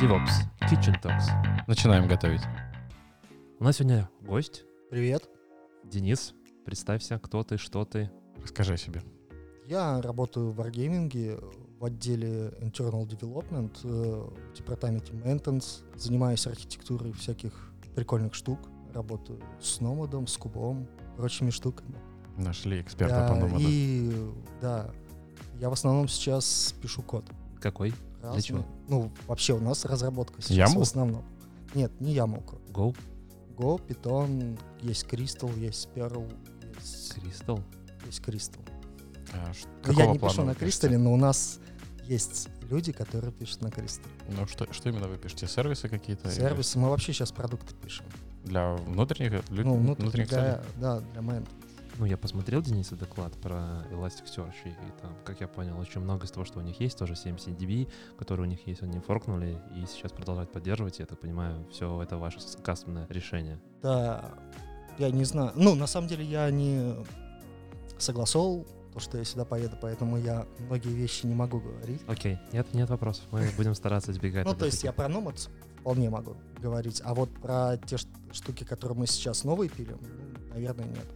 DevOps, Kitchen Talks. Начинаем готовить. У нас сегодня гость, Привет. Денис. Представься, кто ты, что ты. Расскажи о себе. Я работаю в Wargaming в отделе Internal Development, э, в департаменте Maintenance. Занимаюсь архитектурой всяких прикольных штук. Работаю с Номадом, с Кубом, прочими штуками. Нашли эксперта Да, по номаду. И да, я в основном сейчас пишу код. Какой? Разный. чего? Ну, вообще у нас разработка сейчас YAML? в основном. Нет, не Ямл. Go, Go, Python, есть Crystal, есть Perl, есть, Crystal. есть Crystal. А ш- Ну, я не пишу на? Кристалле, но у нас есть люди, которые пишут на Кристалле. Ну, что, что именно вы пишете? Сервисы какие-то? или Сервисы, мы вообще сейчас продукты пишем. Для внутренних, лю- Ну, внутренних целей? для, да, для мэн. Ну, я посмотрел, Дениса, доклад про Elasticsearch, и, и там, как я понял, очень много из того, что у них есть, тоже 70dB, которые у них есть, они форкнули и сейчас продолжают поддерживать. Я так понимаю, все это ваше кастомное решение. Да, я не знаю. Ну, на самом деле я не согласовал то, что я сюда поеду, поэтому я многие вещи не могу говорить. Окей, нет, нет вопросов. Мы будем стараться избегать. Ну, то есть я про Nomads вполне могу говорить, а вот про те штуки, которые мы сейчас новые пилим, наверное, нет.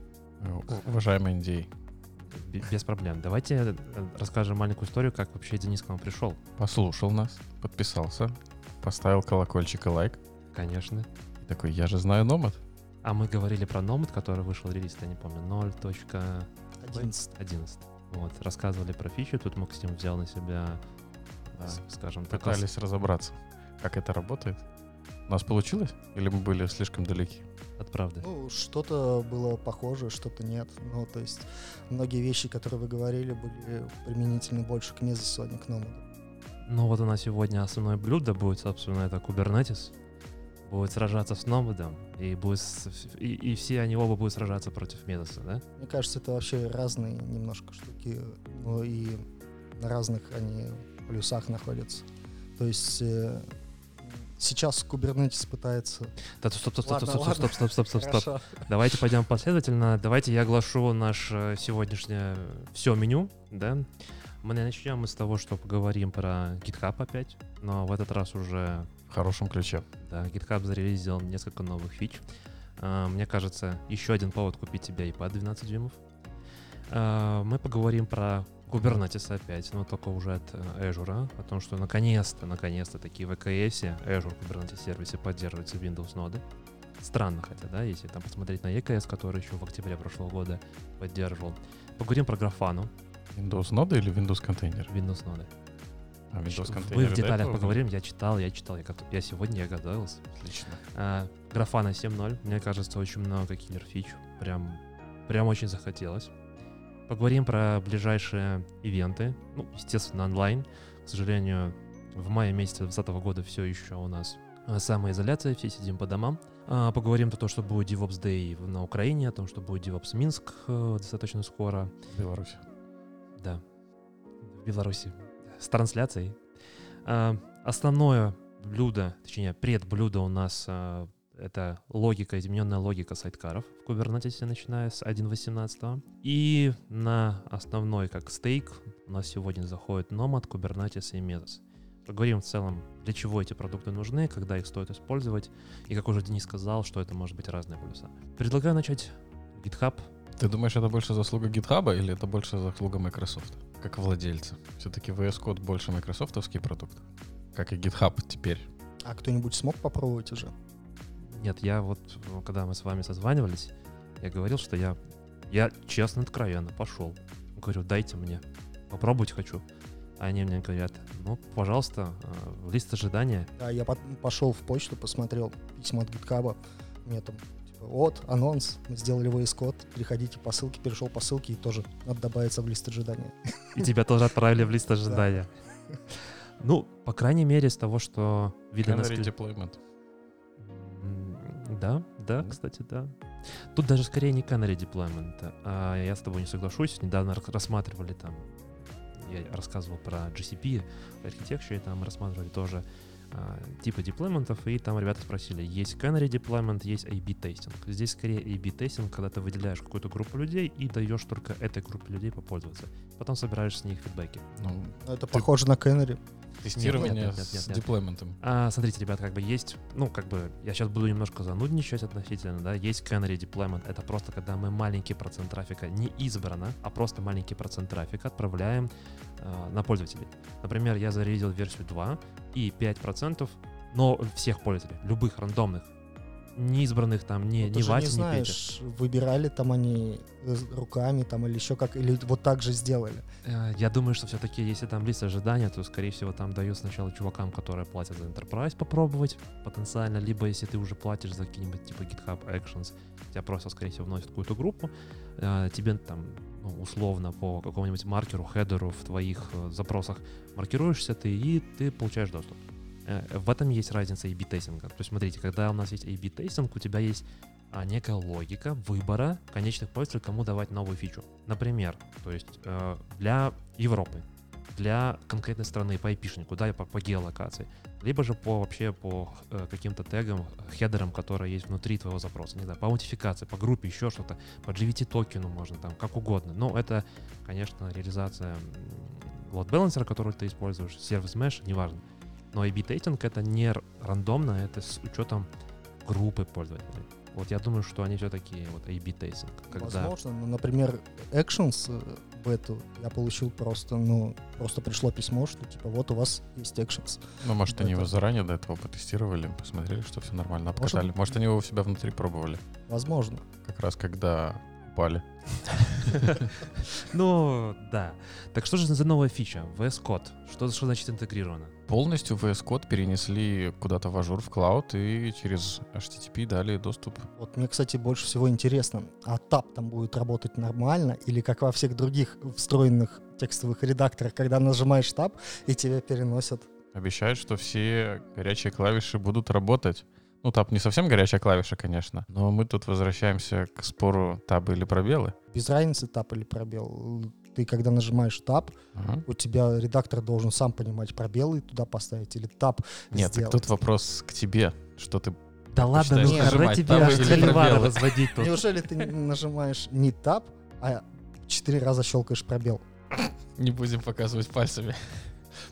Уважаемый Индей, Без проблем. Давайте э, расскажем маленькую историю, как вообще Денис к вам пришел. послушал нас, подписался, поставил колокольчик и лайк. Конечно. И такой, я же знаю номад. А мы говорили про Nomad, который вышел релиз, я не помню, 0.11. 11. Вот, рассказывали про фичу, тут Максим взял на себя, Да. скажем так, Пытались разобраться, как это работает. У нас получилось? Или мы были слишком далеки? от правды. Ну, что-то было похоже, что-то нет. Ну, то есть многие вещи, которые вы говорили, были применительны больше к Mesos, а не к Nomad. Ну вот у нас сегодня основное блюдо будет, собственно, это Kubernetes. Будет сражаться с Nomad, и, будет и, и все они оба будут сражаться против Mesos, да? Мне кажется, это вообще разные немножко штуки, но и на разных они плюсах находятся. То есть э, сейчас Kubernetes пытается... Да, стоп, стоп, стоп, Ладно, стоп, стоп, стоп, стоп, стоп, стоп, стоп. Давайте пойдем последовательно. Давайте я оглашу наше сегодняшнее все меню, да. Мы начнем с того, что поговорим про GitHub опять, но в этот раз уже, В хорошем ключе. да, GitHub зарелизил несколько новых фич. А, Мне кажется, еще один повод купить себе iPad 12 дюймов. Мы поговорим про Kubernetes опять, но только уже от Azure, о том, что наконец-то, наконец-то такие в EKS, Azure Kubernetes сервисы поддерживаются Windows ноды. Странно хотя, да, если там посмотреть на EKS, который еще в октябре прошлого года поддерживал. Поговорим про Grafana, Windows нода или Windows контейнер? Windows ноды. А Windows Мы контейнер в деталях поговорим, я читал, я читал, я, гот- я сегодня я готовился. Отлично. А, Grafana 7.0, мне кажется, очень много киллер фич, прям, прям очень захотелось. Поговорим про ближайшие ивенты, ну, естественно, онлайн. К сожалению, в мае месяце 2020 года все еще у нас а, самоизоляция, все сидим по домам. А, Поговорим про то, что будет DevOps Day в- на Украине, о том, что будет DevOps Минск э, достаточно скоро. Беларусь. Да, в Беларуси. С трансляцией. А, Основное блюдо, точнее, предблюдо у нас а, это логика, измененная логика сайткаров в Kubernetes, начиная с 1.18. И на основной, как стейк, у нас сегодня заходит Nomad, Kubernetes и Mesos. Поговорим в целом, для чего эти продукты нужны, когда их стоит использовать, и как уже Денис сказал, что это может быть разные плюсы. Предлагаю начать GitHub. Ты думаешь, это больше заслуга GitHub или это больше заслуга Microsoft? Как владельца. Все-таки VS Code больше майкрософтовский продукт. Как и GitHub теперь. А кто-нибудь смог попробовать уже? Нет, я вот, э, когда мы с вами созванивались, я говорил, что я, я честно, откровенно пошел. Говорю, дайте мне, попробовать хочу. А Они мне говорят, ну, пожалуйста, э, в лист ожидания. Да, я пошел в почту, посмотрел письма от GitHub. Мне там типа, вот, анонс, мы сделали VS Code, переходите по ссылке, перешел по ссылке и тоже надо добавиться в лист ожидания. И тебя тоже отправили в лист ожидания. Ну, по крайней мере, с того, что видно на Canary скрин- deployment. М, Да, да, кстати, да. Тут даже скорее не Canary deployment, а я с тобой не соглашусь. Недавно рас- рассматривали там, я рассказывал про GCP, архитектуру, и там рассматривали тоже а, типы деплойментов, и там ребята спросили, есть Canary deployment, есть A-B тестинг. Здесь скорее A-B тестинг, когда ты выделяешь какую-то группу людей и даешь только этой группе людей попользоваться. Потом собираешь с них фидбэки. Ну, Это похоже на Canary. Тестирование нет, нет, с нет, нет. деплойментом. А, смотрите, ребят, как бы есть, ну, как бы, я сейчас буду немножко занудничать относительно, да, есть canary deployment, это просто когда мы маленький процент трафика не избрано, а просто маленький процент трафика отправляем а, на пользователей. Например, я зарядил версию 2 и 5%, но всех пользователей, любых рандомных, не избранных там, не, Ну, не Вася, не не Петя. знаешь, выбирали там они руками там или еще как, или вот так же сделали. Э, Я думаю, что все-таки, если там лист ожидания, то, скорее всего, там дают сначала чувакам, которые платят за Enterprise, попробовать потенциально, либо если ты уже платишь за какие-нибудь типа GitHub Actions, тебя просто, скорее всего, вносят в какую-то группу, э, тебе там ну, условно по какому-нибудь маркеру, хедеру в твоих э, запросах маркируешься ты, и ты получаешь доступ. Э, В этом есть разница A-B тестинга. То есть, смотрите, когда у нас есть A-B тестинг, у тебя есть а, некая логика выбора конечных пользователей, кому давать новую фичу. Например, то есть э, для Европы, для конкретной страны по IP-шнику, да, по, по геолокации, либо же по вообще по э, каким-то тегам, хедерам, которые есть внутри твоего запроса, не знаю, по аутентификации, по группе, еще что-то, по GVT токену можно там, как угодно. Но это, конечно, реализация load balancer, который ты используешь, сервис mesh, неважно. Но A-B тестинг это не рандомно, это с учетом группы пользователей. Вот я думаю, что они все-таки вот A-B тестинг, когда Возможно, ну, например, Actions э, бету я получил просто, ну, просто пришло письмо, что типа вот у вас есть Actions. Ну, может, они Это- его заранее до этого потестировали, посмотрели, что все нормально, Может- обкатали. Может, они его у себя внутри пробовали. Возможно. Как раз когда упали. Ну, да. Так что же за новая фича? VS Code. Что, что значит интегрировано? Полностью VS Code перенесли куда-то в Azure, в клауд, и через HTTP дали доступ. Вот мне, кстати, больше всего интересно, а тап там будет работать нормально или как во всех других встроенных текстовых редакторах, когда нажимаешь таб и тебя переносят. Обещают, что все горячие клавиши будут работать. Ну, тап не совсем горячая клавиша, конечно, но мы тут возвращаемся к спору табы или пробелы. Без разницы таб или пробел. Ты когда нажимаешь таб, Ага. у тебя редактор должен сам понимать пробелы туда поставить или таб Нет, так сделать. тут вопрос к тебе, что ты Да ладно, ну тебе табы аж холивары разводить тут. Неужели ты нажимаешь не таб, а четыре раза щелкаешь пробел? не будем показывать пальцами.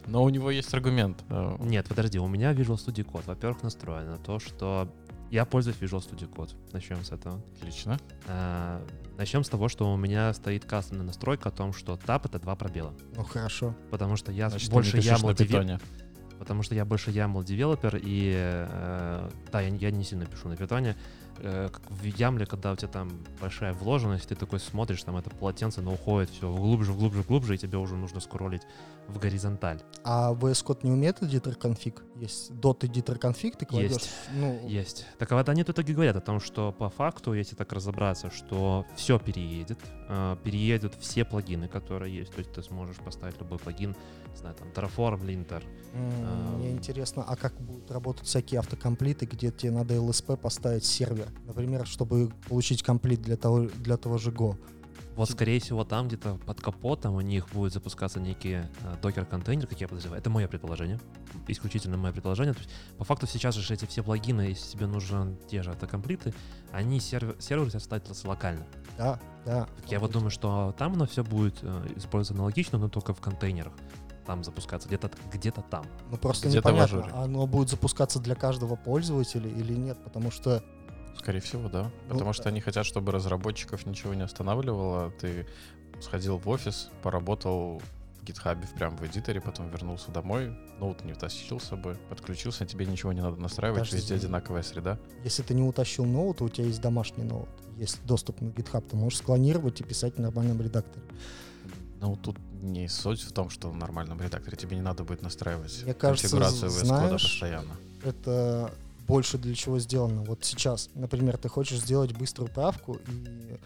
Но у него есть аргумент. Нет, подожди, у меня Visual Studio Code, во-первых, настроено то, что я пользуюсь Visual Studio Code. Начнем с этого. Отлично. А, Начнем с того, что у меня стоит кастомная настройка о том, что тап это два пробела. Ну хорошо. Потому что я Значит, больше ты не пишешь YAML на деве- питоне. потому что я больше YAML девелопер, и э, да, я, я не сильно пишу на питоне. Э, как в YAML, когда у тебя там большая вложенность, ты такой смотришь, там это полотенце, но уходит все глубже, глубже, глубже, и тебе уже нужно скроллить в горизонталь. А VS Code не умеет editor конфиг? Есть dot editor конфиг, ты кладешь, Есть. ну, Есть. Так а вот они тут и говорят о том, что по факту, если так разобраться, что все переедет, э, переедут все плагины, которые есть, то есть ты сможешь поставить любой плагин, не знаю, там Terraform, Linter. А, мне интересно, а как будут работать всякие автокомплиты, где тебе надо LSP поставить сервер? Например, чтобы получить комплит для того, для того же Go. Вот, скорее всего, там где-то под капотом у них будет запускаться некий э, докер-контейнер, как я подозреваю. Это мое предположение. Исключительно мое предположение. То есть, по факту сейчас же эти все плагины, если тебе нужны те же автокомплиты, они сервер, сервер ставятся локально. Да, да. Так я вот думаю, что там оно все будет э, использоваться аналогично, но только в контейнерах. Там запускаться где-то где-то там. Ну просто Где-то в непонятно, оно будет запускаться для каждого пользователя или нет, потому что Скорее всего, да. Ну, Потому что э, они хотят, чтобы разработчиков ничего не останавливало. Ты сходил в офис, поработал в гитхабе прям в эдиторе, потом вернулся домой, ноут не утащил с собой, подключился, тебе ничего не надо настраивать, Подожди. везде одинаковая среда. если ты не утащил ноут, у тебя есть домашний ноут, есть доступ на GitHub, ты можешь склонировать и писать в нормальном редакторе. Ну, тут не суть в том, что в нормальном редакторе тебе не надо будет настраивать Мне кажется, конфигурацию знаешь, постоянно. это больше для чего сделано. Вот сейчас, например, ты хочешь сделать быструю правку и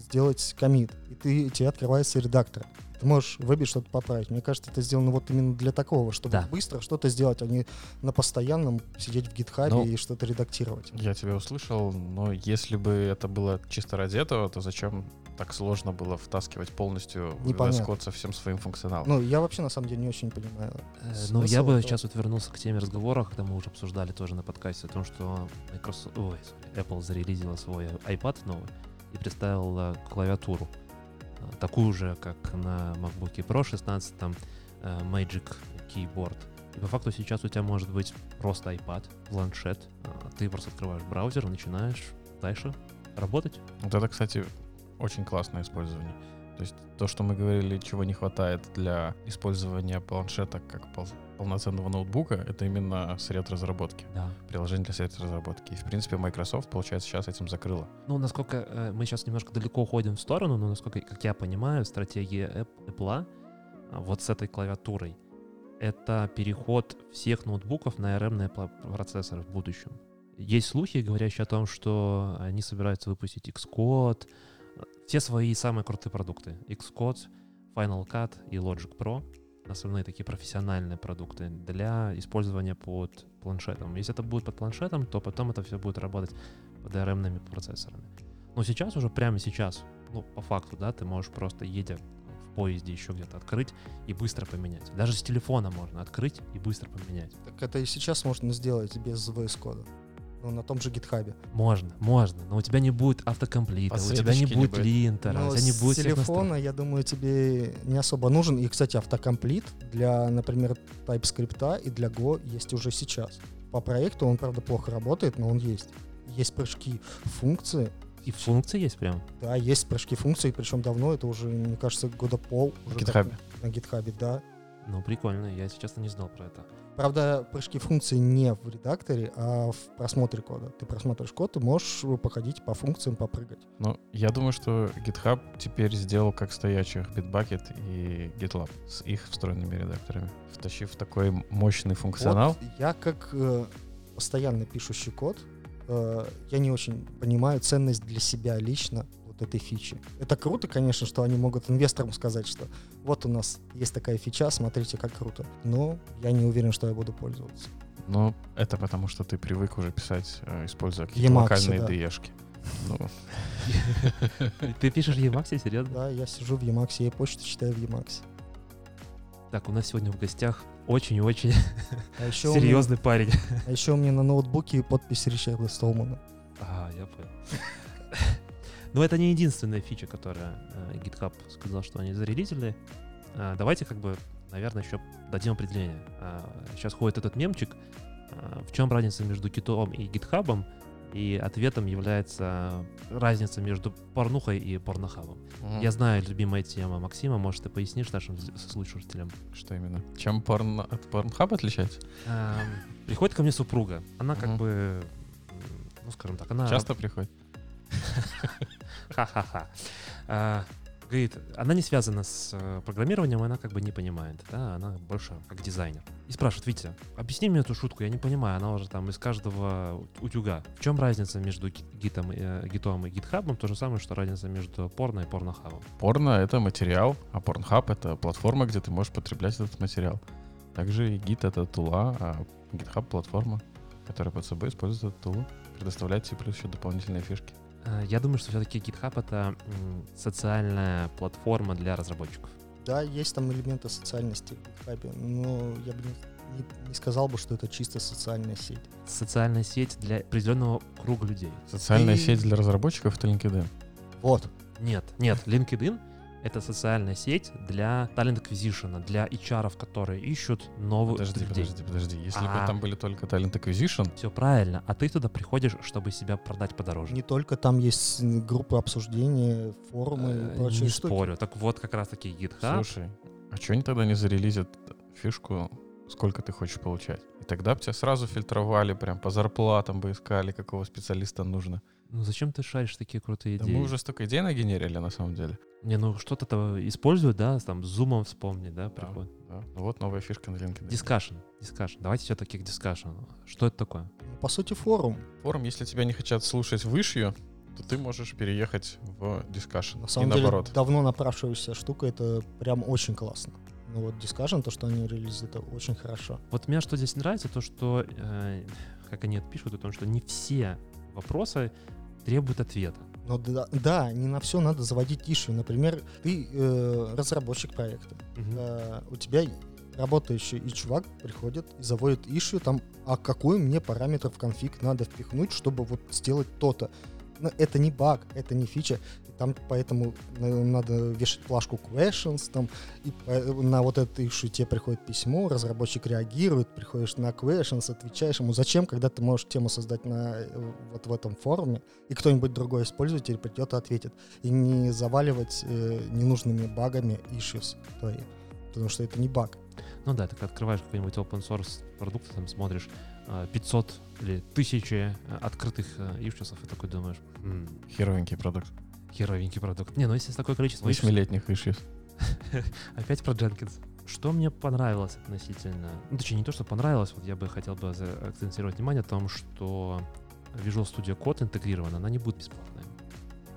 сделать комит, и ты, тебе открывается редактор. Ты можешь выбить что-то поправить. Мне кажется, это сделано вот именно для такого, чтобы Да. быстро что-то сделать, а не на постоянном сидеть в гитхабе Ну, и что-то редактировать. Я тебя услышал, но если бы это было чисто ради этого, то зачем так сложно было втаскивать полностью VS Непонятно. Code со всем своим функционалом? Ну, я вообще на самом деле не очень понимаю. Э, Ну, я бы этого. сейчас вот вернулся к теме разговора, когда мы уже обсуждали тоже на подкасте о том, что Microsoft, ой, Apple зарелизила свой iPad новый и представила клавиатуру. э, Такую же, как на MacBook Pro 16, там э, Magic Keyboard. И по факту сейчас у тебя может быть просто iPad, планшет, а, ты просто открываешь браузер, начинаешь дальше работать. Вот это, кстати, очень классное использование. То есть то, что мы говорили, чего не хватает для использования планшета как пол- полноценного ноутбука, это именно сред разработки. Да. Приложение для сред разработки. И, в принципе, Microsoft, получается, сейчас этим закрыла. Ну, насколько э, мы сейчас немножко далеко уходим в сторону, но насколько, как я понимаю, стратегия App- Apple а, вот с этой клавиатурой это переход всех ноутбуков на ARM процессоры в будущем. Есть слухи, говорящие о том, что они собираются выпустить Xcode, все свои самые крутые продукты. Xcode, Final Cut и Logic Pro основные такие профессиональные продукты для использования под планшетом. Если это будет под планшетом, то потом это все будет работать под ARM процессорами. Но сейчас уже прямо сейчас, ну, по факту, да, ты можешь просто едя в поезде еще где-то открыть и быстро поменять. Даже с телефона можно открыть и быстро поменять. Так это и сейчас можно сделать без VS кода. Ну, на том же гитхабе. Можно, можно, но у тебя не будет автокомплита, у тебя не будет линтера, у тебя не с будет всех телефона, я думаю, тебе не особо нужен. И, кстати, автокомплит для, например, TypeScript и для Go есть уже сейчас. По проекту он, правда, плохо работает, но он есть. Есть прыжки функции. И функции есть прям. Да, есть прыжки функций, причем давно, это уже, мне кажется, года пол. GitHub. так На гитхабе, да. Ну, прикольно, я, если честно, не знал про это. Правда, прыжки функций не в редакторе, а в просмотре кода. Ты просматриваешь код, ты можешь походить по функциям, попрыгать. Ну, я думаю, что GitHub теперь сделал как стоячих Bitbucket и GitLab с их встроенными редакторами, втащив такой мощный функционал. Вот я как э, постоянно пишущий код, э, я не очень понимаю ценность для себя лично вот этой фичи. Это круто, конечно, что они могут инвесторам сказать, что вот у нас есть такая фича, смотрите, как круто. Но я не уверен, что я буду пользоваться. Но это потому, что ты привык уже писать, э, используя какие-то Emacs, локальные да. DE-шки. Ну, Ты пишешь Emacs, серьезно? Да, я сижу в Emacs, я и почту читаю в Emacs. Так, у нас сегодня в гостях очень-очень А меня, серьезный парень. а еще у меня на ноутбуке подпись Ричарда Столмана. А, я понял. Но это не единственная фича, которая э, GitHub сказал, что они зарелизили. А, Давайте как бы, наверное, еще дадим определение. Сейчас ходит этот мемчик. А, В чем разница между Гитом и GitHub? И ответом является разница между порнухой и порнохабом. мгм. Я знаю любимая тема Максима, может, ты пояснишь нашим слушателям? Что именно? Чем порн от Pornhub отличается? Ам, Приходит ко мне супруга. Она как Мгм. бы, ну, скажем так, она... Часто приходит? Ха-ха-ха. А, Говорит, она не связана с э, программированием, она как бы не понимает, да, она больше как дизайнер. И спрашивает, Витя, объясни мне эту шутку, я не понимаю, она уже там из каждого утюга. В чем разница между ги- гитом, э, гитом и гитхабом? То же самое, что разница между порно и порнохабом. Порно — это материал, а Pornhub — это платформа, где ты можешь потреблять этот материал. Также и Git — это тула, а GitHub — платформа, которая под собой использует эту тулу, предоставляет тебе плюс еще дополнительные фишки. А, Я думаю, что все-таки GitHub — это социальная платформа для разработчиков. Да, есть там элементы социальности в GitHub, но я бы не, не- не сказал бы, что это чисто социальная сеть. Социальная сеть для определенного круга людей. Социальная И- сеть для разработчиков — это LinkedIn. Вот. Нет, нет, LinkedIn — это социальная сеть для talent acquisition, для HR, которые ищут новых Подожди, людей. подожди, подожди. Если А. бы там были только Talent Acquisition, Все правильно, а ты туда приходишь, чтобы себя продать подороже. Не только там есть группы обсуждения, форумы Э, и прочие не штуки. спорю. Так вот, как раз-таки GitHub. слушай, а что они тогда не зарелизят фишку, сколько ты хочешь получать? И тогда бы тебя сразу фильтровали, прям по зарплатам бы искали, какого специалиста нужно. Ну зачем ты шаришь такие крутые Да идеи? мы уже столько идей нагенерили на самом деле. Не, ну что-то используют, да, там, с зумом вспомни, да, Да, приходит. да. Ну вот новая фишка на LinkedIn. Discussion, discussion. Давайте все-таки к discussion. Что это такое? Ну, По сути, форум. Форум, если тебя не хотят слушать в issue, то ты можешь переехать в discussion. На И самом деле, наоборот. давно напрашивающаяся штука, это прям очень классно. Ну вот Discussion, то, что они релизуют, это очень хорошо. Вот мне что здесь нравится, то что, э, как они это пишут, о том, что не все вопросы требуют ответа. Но да, да, не на все надо заводить ишью. Например, ты э, разработчик проекта. Э, у тебя работающий и чувак приходит и заводит ишью там, а какой мне параметр в конфиг надо впихнуть, чтобы вот сделать то-то. ну, это не баг, это не фича. Там поэтому э, надо вешать плашку questions, там, и на вот это issue тебе приходит письмо, разработчик реагирует, приходишь на questions, отвечаешь ему, зачем, когда ты можешь тему создать на, э, вот в этом форуме, и кто-нибудь другой использователь придет и ответит. И не заваливать э, ненужными багами issues твои, потому что это не баг. Ну да, ты открываешь какой-нибудь open source продукт, там смотришь а, 500 или 1000 а, открытых ишьюсов и такой думаешь, «М, Херовенький продукт. Херовенький продукт. Не, ну если такое количество Восьмилетних issues. Опять про Jenkins. Что мне понравилось относительно... Ну, точнее, не то, что понравилось, вот я бы хотел бы акцентировать внимание о том, что Visual Studio Code интегрирована, она не будет бесплатная.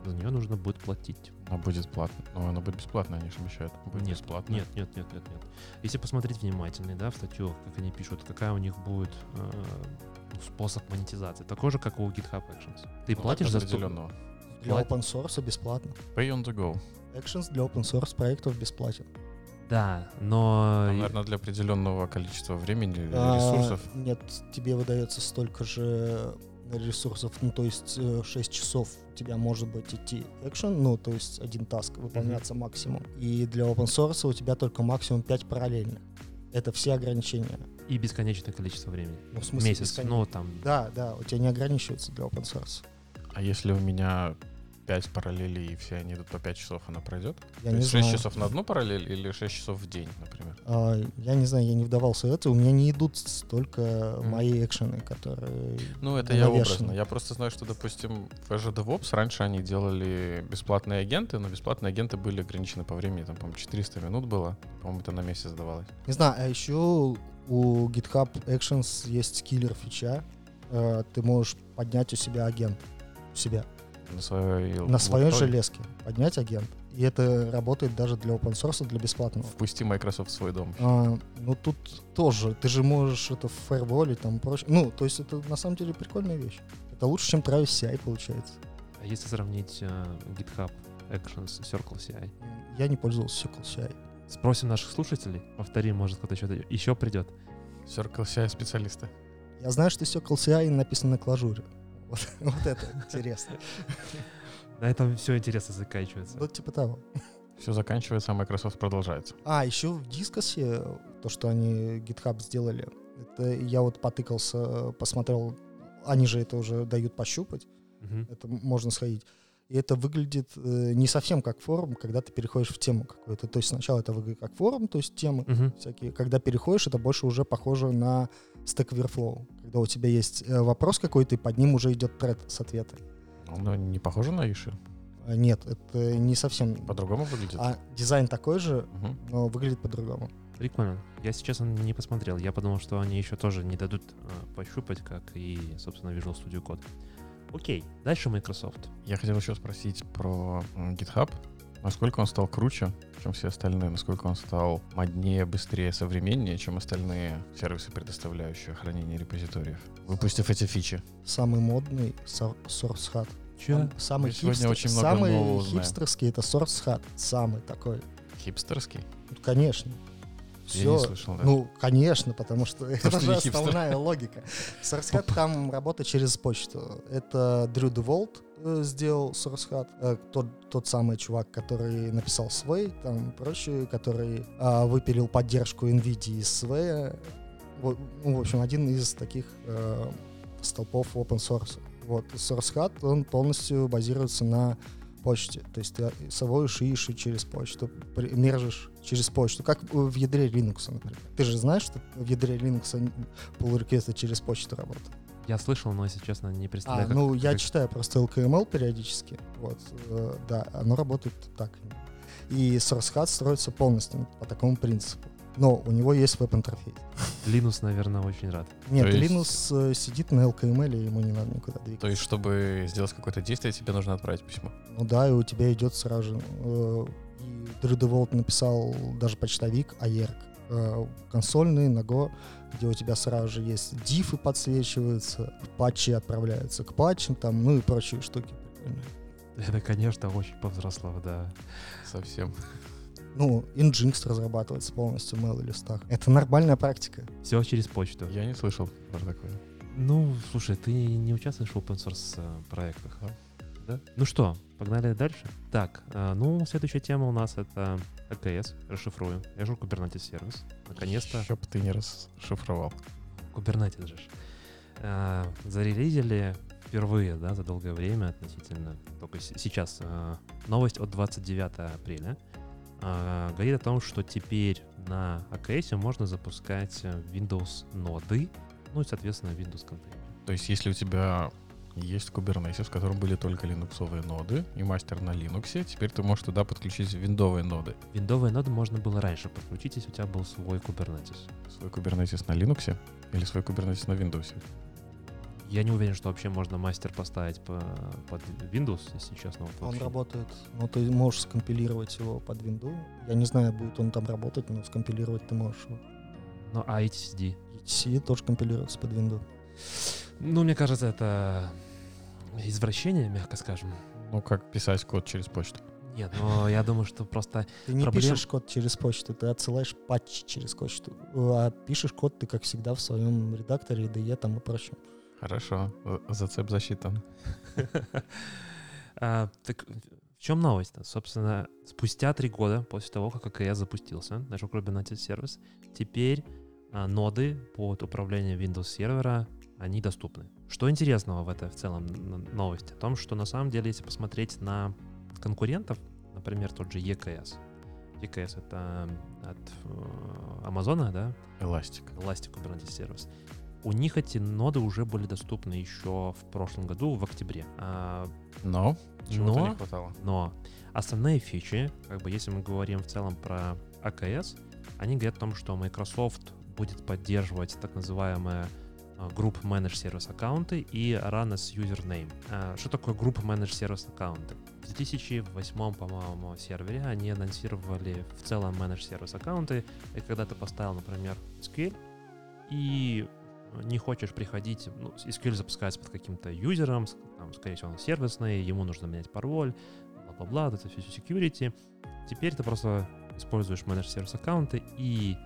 За нее нужно будет платить. Она будет платно. Но она будет бесплатно, они же обещают. Будет Нет, бесплатно. Нет, нет, нет, нет, нет. Если посмотреть внимательно, да, в статью, как они пишут, какая у них будет э, ну, способ монетизации. Такой же, как у GitHub Actions. Ты Ну, платишь за определенного. Для Плат- open source бесплатно. Pay on the go. Actions для open source проектов бесплатен. Да, но... Там, наверное, для определенного количества времени или А, ресурсов. Нет, тебе выдается столько же ресурсов, ну то есть э, 6 часов у тебя может быть идти экшен, ну то есть один таск выполняться максимум. И для open source у тебя только максимум 5 параллельно. Это все ограничения. И бесконечное количество времени. Ну, в смысле Месяц. бесконечно- Ну, там... Да, да, у тебя не ограничивается для open source. А если у меня 5 параллелей, и все они идут по 5 часов, она пройдет? Я То не есть 6 знаю. часов на одну параллель или 6 часов в день, например? А, я не знаю, я не вдавался в это. У меня не идут столько Мгм. мои экшены, которые... Ну, это я навешаны. образно. Я просто знаю, что, допустим, в Azure DevOps раньше они делали бесплатные агенты, но бесплатные агенты были ограничены по времени. Там, по-моему, 400 минут было. По-моему, это на месяц давалось. Не знаю, а еще у GitHub Actions есть киллер фича. Э, Ты можешь поднять у себя агент. Себя. На своей, На своей железке. Поднять агент. И это работает даже для open source, для бесплатного. Впусти Microsoft в свой дом. А, ну тут тоже. Ты же можешь это фаерволить там прочее. Ну, то есть это на самом деле прикольная вещь. Это лучше, чем Travis CI получается. А если сравнить э, GitHub Actions с Circle CI? Я не пользовался Circle CI. Спросим наших слушателей, повторим, может кто-то еще, еще придет. Circle CI специалисты. Я знаю, что Circle CI написано на клажуре. Вот, вот это интересно. На этом все интересно заканчивается. Вот типа того. Все заканчивается, а Microsoft продолжается. А, еще в дискосе, то, что они GitHub сделали, это я вот потыкался, посмотрел, они же это уже дают пощупать, Мгм. это можно сходить. И это выглядит э, не совсем как форум, когда ты переходишь в тему какую-то. То есть сначала это выглядит как форум, то есть темы Мгм. всякие. Когда переходишь, это больше уже похоже на Stack Overflow. Когда у тебя есть э, вопрос какой-то, и под ним уже идет тред с ответом. Ну, не похоже на Иши. А Нет, это не совсем... По-другому выглядит. А дизайн такой же, Мгм. но выглядит по-другому. Прикольно. Я сейчас не посмотрел. Я подумал, что они еще тоже не дадут а, пощупать, как и, собственно, Visual Studio Code. Окей, дальше Microsoft. Я хотел еще спросить про GitHub. Насколько он стал круче, чем все остальные? Насколько он стал моднее, быстрее, современнее, чем остальные сервисы, предоставляющие хранение репозиториев? Выпустив эти фичи. Самый модный Source Hut. Че? Сам- Самый, хипстер- очень много самый хипстерский это Source Hut. Самый такой. Хипстерский? Ну, конечно. Я Все. не слышал, да. Ну, конечно, потому что это что же хипстер. основная логика. Source там работает через почту. Это Дрю Деволт э, сделал Hut. Э, тот, тот самый чувак, который написал свой, там прочие, который а, выпилил поддержку NVIDIA из своей. Вот, ну, в общем, один из таких э, столпов open source. Вот, Source Hut, он полностью базируется на почте. То есть ты совуешь иши через почту, мержишь через почту, как в ядре Linux, например. Ты же знаешь, что в ядре Linux pull реквесты через почту работают? Я слышал, но, если честно, не А, представляю, как- ну я как- читаю просто LKML периодически. Вот, э, да, оно работает так. И Source Hut строится полностью по такому принципу. Но у него есть веб-интерфейс. Linux, наверное, очень рад. Нет, То есть- Linux э, сидит на LKML, и ему не надо никуда двигаться. То есть, чтобы сделать какое-то действие, тебе нужно отправить письмо. Ну да, и у тебя идет сразу же. э, И Drew DeWalt написал даже почтовик AERC. Э, Консольный, на Go, где у тебя сразу же есть дифы подсвечиваются, патчи отправляются к патчам, там, ну и прочие штуки. Это, конечно, очень повзросло, да. Совсем. Ну, Nginx разрабатывается полностью в mail листах. Это нормальная практика. Все через почту. Я не слышал про такое. Ну, слушай, ты не участвуешь в open source э, проектах? Да. Да? Ну что, погнали дальше? Так, э, ну, следующая тема у нас это АКС, расшифрую. Azure Kubernetes сервис. Наконец-то бы ты не расшифровал. Kubernetes же. Э, Зарелизили впервые, да, за долгое время относительно, только сейчас, э, новость от 29 апреля говорит о том, что теперь на AKS можно запускать Windows ноды, ну и, соответственно, Windows контейнеры. То есть, если у тебя есть Kubernetes, в котором были только линуксовые ноды и мастер на Linux, теперь ты можешь туда подключить виндовые ноды. Виндовые ноды можно было раньше подключить, если у тебя был свой Kubernetes. Свой Kubernetes на Linux или свой Kubernetes на Windows. Я не уверен, что вообще можно мастер поставить по- под Windows, если честно. вот Он вообще. работает, ну ты можешь скомпилировать его под винду. Я не знаю, будет он там работать, но скомпилировать ты можешь его. Ну, а HSD? ETC тоже компилируется под винду. Ну, мне кажется, это извращение, мягко скажем. Ну, как писать код через почту. Нет, но я думаю, что просто... Ты не Проблем- пишешь код через почту, ты отсылаешь патчи через почту. А пишешь код ты, как всегда, в своем редакторе, IDE там и прочем. Хорошо, за- зацеп засчитан. А, так в чем новость-то? Собственно, спустя три года после того, как АКС запустился, Azure Kubernetes сервис, теперь а, ноды под управление Windows сервера, они доступны. Что интересного в этой в целом новости? О том, что на самом деле, если посмотреть на конкурентов, например, тот же EKS, EKS это от э, Амазона, да, Эластик. Elastic Kubernetes сервис. У них эти ноды уже были доступны еще в прошлом году, в октябре. А, Но Но- не хватало. но основные фичи, как бы если мы говорим в целом про АКС, они говорят о том, что Microsoft будет поддерживать так называемые а, Group Managed Service аккаунты и Run as Username. Что такое Group Managed Service аккаунты? В 2008, по-моему, сервере они анонсировали в целом Managed Service аккаунты. И когда ты поставил, например, SQL и не хочешь приходить, ну, SQL запускается под каким-то юзером, там, скорее всего, он сервисный, ему нужно менять пароль, бла-бла-бла, это все security. Теперь ты просто используешь Managed Service аккаунты, и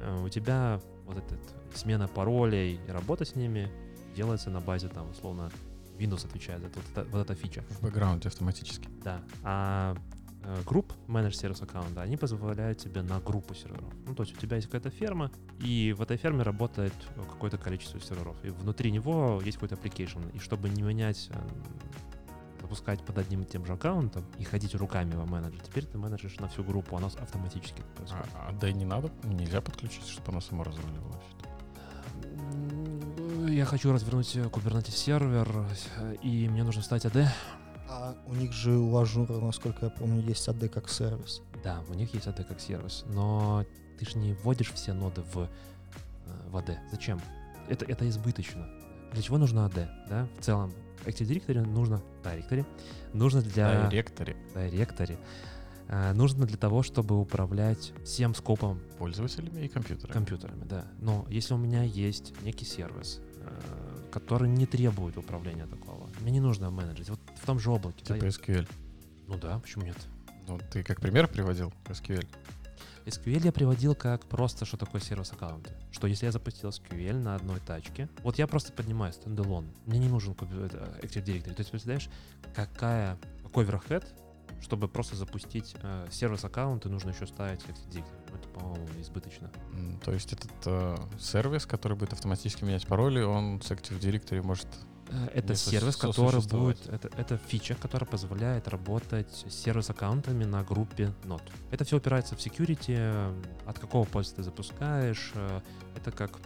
э, у тебя вот эта смена паролей и работа с ними делается на базе, там, условно, Windows отвечает за это, вот, это, вот эта фича. В бэкграунде автоматически. Да. А групп Managed Service аккаунта, они позволяют тебе на группу серверов. Ну, то есть у тебя есть какая-то ферма, и в этой ферме работает какое-то количество серверов. И внутри него есть какой-то application. И чтобы не менять, э, запускать под одним и тем же аккаунтом и ходить руками во менеджер, теперь ты менеджеришь на всю группу, оно автоматически это происходит. А, а да и не надо, нельзя подключить, чтобы оно само разваливалось. Я хочу развернуть э, Kubernetes сервер, э, и мне нужно встать AD. А у них же у Azure а, насколько я помню, есть AD как сервис. Да, у них есть AD как сервис, но ты же не вводишь все ноды в, э, в AD. Зачем? Это, это избыточно. Для чего нужно AD? Да? В целом, Active Directory нужно, Directory, нужно для Directory, э, нужно для того, чтобы управлять всем скопом пользователями и компьютерами. компьютерами, да. Но если у меня есть некий сервис, э, который не требует управления такого, мне не нужно менеджить. Вот в том же облаке. да, Типа я- SQL. Ну да, почему нет? Ну, ты как пример приводил SQL. SQL я приводил как просто, что такое сервис аккаунты. Что если я запустил SQL на одной тачке, вот я просто поднимаю стендалон, мне не нужен Active Directory. То есть, представляешь, какая, какой overhead, чтобы просто запустить э, сервис аккаунты, нужно еще ставить Active Directory. Ну, Это, по-моему, избыточно. То есть этот э, сервис, который будет автоматически менять пароли, он с Active Directory может... Э, Это сервис, который будет, это, это фича, которая позволяет работать с сервис-аккаунтами на группе нод. Это все опирается в security, э, от какого пользователя ты запускаешь. э, Это как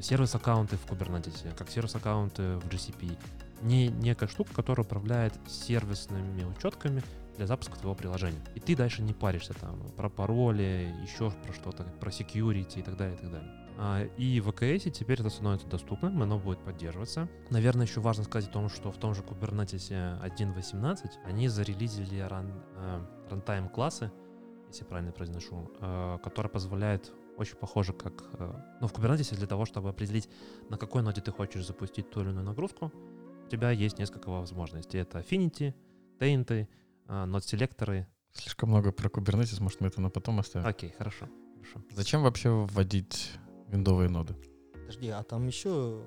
сервис-аккаунты в Kubernetes, как сервис-аккаунты в GCP. Не некая штука, которая управляет сервисными учетками для запуска твоего приложения. И ты дальше не паришься там про пароли, еще про что-то, про security и так далее, и так далее. А, И в AKS теперь это становится доступным, оно будет поддерживаться. Наверное, еще важно сказать о том, что в том же Kubernetes 1.18 они зарелизили ран, э, runtime классы, если правильно произношу, э, которые позволяют очень похоже как... э, Ну, в Kubernetes для того, чтобы определить, на какой ноде ты хочешь запустить ту или иную нагрузку, у тебя есть несколько возможностей. Это Affinity, Taint, нод-селекторы. Слишком много про Kubernetes, может, мы это на потом оставим. Окей, хорошо. хорошо. Зачем вообще вводить виндовые ноды? Подожди, а там еще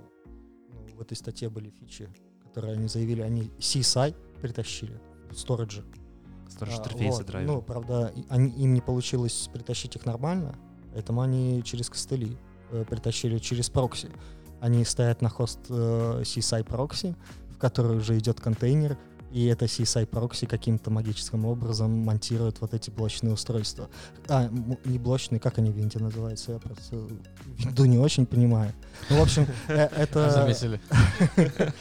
ну, в этой статье были фичи, которые они заявили, они CSI притащили, storage и. Storage А, интерфейсы вот. драйвер. Ну, правда, они, им не получилось притащить их нормально, поэтому они через костыли э, притащили через прокси. Они стоят на хосте, CSI прокси, в который уже идет контейнер, и это CSI прокси каким-то магическим образом монтирует вот эти блочные устройства. А, не блочные, как они в винде называются? Я просто винду не очень понимаю. Ну, в общем, э, это... Заметили?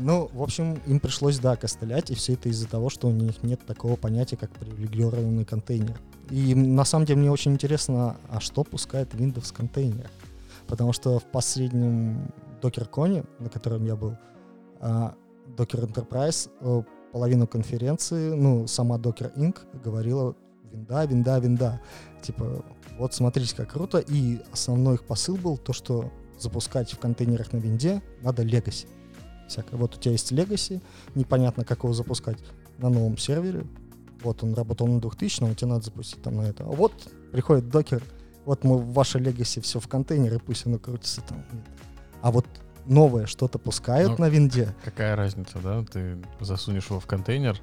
Ну, в общем, им пришлось, да, костылять, и все это из-за того, что у них нет такого понятия, как привилегированный контейнер. И на самом деле мне очень интересно, а что пускает Windows контейнер? Потому что в последнем DockerCon, на котором я был, а, Docker Enterprise, э, половину конференции, ну, сама Docker Inc. говорила винда, винда, винда. Типа, вот смотрите, как круто. И основной их посыл был то, что запускать в контейнерах на винде надо Legacy всякое. Вот у тебя есть Legacy, непонятно, как его запускать на новом сервере. Вот он работал на 2000, но тебе надо запустить там на это. А вот приходит докер, вот мы ваше Legacy все в контейнере, пусть оно крутится там. А вот новое что-то пускают Ну, на винде. Какая разница, да? Ты засунешь его в контейнер,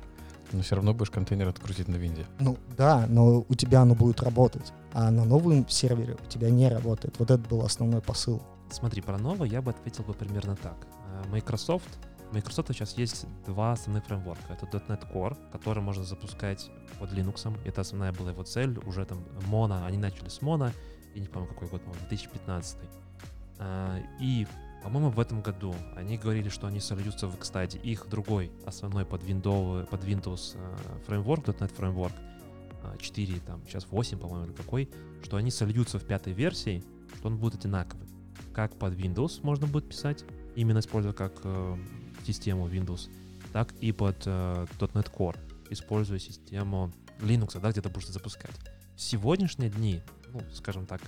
но все равно будешь контейнер открутить на винде. Ну да, но у тебя оно будет работать. А на новом сервере у тебя не работает. Вот это был основной посыл. Смотри, про новое я бы ответил бы примерно так. Э, Microsoft, у Microsoft сейчас есть два основных фреймворка. Это .NET Core, который можно запускать под Linux. Это основная была его цель. Уже там Mono, они начали с Mono, я не помню какой год, по-моему, 2015. А, И, по-моему, в этом году они говорили, что они сольются в Xtadi. Их другой основной под Windows, под Windows э, фреймворк, .NET фреймворк, а, 4, там, сейчас 8, по-моему, или какой, что они сольются в пятой версии, что он будет одинаковый как под Windows можно будет писать, именно используя как э, систему Windows, так и под э, .NET Core, используя систему Linux, да, где-то будешь запускать. В сегодняшние дни, ну, скажем так,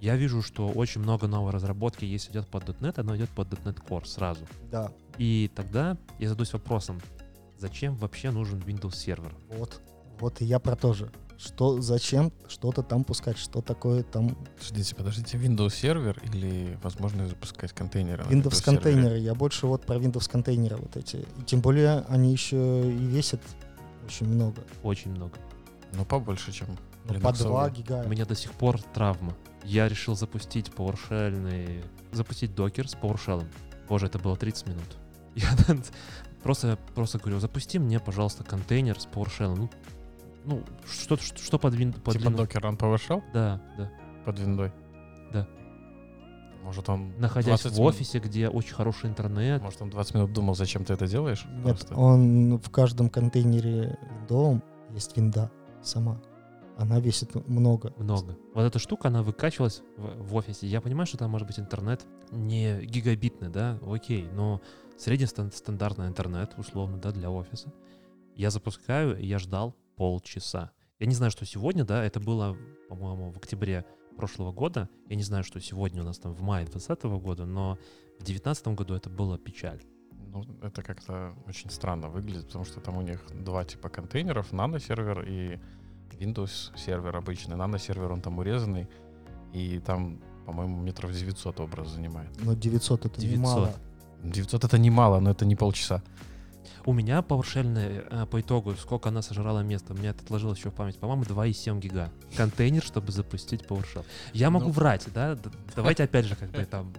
я вижу, что очень много новой разработки, если идет под .NET, оно идет под .NET Core сразу. Да, И тогда я задаюсь вопросом, зачем вообще нужен Windows сервер? вот. Вот и я про то же. Что, зачем что-то там пускать, что такое там Подождите, подождите, Windows сервер или возможность запускать контейнеры? Windows контейнеры. Я больше вот про Windows контейнеры вот эти. И тем более они еще и весят очень много. Очень много. Ну, побольше, чем Ну, по линуксовые. 2 гига. У меня до сих пор травма. Я решил запустить PowerShell, запустить докер с PowerShell. Боже, это было 30 минут. Я просто, просто говорю, запусти мне, пожалуйста, контейнер с PowerShell. Ну, ну что, что, что под, вин, под Типа? Docker Run PowerShell Да, да. под виндой? Да. Может, он Находясь 20 в минут- офисе, где очень хороший интернет. Может, он 20 минут думал, зачем ты это делаешь? Нет, Просто. он в каждом контейнере виндовом есть винда сама. Она весит много. Много. Вот эта штука, она выкачивалась в, в офисе. Я понимаю, что там может быть интернет не гигабитный, да, окей, но среднестандартный интернет, условно, да, для офиса. Я запускаю, и я ждал полчаса. Я не знаю, что сегодня, да, это было, по-моему, в октябре прошлого года. Я не знаю, что сегодня у нас там в мае 2020 года, но в 2019 году это была печаль. Ну, это как-то очень странно выглядит, потому что там у них два типа контейнеров, нано-сервер и Windows сервер обычный. Нано-сервер, он там урезанный, и там, по-моему, метров 900 образ занимает. Но 900 это 900. немало. 900 это немало, но это не полчаса. У меня PowerShell э, по итогу, сколько она сожрала места, у меня это отложилось еще в память, по-моему, 2,7 гига. Контейнер, чтобы запустить PowerShell. Я могу Ну. врать, да? Давайте опять же как бы там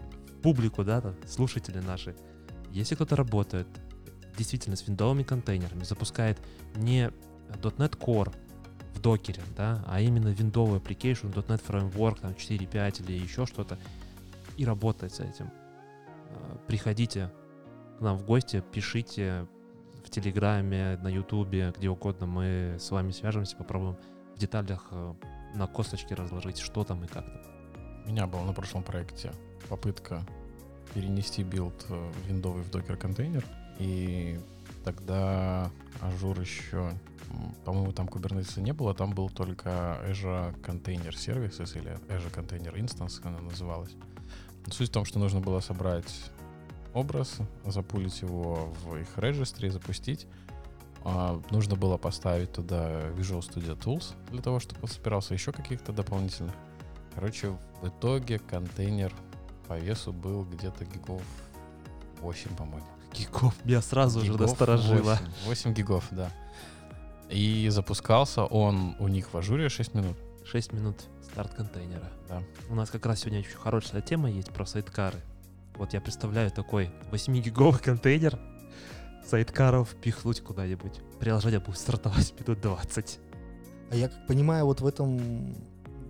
публику, да, там, слушатели наши. Если кто-то работает действительно с виндовыми контейнерами, запускает не .NET Core в докере, да, а именно виндовый application, .NET Framework, там 4.5 или еще что-то, и работает с этим. Э, Приходите к нам в гости, пишите в Телеграме, на Ютубе, где угодно. Мы с вами свяжемся, попробуем в деталях э, на косточке разложить, что там и как там. У меня была на прошлом проекте попытка перенести билд э, виндовый в Docker контейнер, и тогда Azure еще, по-моему, там Kubernetes не было, там был только Azure Container Services или Azure Container Instance, она называлась. Суть в том, что нужно было собрать образ, запулить его в их registry, запустить. А, нужно было поставить туда Visual Studio Tools для того, чтобы он собирался еще каких-то дополнительных. Короче, в итоге контейнер по весу был где-то гигов 8, по-моему. Гигов. Меня сразу же Гигов насторожило. 8, 8 гигов, да. И запускался он у них в ажуре 6 минут. 6 минут старт контейнера. Да. У нас как раз сегодня очень хорошая тема есть про сайткары. Вот я представляю такой 8-гиговый контейнер сайткаров пихнуть куда-нибудь. Приложение будет стартовать минут 20. А я как понимаю, вот в этом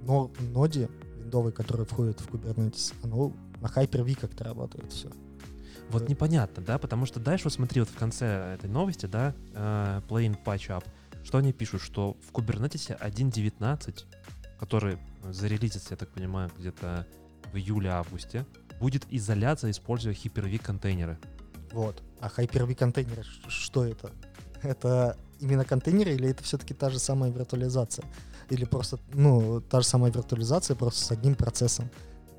но- ноде виндовой, который входит в Kubernetes, оно на Hyper-V как-то работает все. Вот непонятно, да, потому что дальше, вот смотри, вот в конце этой новости, да, э, Plain Patch Up, что они пишут, что в Kubernetes 1.19, который зарелизится, я так понимаю, где-то в июле-августе, будет изоляция, используя Hyper-V контейнеры. Вот. А Hyper-V контейнеры, что это? Это именно контейнеры или это все-таки та же самая виртуализация? Или просто, ну, та же самая виртуализация, просто с одним процессом.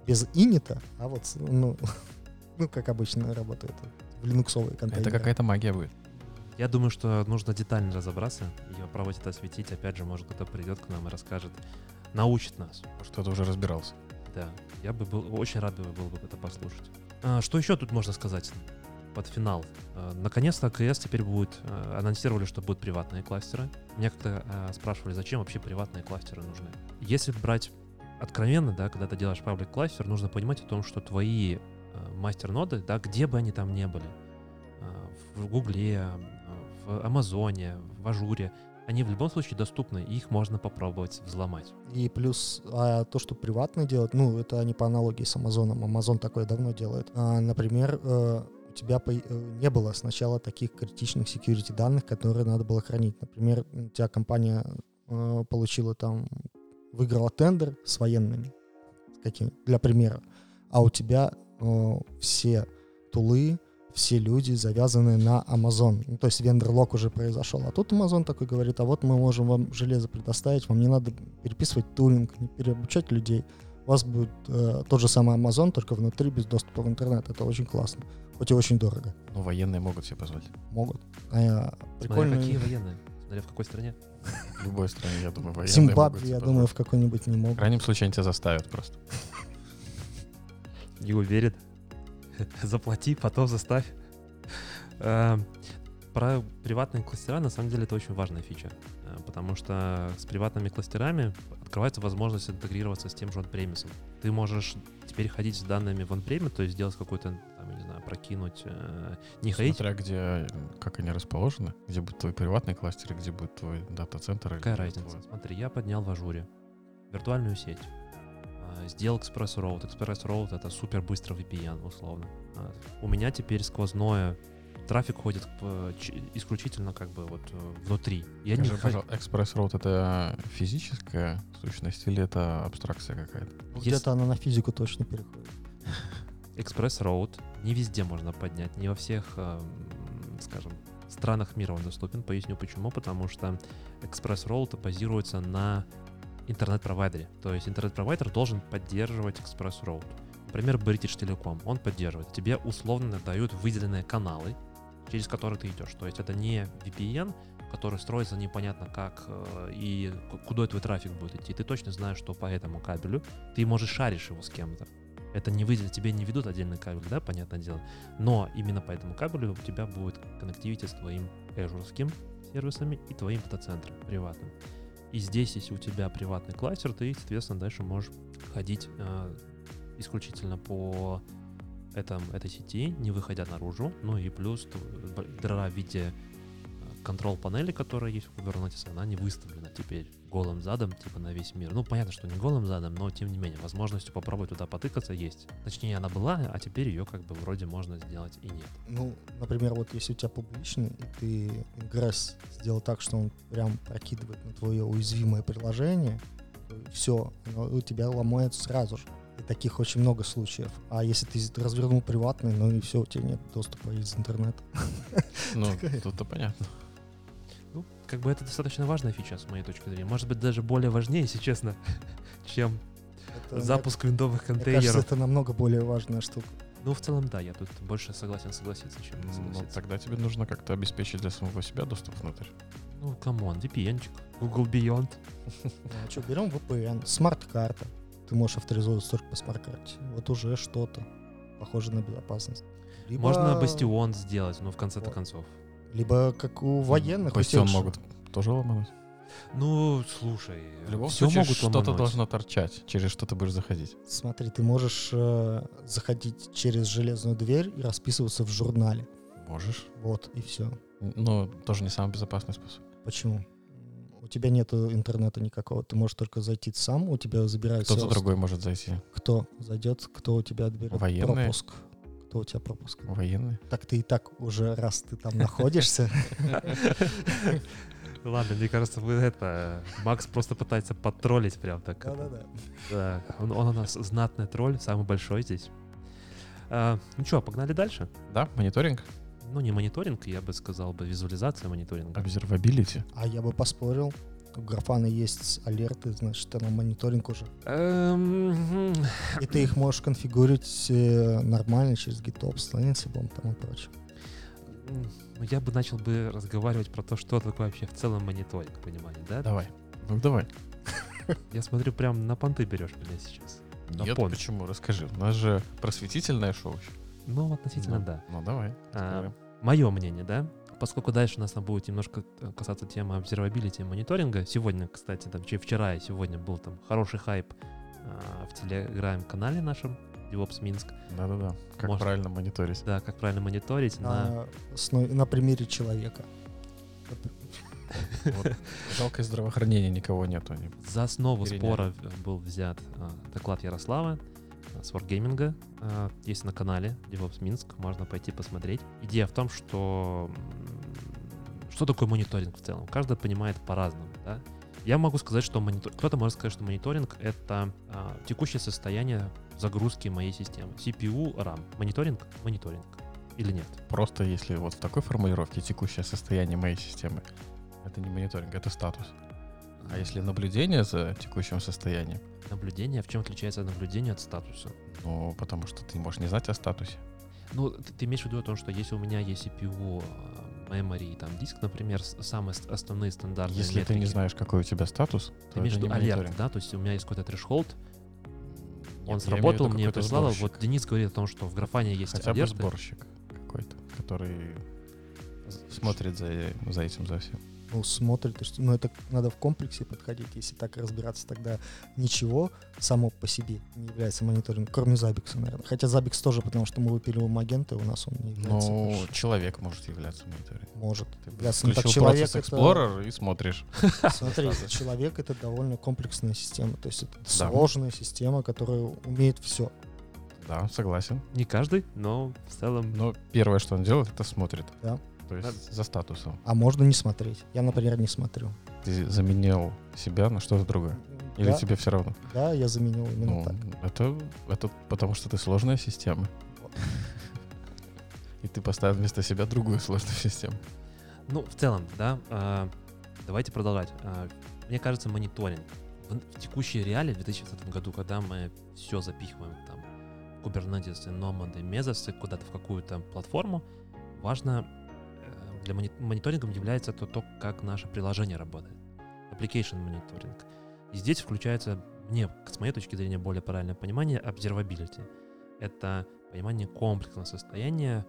Без инита, а вот, ну, ну как обычно работает в линуксовые контейнеры. Это какая-то магия будет. Я думаю, что нужно детально разобраться и попробовать это осветить. Опять же, может, кто-то придет к нам и расскажет, научит нас. Кто-то уже разбирался. Да, я бы был очень рад бы был бы это послушать. А, что еще тут можно сказать под финал? А, наконец-то AKS теперь будет, а, анонсировали, что будут приватные кластеры. Меня как-то а, спрашивали, зачем вообще приватные кластеры нужны. Если брать откровенно, да, когда ты делаешь public кластер, нужно понимать о том, что твои мастер-ноды, да, где бы они там ни были, а, в Гугле, а, в Амазоне, в Azure е, они в любом случае доступны, и их можно попробовать взломать. И плюс а, то, что приватно делать, ну, это не по аналогии с Амазоном. Амазон такое давно делает. А, например, э, у тебя э, не было сначала таких критичных security данных, которые надо было хранить. Например, у тебя компания э, получила там, выиграла тендер с военными, с какими, для примера, а у тебя э, все тулы, все люди завязаны на Amazon. Ну, то есть вендор-лок уже произошел. А тут Amazon такой говорит, а вот мы можем вам железо предоставить, вам не надо переписывать тулинг, не переобучать людей. У вас будет э, тот же самый Amazon, только внутри без доступа в интернет. Это очень классно. Хоть и очень дорого. Ну, военные могут себе позволить. Могут. А, я- Смотря прикольно. какие военные, смотря в какой стране. В любой стране, я думаю, военные Зимбабве, себе я думаю, в какой-нибудь не В могут. крайнем случае они тебя заставят просто. Не уверен. Заплати, потом заставь. Э, Про приватные кластера, на самом деле, это очень важная фича. Э, Потому что с приватными кластерами открывается возможность интегрироваться с тем же on Ты можешь теперь ходить с данными в on то есть сделать какой-то, там, не знаю, прокинуть, э, не ходить. Смотря где, как они расположены, где будет твой приватный кластер, где будет твой дата-центр. Какая разница? твой- Смотри, я поднял в ажуре виртуальную сеть, сделал Express Route. Express Route — это супер быстро VPN, условно. А, У меня теперь сквозное трафик ходит э, исключительно как бы вот э, внутри. Я не Скажи, хо- пожалуйста, Express Road это физическая сущность или это абстракция какая-то? Ну, Где-то она на физику точно переходит. Express Road не везде можно поднять, не во всех, эм, скажем, странах мира он доступен. Поясню почему. Потому что Express Road базируется на интернет-провайдере. То есть интернет-провайдер должен поддерживать Express Road. Например, British Telecom, он поддерживает. Тебе условно дают выделенные каналы, через которые ты идешь. То есть это не VPN, который строится непонятно как э, и куда твой трафик будет идти. Ты точно знаешь, что по этому кабелю ты, может, шаришь его с кем-то. Это не выйдет, тебе не ведут отдельный кабель, да, понятное дело. Но именно по этому кабелю у тебя будет коннективити с твоим Azure сервисами и твоим дата-центром приватным. И здесь, если у тебя приватный кластер, ты, соответственно, дальше можешь ходить э, исключительно по этом, этой сети, не выходя наружу. Ну и плюс дыра в виде контрол-панели, которая есть в Kubernetes, она не выставлена теперь голым задом, типа на весь мир. Ну, понятно, что не голым задом, но тем не менее, возможность попробовать туда потыкаться есть. Точнее, она была, а теперь ее как бы вроде можно сделать и нет. Ну, например, вот если у тебя публичный, и ты ингресс сделал так, что он прям прокидывает на твое уязвимое приложение, все, у тебя ломает сразу же. И таких очень много случаев. А если ты развернул приватный, ну и все, у тебя нет доступа из интернета. Ну, тут-то понятно. Ну, как бы это достаточно важная фича, с моей точки зрения. Может быть, даже более важнее, если честно, чем Это, запуск виндовых мне кажется, контейнеров. это намного более важная штука. Ну, в целом, да, я тут больше согласен согласиться, чем не Ну, согласиться. тогда тебе нужно как-то обеспечить для самого себя доступ внутрь. Ну, come on, VPN-чик, Google Beyond. А что, берем VPN, смарт-карта. Ты можешь авторизовываться только по смарт-карте. Вот уже что-то похоже на безопасность. Либо, Можно бастион сделать, но в конце-то Вот. концов. Либо как у военных. же. могут тоже ломануть. Ну, слушай, В любом все случае что-то должно торчать, через что ты будешь заходить. Смотри, ты можешь э, заходить через железную дверь и расписываться в журнале. Можешь. Вот, и все. Но тоже не самый безопасный способ. Почему? У тебя нет интернета никакого, ты можешь только зайти сам, у тебя забирают Кто-то другой может зайти. Кто зайдет, кто у тебя отберет Военные? пропуск. Кто у тебя пропуск? Военные. Так ты и так уже, раз ты там находишься, Ладно, мне кажется, вы это... Макс просто пытается потроллить прям так. да-да-да. Да, он, он у нас знатный тролль, самый большой здесь. А, ну что, погнали дальше? Да, мониторинг, Ну, не мониторинг, я бы сказал бы визуализация мониторинга. observability. А я бы поспорил, у графана есть алерты, значит, там мониторинг уже. Эм, И ты их можешь конфигурить э, нормально через GitOps, Ansible и тому прочее. Ну, я бы начал бы разговаривать про то, что такое вообще в целом мониторинг, понимание, да? Давай. Ну давай. Я смотрю, прям на понты берешь меня сейчас. Нет, Напомни. почему? Расскажи. У нас же просветительное шоу. еще. Ну, относительно Ну, да. Ну давай. А, Мое мнение, да? Поскольку дальше у нас там будет немножко э, касаться темы observability и мониторинга. Сегодня, кстати, там, че- вчера и сегодня был там хороший хайп а, в телеграм-канале нашем DevOps Минск. Да-да-да. Как Может. правильно мониторить. Да, как правильно мониторить на... На, основ- на примере человека. Вот. Жалко, из здравоохранения никого нету. Они- За основу Переняли. спора в- был взят а, доклад Ярослава а, с Wargaming. А, есть на канале DevOps Минск, можно пойти посмотреть. Идея в том, что что такое мониторинг в целом? Каждый понимает по-разному, да? Я могу сказать, что монитор... кто-то может сказать, что мониторинг — это а, текущее состояние загрузки моей системы. CPU, RAM. Мониторинг? Мониторинг. Или нет? Просто если вот в такой формулировке текущее состояние моей системы, это не мониторинг, это статус. А если наблюдение за текущим состоянием, Наблюдение, в чем отличается наблюдение от статуса? ну, потому что ты можешь не знать о статусе. Ну, ты, ты имеешь в виду о том, что если у меня есть CPU, э, memory, там диск, например, самые основные стандартные Если ты не метрики. знаешь, какой у тебя статус, Ты то имеешь в виду алерт, да? То есть у меня есть какой-то трешхолд, Нет, он в сработал, мне какой-то прислал. сборщик. Вот Денис говорит о том, что в графане есть Хотя бы алерты. сборщик какой-то, который смотрит за, за этим, за всем. Ну, смотрит, и что- ну, это надо в комплексе подходить. Если так разбираться, тогда ничего само по себе не является мониторингом, кроме Zabbix, наверное. Хотя Zabbix тоже, потому что мы выпиливаем агента, у нас он не является. Ну, конечно. человек может являться мониторингом. может. Ты Являться. Ну, так включил человек Process это- Explorer и смотришь. Смотри, человек это довольно комплексная система. То есть это Да. сложная система, которая умеет все. Да, согласен. Не каждый, но в целом... Но первое, что он делает, это смотрит. Да. То есть за статусом. А можно не смотреть. Я, например, не смотрю. Ты заменил себя на что-то другое. Или да, тебе все равно? да, я заменил именно Ну, так. это, это потому что ты сложная система. И ты поставил вместо себя другую сложную систему. Ну, в целом, да, а, давайте продолжать. А, Мне кажется, мониторинг в, в текущей реалии в 2020 году, когда мы все запихиваем там Kubernetes, Nomad, Mesos куда-то в какую-то платформу, важно для мони- мониторингом является то, то, как наше приложение работает. Application мониторинг. И здесь включается, мне, с моей точки зрения, более правильное понимание observability. Это понимание комплексного состояния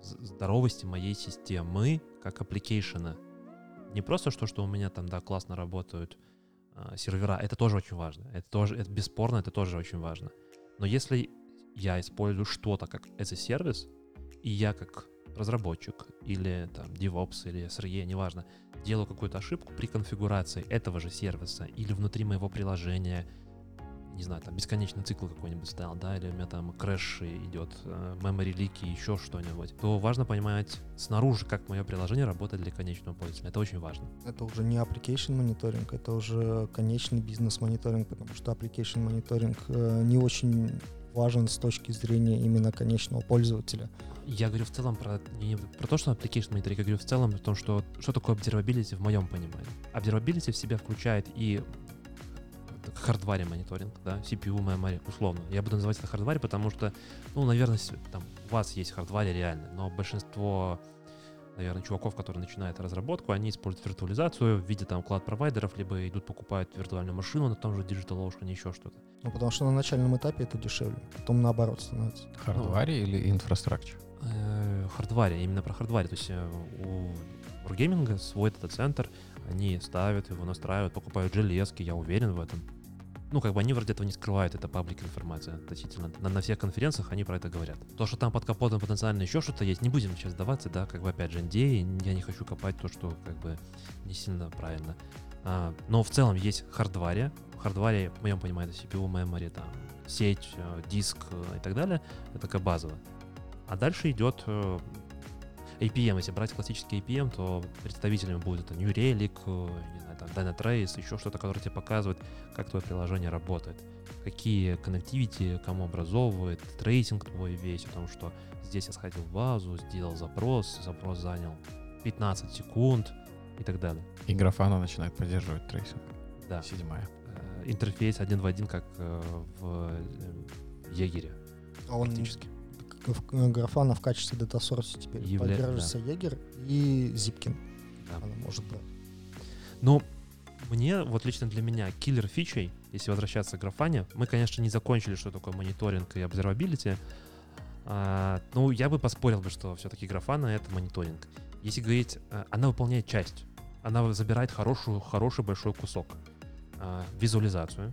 здоровости моей системы как application а. Не просто что, что у меня там, да, классно работают а, сервера, это тоже очень важно. Это тоже, это бесспорно, это тоже очень важно. Но если я использую что-то как as a service, и я как разработчик или там DevOps или SRE, неважно, делаю какую-то ошибку при конфигурации этого же сервиса или внутри моего приложения, не знаю, там бесконечный цикл какой-нибудь стал, да, или у меня там крэш идет, э, memory лики, еще что-нибудь, то важно понимать снаружи, как мое приложение работает для конечного пользователя. Это очень важно. Это уже не application мониторинг, это уже конечный бизнес-мониторинг, потому что application мониторинг э, не очень важен с точки зрения именно конечного пользователя. Я говорю в целом про, не про то, что application мониторинг, я говорю в целом о том, что, что такое observability в моем понимании. Observability в себя включает и хардваре мониторинг, да, CPU, memory, условно. Я буду называть это хардваре, потому что, ну, наверное, там у вас есть хардваре реально, но большинство, наверное, чуваков, которые начинают разработку, они используют виртуализацию в виде там клад-провайдеров, либо идут покупают виртуальную машину на том же DigitalOcean, еще что-то. Ну, потому что на начальном этапе это дешевле, потом наоборот становится. Хардваре или инфраструктуре? Э, Хардваре, именно про хардваре. То есть э, у Wargaming свой дата-центр, они ставят его, настраивают, покупают железки, я уверен в этом. Ну, как бы они вроде этого не скрывают, это паблик информация относительно. На, на всех конференциях они про это говорят. То, что там под капотом потенциально еще что-то есть, не будем сейчас сдаваться, да, как бы опять же NDA, я не хочу копать то, что как бы не сильно правильно. А, но в целом есть хардваре. Хардваре, в моем понимании, это CPU, memory, там, сеть, э, диск и так далее. Это как базово. А дальше идет э, APM. Если брать классический APM, то представителями будет это New Relic, э, не знаю, там Dynatrace, еще что-то, которое тебе показывает, как твое приложение работает, какие connectivity кому образовывает, трейсинг твой весь, о том, что здесь я сходил в базу, сделал запрос, запрос занял 15 секунд и так далее. И Grafana начинает поддерживать трейсинг. Да. Седьмая. Э, Интерфейс один в один, как в Егере, А он практически. Э, Графана в качестве дата source теперь Явля- поддерживается Егер и Zipkin. Да. Она может брать. Ну, мне, вот лично для меня, киллер фичей, если возвращаться к графане, мы, конечно, не закончили, что такое мониторинг и observability. А, ну, я бы поспорил бы, что все-таки графана — это мониторинг. Если говорить, а, она выполняет часть. Она забирает хорошую, хороший большой кусок. А, визуализацию.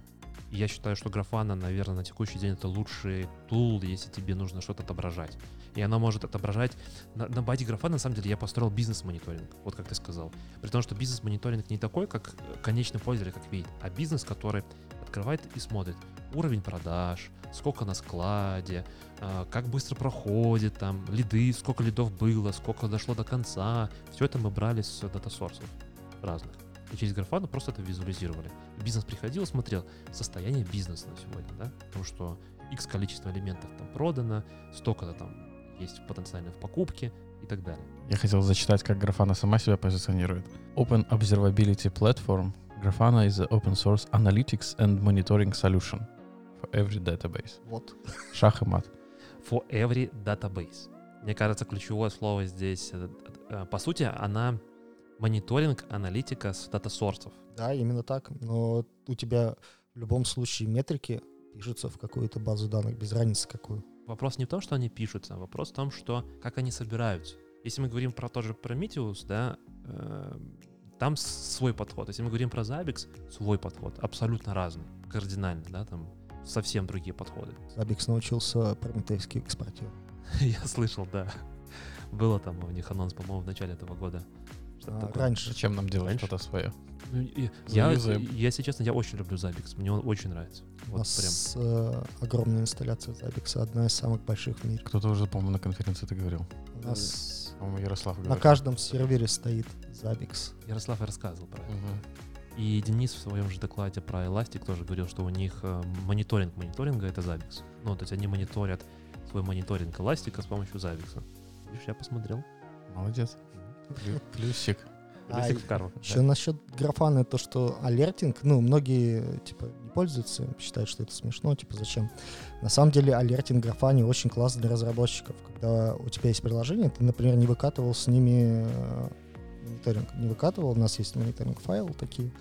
Я считаю, что графана, наверное, на текущий день это лучший тул, если тебе нужно что-то отображать. И она может отображать... На, на базе графана, на самом деле, я построил бизнес-мониторинг, вот как ты сказал. При том, что бизнес-мониторинг не такой, как конечный пользователь, как видит, а бизнес, который открывает и смотрит уровень продаж, сколько на складе, а, как быстро проходит, там, лиды, сколько лидов было, сколько дошло до конца. Все это мы брали с дата-сорсов разных. И через графану просто это визуализировали. Бизнес приходил, смотрел состояние бизнеса на сегодня, да, потому что X количество элементов там продано, столько-то там есть потенциально в покупке и так далее. Я хотел зачитать, как Grafana сама себя позиционирует. Open Observability Platform. Grafana is an open source analytics and monitoring solution for every database. Вот. Шах и мат. For every database. Мне кажется, ключевое слово здесь, э, э, по сути, она мониторинг, аналитика с дата-сорсов. Да, именно так. Но у тебя в любом случае метрики пишутся в какую-то базу данных, без разницы какую. Вопрос не в том, что они пишутся, а вопрос в том, что как они собираются. Если мы говорим про тот же Prometheus, да, э, там свой подход. Если мы говорим про Zabbix, свой подход, абсолютно разный, кардинально, да, там совсем другие подходы. Zabbix научился прометейский экспортировать. Я слышал, да. Было там у них анонс, по-моему, в начале этого года. А, такое. раньше. Зачем нам делать Раньше? что-то свое? Ну, и- я, я, если честно, я очень люблю Zabbix. Мне он очень нравится. У Вот прям. нас э, огромная инсталляция Zabbix, одна из самых больших в мире. Кто-то уже, по-моему, на конференции это говорил. У нас По-моему, Ярослав на говорил. каждом сервере стоит Zabbix. Ярослав и рассказывал про это. Мгм. И Денис в своем же докладе про Elastic тоже говорил, что у них э, мониторинг мониторинга — это Zabbix. Ну, то есть они мониторят свой мониторинг Elastic с помощью Zabbix. Видишь, я посмотрел. Молодец. Плю- Плюсик. А, карму. Еще насчет графана, то, что алертинг, ну, многие, типа, не пользуются, считают, что это смешно, типа, зачем? На самом деле, алертинг графане очень классно для разработчиков. Когда у тебя есть приложение, ты, например, не выкатывал с ними э, мониторинг, не выкатывал, у нас есть мониторинг файл такие,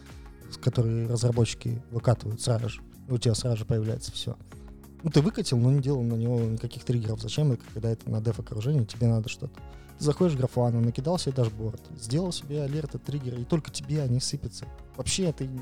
с которые разработчики выкатывают сразу же, у тебя сразу же появляется все. Ну, ты выкатил, но не делал на него никаких триггеров. Зачем когда это на деф-окружении, тебе надо что-то. Заходишь в графану, накидал себе дашборд, сделал себе алерты, триггеры, и только тебе они сыпятся. Вообще ты ни-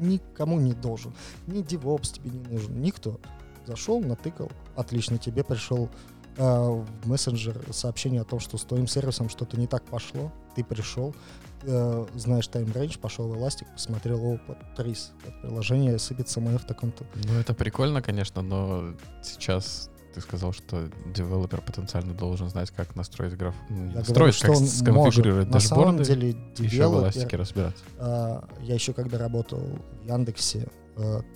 никому не должен. Ни DevOps тебе не нужен, никто. Зашел, натыкал, отлично, тебе пришел в мессенджер сообщение о том, что с твоим сервисом что-то не так пошло, ты пришел, э, знаешь time range, пошел в Elastic, посмотрел, о, под трис, приложение сыпется мое в таком-то. Ну, это прикольно, конечно, но сейчас ты сказал, что девелопер потенциально должен знать, как настроить граф... Я настроить, говорю, как он сконфигурировать может. На самом дашборды, деле, еще в девелопер, Elastic е разбираться. А, Я еще когда работал в Яндексе,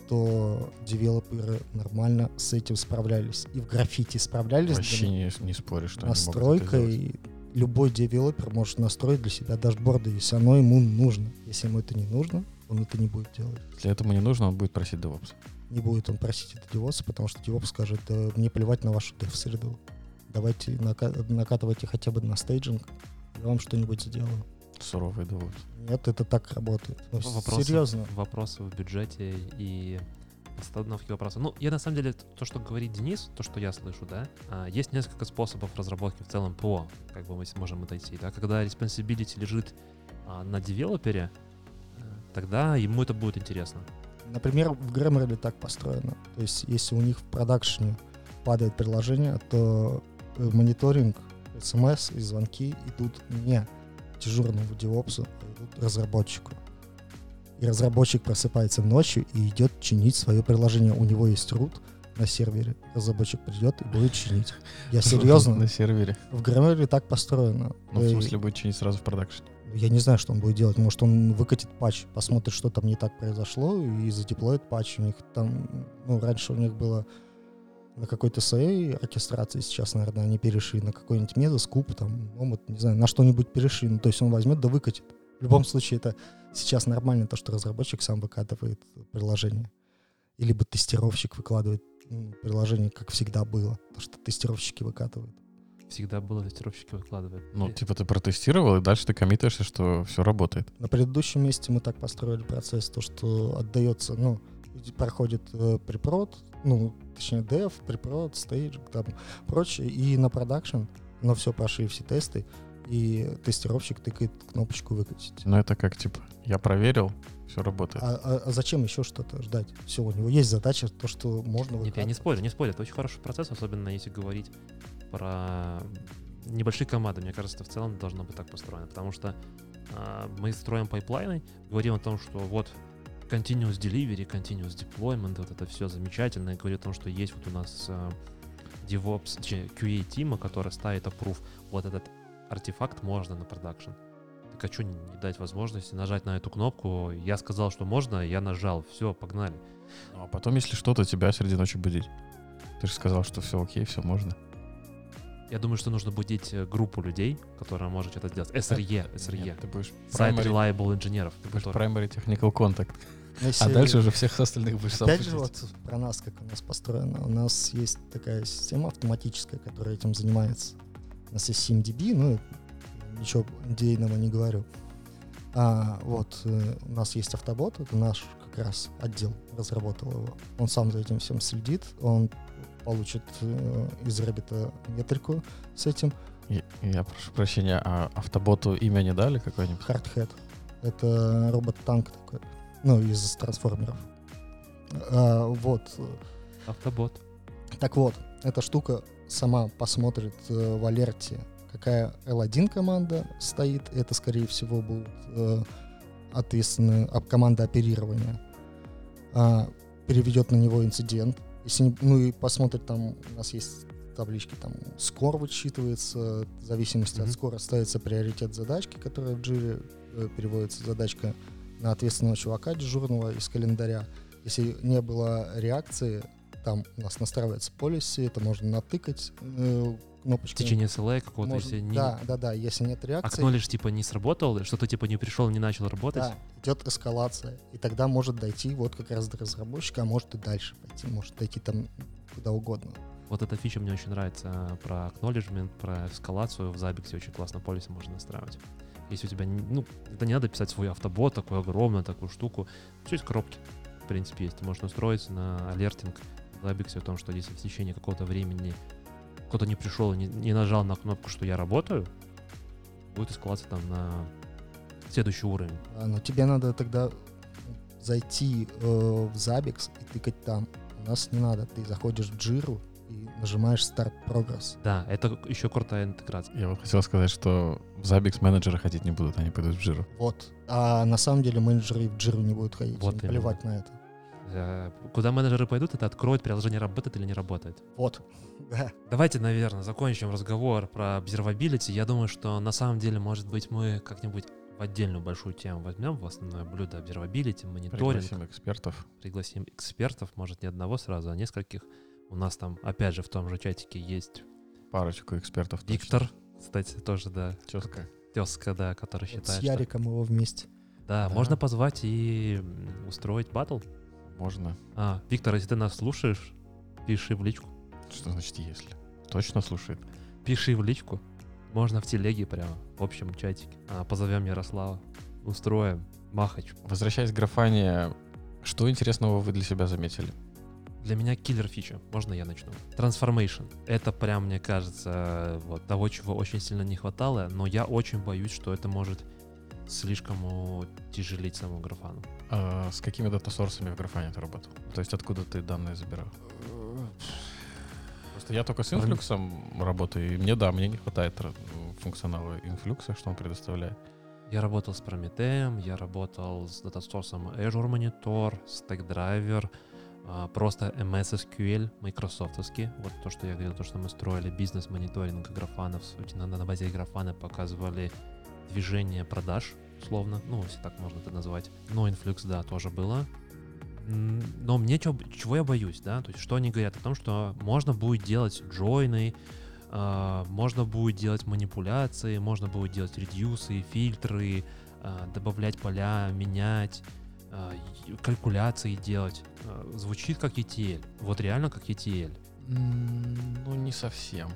то девелоперы нормально с этим справлялись. И в граффити справлялись. Вообще не, не споришь, что настройкой. Любой девелопер может настроить для себя дашборды, если оно ему нужно. Если ему это не нужно, он это не будет делать. Если этому не нужно, он будет просить DevOps. Не будет он просить это DevOps, потому что DevOps скажет, «Да мне плевать на вашу dev-среду. Давайте нака- накатывайте хотя бы на стейджинг, я вам что-нибудь сделаю. Суровый DevOps. Нет, это так работает. Ну, Вопросы, серьезно. Вопросы в бюджете и постановки вопроса. Ну, я на самом деле, то, что говорит Денис, то, что я слышу, да, а, есть несколько способов разработки в целом ПО, как бы мы сможем отойти, да, когда responsibility лежит а, на девелопере, э, тогда ему это будет интересно. Например, в Grammarly так построено. То есть, если у них в продакшене падает приложение, то э, мониторинг, смс и звонки идут не дежурному девопсу, а разработчику. И разработчик просыпается ночью и идет чинить свое приложение. У него есть root на сервере. Разработчик придет и будет чинить. Я серьезно. На сервере. В Grammarly так построено. Ну, в И смысле, будет чинить сразу в продакшене. Я не знаю, что он будет делать. Может, он выкатит патч, посмотрит, что там не так произошло, и задеплоит патч. У них там, ну, раньше у них было на какой-то своей оркестрации, сейчас, наверное, они перешли на какой-нибудь мезоскуп, там, ну, вот, не знаю, на что-нибудь перешли. Ну, то есть он возьмет да выкатит. В любом случае, это сейчас нормально, то, что разработчик сам выкатывает приложение. И либо тестировщик выкладывает м, приложение, как всегда было. То, что тестировщики выкатывают. Всегда было, тестировщики выкладывают. Ну, И- типа ты протестировал, и дальше ты коммитаешься, что все работает. На предыдущем месте мы так построили процесс, то что отдается, ну, проходит э, препрод, ну, точнее, dev, препрод, stage, там, прочее, и на продакшн, но все прошли все тесты, и тестировщик тыкает кнопочку выкатить. Но это как, типа, я проверил, все работает. А, а- а зачем еще что-то ждать? Все, у него есть задача, то, что можно Нет, я не спорю, не спорю. Это очень хороший процесс, особенно если говорить про небольшие команды. Мне кажется, в целом должно быть так построено, потому что а, мы строим пайплайны, говорим о том, что вот continuous delivery, continuous deployment, вот это все замечательно, и говорим о том, что есть вот у нас а, DevOps, QA тима, который ставит approve, вот этот артефакт можно на продакшн. Так а что не дать возможности нажать на эту кнопку? Я сказал, что можно, я нажал, все, погнали. Ну, а потом, если что-то, тебя среди ночи будить. Ты же сказал, что все окей, все можно. Я думаю, что нужно будить э, группу людей, которая может это сделать. SRE, SRE. Нет, ты будешь Site primary, Reliable инженеров. ты будешь которые- primary technical contact. А дальше уже всех остальных будешь сам Опять же, вот про нас, как у нас построено. У нас есть такая система автоматическая, которая этим занимается. У нас есть SimDB, ну, ничего идейного не говорю. А, вот, э, у нас есть автобот, это наш как раз отдел разработал его. Он сам за этим всем следит, он получит э, из Rabbit метрику с этим. И- Я прошу прощения, а автоботу имя не дали какое-нибудь? Hardhead. Это робот-танк такой, ну, из трансформеров. А, вот, Автобот. Так вот, эта штука сама посмотрит э, в алерте, какая L1 команда стоит. Это, скорее всего, будет э, ответственная об- команда оперирования. А, переведет на него инцидент. Если не- ну и посмотрит там, у нас есть таблички, там скор вычитывается, в зависимости Мгм. от скора ставится приоритет задачки, которая в джире э, переводится задачка на ответственного чувака дежурного из календаря. Если не было реакции, там у нас настраивается полиси, это можно натыкать э, В кнопочкой. течение SLA какого-то, Можно- если не... Да, да, да, если нет реакции, Окно лишь типа не сработало, что-то типа не пришел, не начал работать. да, идет эскалация. И тогда может дойти вот как раз до разработчика, а может и дальше пойти, может дойти там куда угодно. Вот эта фича мне очень нравится а, про acknowledgement, про эскалацию. В Zabbix очень классно полисы можно настраивать. Если у тебя, ну, это не надо писать свой автобот, такой огромный, такую штуку. Все из коробки, в принципе, есть. Ты можешь настроить на алертинг в Zabbix о том, что если в течение какого-то времени кто-то не пришел и не, не нажал на кнопку, что я работаю, будет эскалация там на следующий уровень. А, но тебе надо тогда зайти э, в Zabbix и тыкать там. У нас не надо, ты заходишь в Jira и нажимаешь Start Progress. Да, это еще крутая интеграция. Я вот хотел сказать, что в Zabbix менеджеры ходить не будут, они пойдут в жиру. Вот. А на самом деле менеджеры и в Jira не будут ходить, Вот им плевать на это. Э, Куда менеджеры пойдут, это откроют, приложение работает или не работает. Вот. Да. Давайте, наверное, закончим разговор про observability. Я думаю, что на самом деле, может быть, мы как-нибудь в отдельную большую тему возьмем в основное блюдо observability, мониторинг, Пригласим экспертов. пригласим экспертов, может, не одного сразу, а нескольких. У нас там, опять же, в том же чатике есть Парочку экспертов. точно. Виктор, кстати, тоже, да, Чётко. тезка, да, который Вот считает, с что- Яриком его вместе. Да, Да. можно позвать и устроить батл. Можно. А, Виктор, если ты нас слушаешь, пиши в личку. Что значит если? Точно слушает? Пиши в личку. Можно в телеге прямо, в общем чатике. А, позовем Ярослава. Устроим. Махач. Возвращаясь к графане, что интересного вы для себя заметили? Для меня киллер фича. Можно я начну? Transformation. Это прям, мне кажется, вот того, чего очень сильно не хватало, но я очень боюсь, что это может слишком утяжелить саму графану. А с какими дата-сорсами в графане ты работал? То есть откуда ты данные забирал? Просто я только с инфлюксом работаю, и мне, да, мне не хватает ра- функционала инфлюкса, что он предоставляет. Я работал с Prometheus, я работал с датасорсом Azure Monitor, StackDriver, а, просто MS SQL, майкрософтовский. Вот то, что я говорил, то, что мы строили бизнес-мониторинг графанов, на, на базе графана показывали движение продаж, условно, ну, если так можно это назвать. Но Influx, да, тоже было. Но мне чё- чего я боюсь, да, то есть что они говорят о том, что можно будет делать джойны, а, можно будет делать манипуляции, можно будет делать редюсы, фильтры, а, добавлять поля, менять, а, калькуляции делать. А, Звучит как ETL. Вот реально как ETL. Ну, не совсем.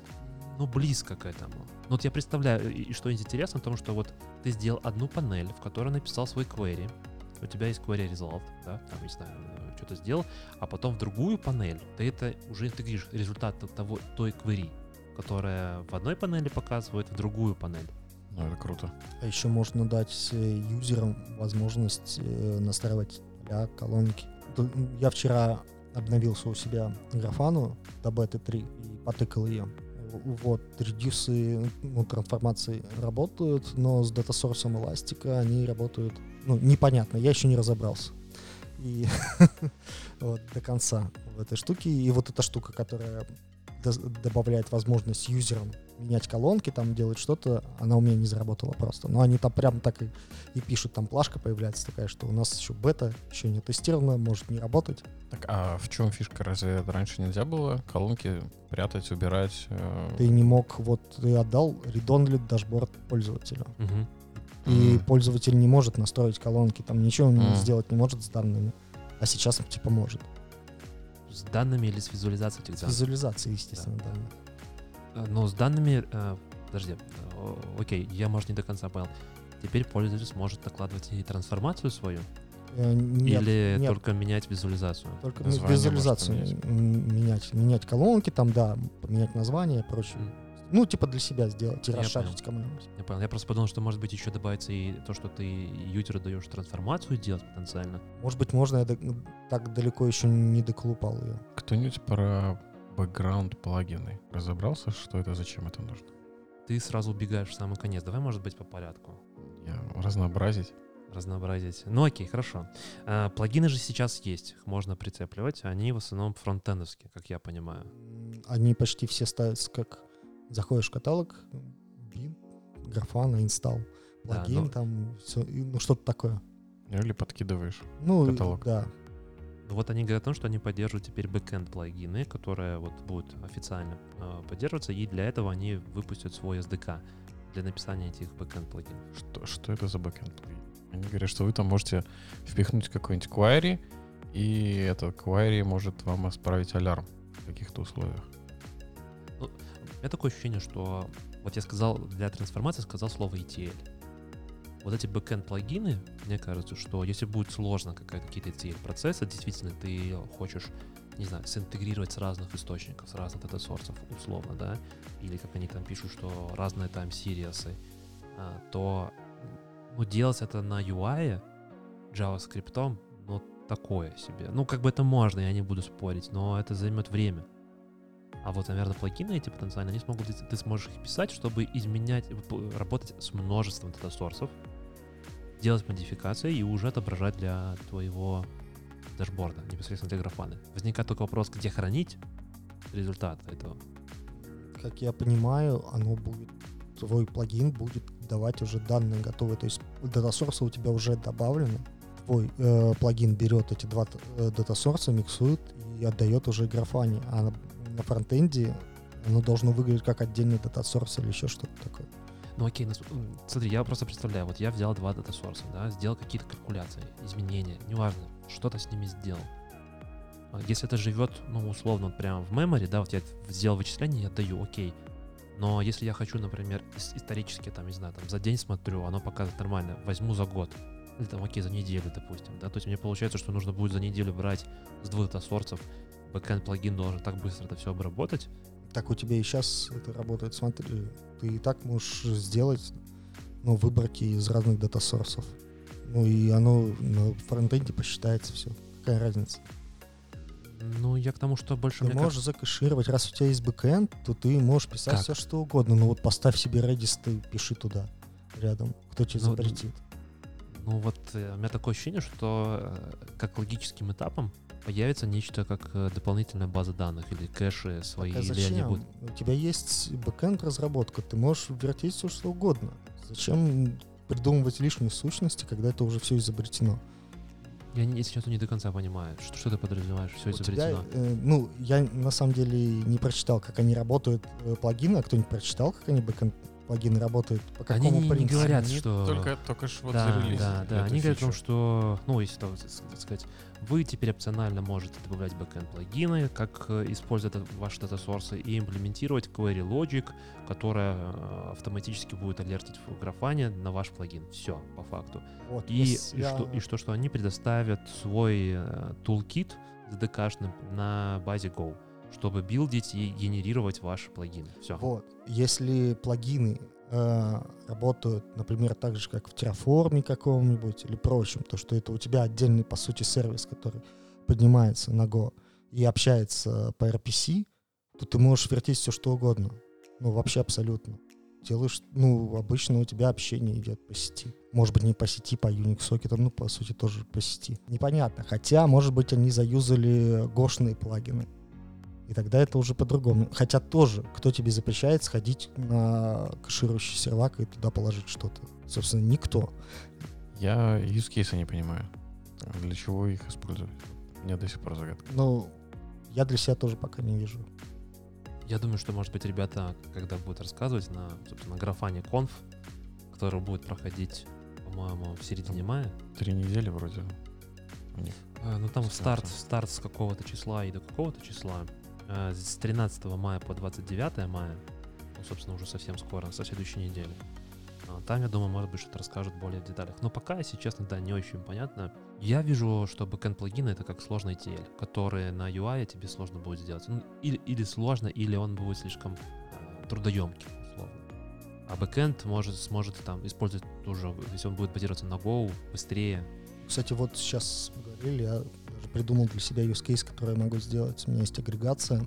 Ну, близко к этому. Ну, вот я представляю, и что интересно в том, что вот ты сделал одну панель, в которой написал свой query, у тебя есть query result, да, там, не знаю, э, что-то сделал, а потом в другую панель ты это уже интегришь результат того, той query, которая в одной панели показывает в другую панель. Ну, это круто. А еще можно дать э, юзерам возможность э, настраивать поля, колонки. Я вчера обновился у себя графану до бета 3 и потыкал ее. Вот, редюсы, ну, трансформации работают, но с датасорсом эластика они работают, ну, непонятно, я еще не разобрался. И вот до конца в этой штуке. И вот эта штука, которая добавляет возможность юзерам менять колонки, там делать что-то, она у меня не заработала просто. Но они там прям так и, и пишут, там плашка появляется такая, что у нас еще бета, еще не тестировано, может не работать. Так, а в чем фишка? Разве раньше нельзя было колонки прятать, убирать? э, Ты не мог, вот ты отдал редонли дашборд пользователю. Мгм. И Мгм. пользователь не может настроить колонки, там ничего он Мгм. сделать не может с данными. А сейчас типа может. С данными или с визуализацией этих С данных? визуализацией, естественно, данных. Э, Но с данными... э, Подожди. о- Окей, я, может, не до конца понял. Теперь пользователь сможет накладывать и трансформацию свою? Э, Нет, или нет, только менять визуализацию? только Название визуализацию может м, менять. Менять колонки, там, да, поменять название и прочее. М, Ну, типа для себя сделать и Я расшарить кому-нибудь. Я понял. Я просто подумал, что, может быть, еще добавится и то, что ты юзеру даешь трансформацию делать потенциально. Может быть, можно, я до- ну, так далеко еще не доколупал ее. Кто-нибудь про бэкграунд плагины разобрался, что это, зачем это нужно? Ты сразу убегаешь в самый конец. Давай, может быть, по порядку. Я разнообразить. разнообразить. Ну окей, хорошо. А, плагины же сейчас есть, их можно прицепливать. Они в основном фронтендовские, как я понимаю. Они почти все ставятся как заходишь в каталог, bin, Grafana, install, Да, плагин, ну- там, всё, и, ну, что-то такое. Или подкидываешь. Ну, Каталог. да. Ну, Вот они говорят о том, что они поддерживают теперь бэкэнд плагины, которые вот будут официально э, поддерживаться, и для этого они выпустят свой SDK для написания этих бэкэнд плагинов. Что, что это за бэкэнд плагин? Они говорят, что вы там можете впихнуть какой-нибудь query, и этот query может вам исправить алярм в каких-то условиях. У меня такое ощущение, что вот я сказал для трансформации сказал слово ETL. Вот эти бэкэнд плагины, мне кажется, что если будет сложно какие-то ETL процессы, действительно ты хочешь, не знаю, синтегрировать с разных источников, с разных дата-сорсов, условно, да, или как они там пишут, что разные там сириасы, а, то ну, делать это на UI JavaScript, ну, такое себе. Ну, как бы это можно, я не буду спорить, но это займет время. А вот, наверное, плагины эти потенциально, они смогут, ты сможешь их писать, чтобы изменять, п- работать с множеством дата-сорсов, делать модификации и уже отображать для твоего дашборда, непосредственно для графаны. Возникает только вопрос, где хранить результат этого. Как я понимаю, оно будет, твой плагин будет давать уже данные готовые. То есть data source ы у тебя уже добавлены. Твой э, плагин берет эти два э, data source а, миксует и отдает уже Grafana е. А на, фронтенде оно должно выглядеть как отдельный data source или еще что-то такое. Ну окей, смотри, я просто представляю, вот я взял два data source а, да, сделал какие-то калькуляции, изменения, неважно, что-то с ними сделал. А Если это живет, ну, условно, вот прямо в memory, да, вот я сделал вычисление, я отдаю, окей. Но если я хочу, например, ис- исторически, там, не знаю, там, за день смотрю, оно показывает нормально, возьму за год, или там, окей, за неделю, допустим, да, то есть мне получается, что нужно будет за неделю брать с двух датасорсов, бэкэнд плагин должен так быстро это все обработать. Так у тебя и сейчас это работает, смотри, ты и так можешь сделать ну, выборки из разных датасорсов. Ну и оно на фронтенде посчитается все. Какая разница? Ну, я к тому, что больше... Ты можешь как... закэшировать. Раз у тебя есть бэкэнд, то ты можешь писать как? все, что угодно. Ну вот поставь себе Redis, ты пиши туда рядом. Кто тебе ну, запретит? Ну вот э, у меня такое ощущение, что э, как логическим этапом появится нечто как э, дополнительная база данных или кэши свои. Так, а зачем? Или они будут... У тебя есть бэкэнд разработка, ты можешь вертеть все что угодно. Зачем придумывать лишние сущности, когда это уже все изобретено? Я, если честно, не до конца понимаю, что, что ты подразумеваешь, все изобретено. Тебя, э, ну, я на самом деле не прочитал, как они работают, э, плагины, а кто-нибудь прочитал, как они бэкэнд плагины работают, по какому они не, принципу? не говорят, что... Только, только ж вот да, да, да, они говорят о том, что, ну, если так сказать, вы теперь опционально можете добавлять бэкэнд плагины, как э, использовать ваши data source ы и имплементировать query logic, которая э, автоматически будет алертить в графане на ваш плагин. Все, по факту. Вот, и, и, я... что, и что, что они предоставят свой э, toolkit SDK на базе Go чтобы билдить и генерировать ваши плагины. Все. Вот. Если плагины э, работают, например, так же, как в Terraform каком-нибудь или прочем, то что это у тебя отдельный, по сути, сервис, который поднимается на Go и общается по RPC, то ты можешь вертеть все, что угодно. Ну, вообще абсолютно. Делаешь, ну, обычно у тебя общение идет по сети. Может быть, не по сети, по Unix сокетам, ну, по сути, тоже по сети. Непонятно. Хотя, может быть, они заюзали гошные плагины. И тогда это уже по-другому. Хотя тоже, кто тебе запрещает сходить на кэширующий сервак и туда положить что-то? Собственно, никто. Я use case не понимаю. Для чего их использовать? У меня до сих пор загадка. Ну, я для себя тоже пока не вижу. Я думаю, что, может быть, ребята, когда будут рассказывать на, собственно, графане конф, который будет проходить, по-моему, в середине мая. Три недели вроде у них. А, ну там старт, старт с какого-то числа и до какого-то числа. Э, с 13 мая по 29 мая, ну, собственно, уже совсем скоро, со следующей недели. А, там, я думаю, может быть, что-то расскажут более в деталях. Но пока, если честно, да, не очень понятно. Я вижу, что бэкэнд плагины это как сложный ETL, который на UI тебе сложно будет сделать. Ну, или, или сложно, или он будет слишком э, трудоемкий, условно. А бэкэнд может, сможет там использовать тоже, если он будет базироваться на Go, быстрее. Кстати, вот сейчас говорили, я придумал для себя use case, который я могу сделать. У меня есть агрегация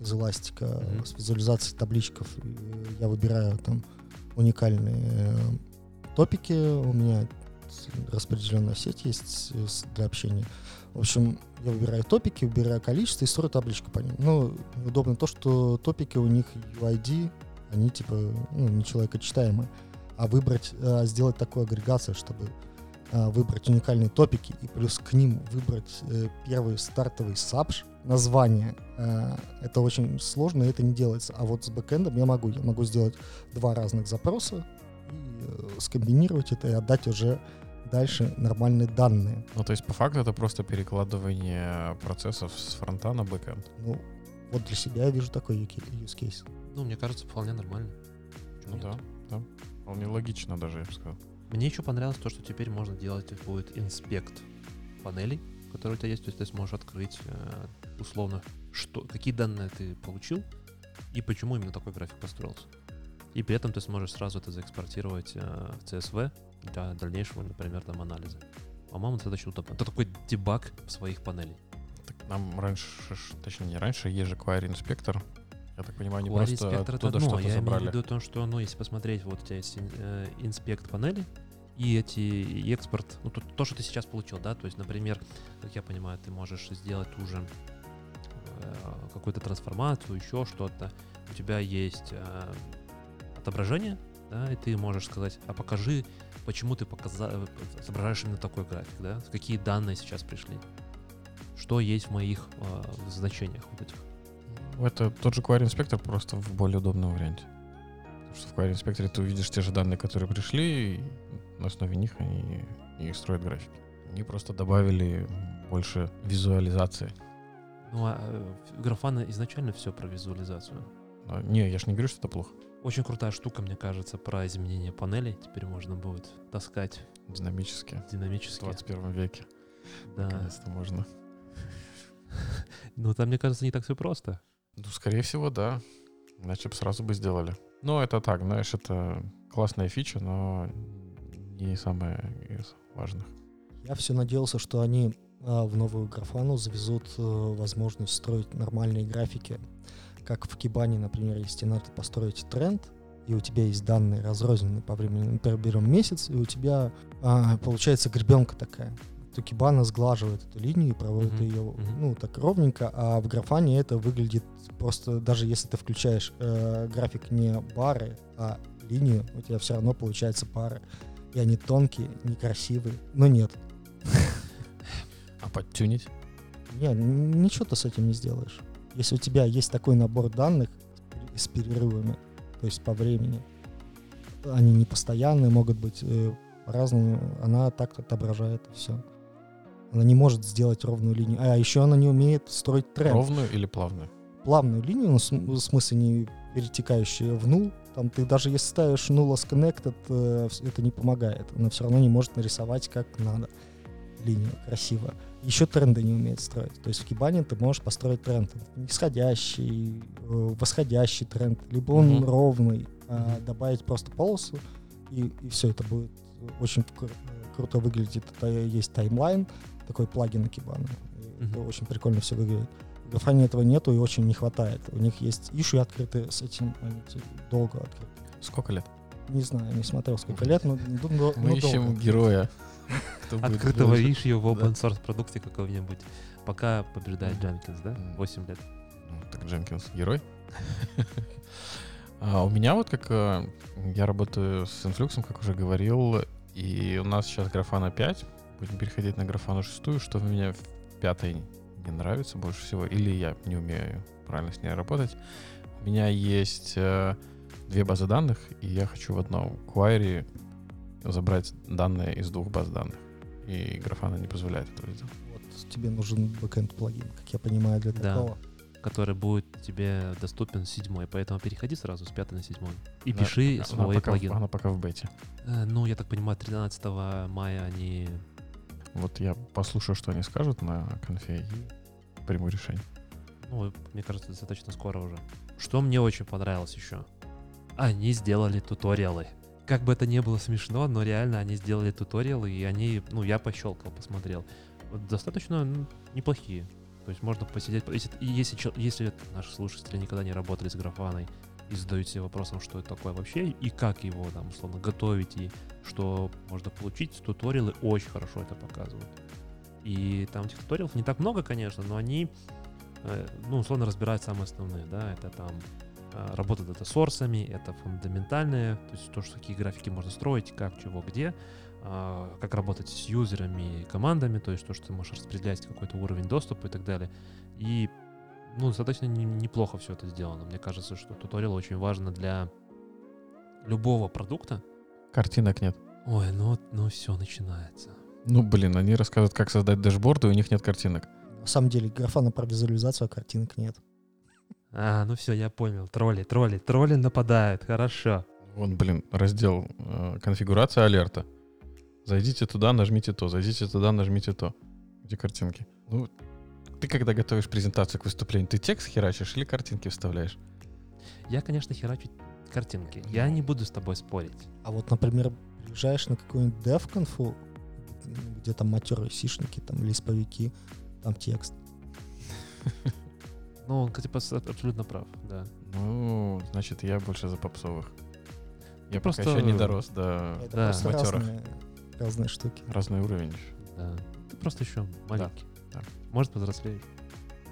из Elastic а mm-hmm. с визуализацией табличков. И я выбираю там уникальные э, топики. У меня распределенная сеть есть для общения. В общем, я выбираю топики, выбираю количество и строю табличку по ним. Ну, удобно то, что топики у них UID, они типа ну, не человекочитаемые. А выбрать, а, сделать такую агрегацию, чтобы выбрать уникальные топики и плюс к ним выбрать э, первый стартовый сабж, название. Э, это очень сложно, и это не делается. А вот с бэкэндом я могу. Я могу сделать два разных запроса и э, скомбинировать это и отдать уже дальше нормальные данные. Ну, то есть, по факту, это просто перекладывание процессов с фронта на бэкэнд. Ну, вот для себя я вижу такой use case. Ну, мне кажется, вполне нормально. Ну Нет? да, да. Вполне логично даже, я бы сказал. Мне еще понравилось то, что теперь можно делать будет инспект панелей, которые у тебя есть, то есть ты сможешь открыть э, условно, что, какие данные ты получил и почему именно такой график построился. И при этом ты сможешь сразу это заэкспортировать э, в CSV для дальнейшего, например, там анализа. По-моему, это очень удобно. Это такой дебаг своих панелей. Так нам раньше, точнее не раньше, есть же Query инспектор, я так понимаю, они Query просто оттуда что-то Я забрали. имею в виду то, что, ну, если посмотреть, вот у тебя есть э, инспект панели, и эти и экспорт, ну, то, то, что ты сейчас получил, да, то есть, например, как я понимаю, ты можешь сделать уже э, какую-то трансформацию, еще что-то, у тебя есть э, отображение, да, и ты можешь сказать, а покажи, почему ты показа- отображаешь именно такой график, да, какие данные сейчас пришли, что есть в моих э, значениях вот этих. Это тот же Query Inspector, просто в более удобном варианте. Потому что в Query Inspector ты увидишь те же данные, которые пришли, и на основе них они и строят графики. Они просто добавили больше визуализации. Ну, а э, графана изначально все про визуализацию. А, не, я же не говорю, что это плохо. Очень крутая штука, мне кажется, про изменение панелей. Теперь можно будет таскать Динамически. В динамически. 21 веке. Да. Наконец-то можно. Ну, там, мне кажется, не так все просто. Ну, скорее всего, да. Иначе бы сразу бы сделали. Ну, это так, знаешь, это классная фича, но не самая из важных. Я все надеялся, что они а, в новую графану завезут э, возможность строить нормальные графики. Как в Кибане, например, если надо построить тренд, и у тебя есть данные разрозненные по времени, например, берем месяц, и у тебя а, получается гребенка такая. То Кибана сглаживает эту линию и проводит Мгм, ее, мгм. ну, так ровненько, а в графане это выглядит просто, даже если ты включаешь э, график не бары, а линию, у тебя все равно получается пары. И они тонкие, некрасивые, но нет. А подтюнить? Не, н- ничего ты с этим не сделаешь. Если у тебя есть такой набор данных с перерывами, то есть по времени, они не постоянные, могут быть э, по-разному, она так отображает все. Она не может сделать ровную линию. А еще она не умеет строить тренд. Ровную или плавную? Плавную линию, ну, в смысле не перетекающую в нул. Там ты даже если ставишь null as connected, э, это не помогает. Она все равно не может нарисовать как надо линию красиво. Еще тренды не умеет строить. То есть в Кибане ты можешь построить тренд нисходящий, э, восходящий тренд, либо он Мгм. ровный, а Мгм. добавить просто полосу, и, все это будет очень кру- круто выглядит. Это есть таймлайн, такой плагин на Кибана. И Это Мгм. очень прикольно все выглядит. В Графане этого нету и очень не хватает. У них есть иши открыты с этим, они те- долго открыты. Сколько лет? Не знаю, не смотрел сколько лет, но, но, Мы но ищем долго. героя. кто будет Открытого ишью в open source продукте какого-нибудь. Пока побеждает. Jenkins, да? Мгм. 8 лет. Ну, так Дженкинс герой. А у меня вот как э, я работаю с инфлюксом, как уже говорил, и у нас сейчас графана 5. Будем переходить на графану 6, что мне в пятой не нравится больше всего, или я не умею правильно с ней работать. У меня есть э, две базы данных, и я хочу в одном query забрать данные из двух баз данных. И графана не позволяет этого сделать. Вот тебе нужен бэкэнд плагин, как я понимаю, для Да. такого. который будет тебе доступен с седьмой. Поэтому переходи сразу с пятой на седьмой. И Да, пиши она свой пока в- плагин. Она пока в бете. Э, Ну, я так понимаю, 13 мая они... Вот я послушаю, что они скажут на конфе и приму решение. Ну, мне кажется, достаточно скоро уже. Что мне очень понравилось еще? Они сделали туториалы. Как бы это ни было смешно, но реально они сделали туториалы, и они, ну, я пощелкал, посмотрел. Вот достаточно ну, неплохие. То есть можно посидеть, если, если, если наши слушатели никогда не работали с графаной и задают себе вопросом, что это такое вообще, и как его там, условно, готовить, и что можно получить, туториалы очень хорошо это показывают. И там этих туториалов не так много, конечно, но они, э, ну, условно, разбирают самые основные, да, это там э, работа дата-сорсами, это фундаментальные, то есть то, что какие графики можно строить, как, чего, где, а, как работать с юзерами и командами, то есть то, что ты можешь распределять какой-то уровень доступа и так далее. И, ну, достаточно не- неплохо все это сделано. Мне кажется, что туториал очень важно для любого продукта. Картинок нет. Ой, ну, ну все начинается. Ну, блин, они рассказывают, как создать дашборды, у них нет картинок. На самом деле, графана про визуализацию, а картинок нет. А, ну все, я понял. Тролли, тролли, тролли нападают. Хорошо. Вон, блин, раздел э, конфигурация алерта. Зайдите туда, нажмите то, зайдите туда, нажмите то. Где картинки? Ну, ты когда готовишь презентацию к выступлению, ты текст херачишь или картинки вставляешь? Я, конечно, херачу картинки. Я не буду с тобой спорить. А вот, например, приезжаешь на какую-нибудь DevConf, где там матерые сишники, там лисповики, там текст. Ну, он, типа, абсолютно прав, да. Ну, значит, я больше за попсовых. Я просто- еще не дорос до Да, матерых. разные, разные штуки. разный уровень. еще. Да. Ты просто еще маленький. да. Может, повзрослеешь.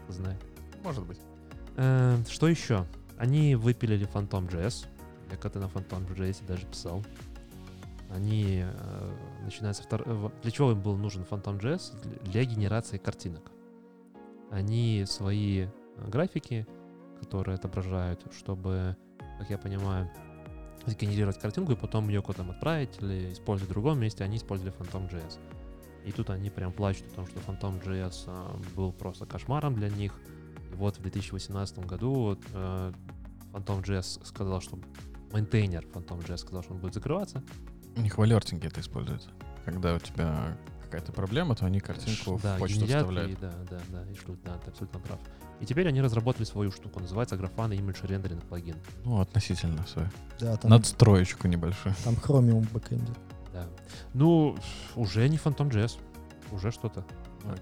Знает. Может быть. Э, Что еще? Они выпилили Phantom.js. Я когда на Phantom.js даже писал. Они, э, начиная со второго... Для чего им был нужен Phantom.js? Для- Для генерации картинок. Они свои э, графики, которые отображают, чтобы, как я понимаю, сгенерировать картинку и потом ее куда-то отправить или использовать в другом месте, они использовали Phantom.js. И тут они прям плачут о том, что Phantom.js а, был просто кошмаром для них. Вот в 2018 году э, Phantom.js сказал, что мейнтейнер Phantom.js сказал, что он будет закрываться. У них в алертинге это используется. Когда у тебя какая-то проблема, то они картинку да, в почту генерят вставляют. И, да, да, да, и шлют, да, ты абсолютно прав. И теперь они разработали свою штуку, называется Grafana Image Rendering плагин. Ну, относительно свою. Да, там, Надстроечку небольшую. там Chromium в бэкэнде. Да. Ну, уже не Phantom.js, уже что-то.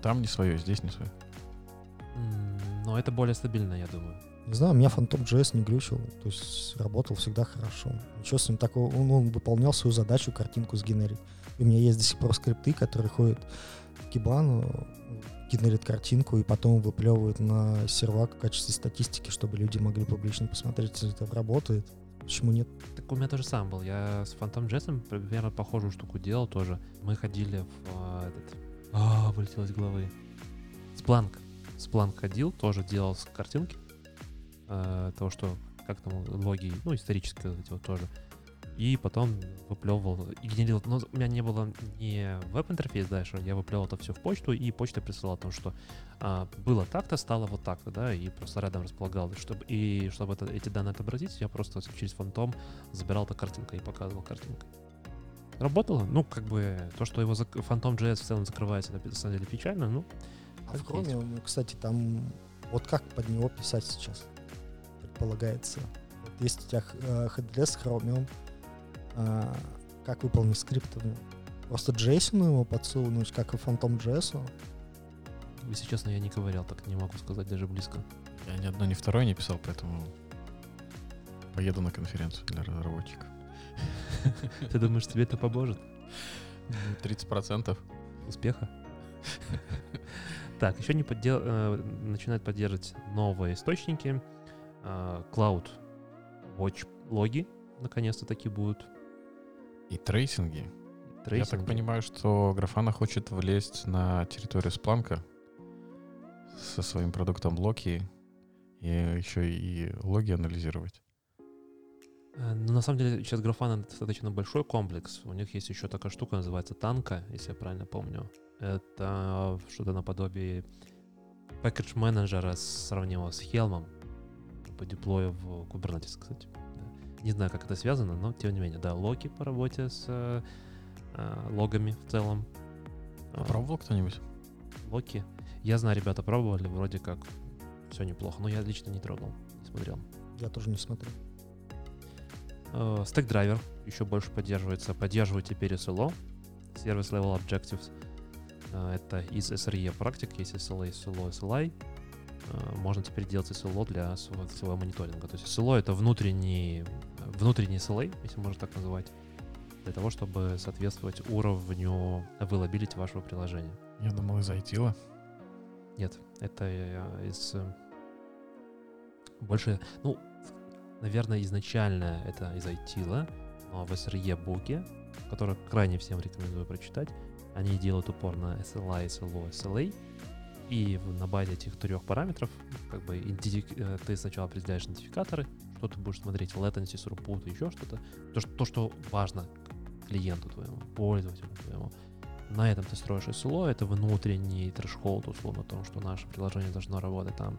Там не свое, здесь не свое. Но это более стабильно, я думаю. Не знаю, у меня Phantom.js не глючил, то есть работал всегда хорошо. Ничего с ним такого, он, он выполнял свою задачу, картинку сгенерить. И у меня есть до сих пор скрипты, которые ходят в Кибану, генерит картинку и потом выплевывают на сервак в качестве статистики, чтобы люди могли публично посмотреть, если это работает. Почему нет? Так у меня тоже сам был. Я с Phantom.js примерно похожую штуку делал тоже. Мы ходили в а, этот... А, вылетело из головы. Splunk. Splunk ходил, тоже делал с картинки. а, того, что как там логи, ну, исторические вот эти вот тоже. И потом выплевывал и генерил. Но у меня не было не веб-интерфейс дальше, я выплевывал это все в почту, и почта присылала о том, что а, было так-то, стало вот так-то, да, и просто рядом располагал. Чтобы, и чтобы это, эти данные отобразить, я просто через фантом забирал это картинкой и показывал картинкой. Работало. Ну, как бы то, что его зак- Phantom JS в целом закрывается, это на самом деле печально, ну, А в Chromium, кстати, там вот как под него писать сейчас, предполагается. Вот есть у тебя э, headless Chromium, а, как выполнить скрипт нем? Просто JSON его подсунуть, как и Phantom JS. если честно, я не ковырял, так не могу сказать даже близко. Я ни одно, ни второе не писал, поэтому поеду на конференцию для разработчиков. Ты думаешь, тебе это поможет? 30%. Успеха? Так, еще не поддел... э, начинают поддерживать новые источники. Э, CloudWatch логи наконец-то таки будут. И трейсинги. Я так Трейсинги. понимаю, что Grafana хочет влезть на территорию Splunk а со своим продуктом Локи и еще и логи анализировать. Э, ну, на самом деле, сейчас Grafana достаточно большой комплекс. У них есть еще такая штука, называется Танка, если я правильно помню. Это что-то наподобие package менеджера сравнимого с Helm по деплою в Kubernetes, кстати. Да. Не знаю, как это связано, но тем не менее, да, локи по работе с э, э, логами в целом. А, Пробовал кто-нибудь? Локи. Я знаю, ребята пробовали, вроде как все неплохо, но я лично не трогал, не смотрел. Я тоже не смотрю. Э, Stack Driver еще больше поддерживается. Поддерживает теперь SLO, Service Level Objectives. Э, Это из SRE практик, есть SLA, SLO, SLI. Э, Можно теперь делать SLO для своего, своего мониторинга. То есть SLO — это внутренний, внутренний SLA, если можно так называть, для того, чтобы соответствовать уровню availability вашего приложения. Я думал, из айтила. Нет, это э, из... Больше, ну, наверное, изначально это из айтила, но в SRE буке, который крайне всем рекомендую прочитать, они делают упор на SLI, SLO, SLA, и на базе этих трех параметров как бы э, ты сначала определяешь идентификаторы, что ты будешь смотреть, latency, throughput, еще что-то, то, что, то, что важно клиенту твоему, пользователю твоему. На этом ты строишь SLO, это внутренний трэш-холд, условно, о том, что наше приложение должно работать там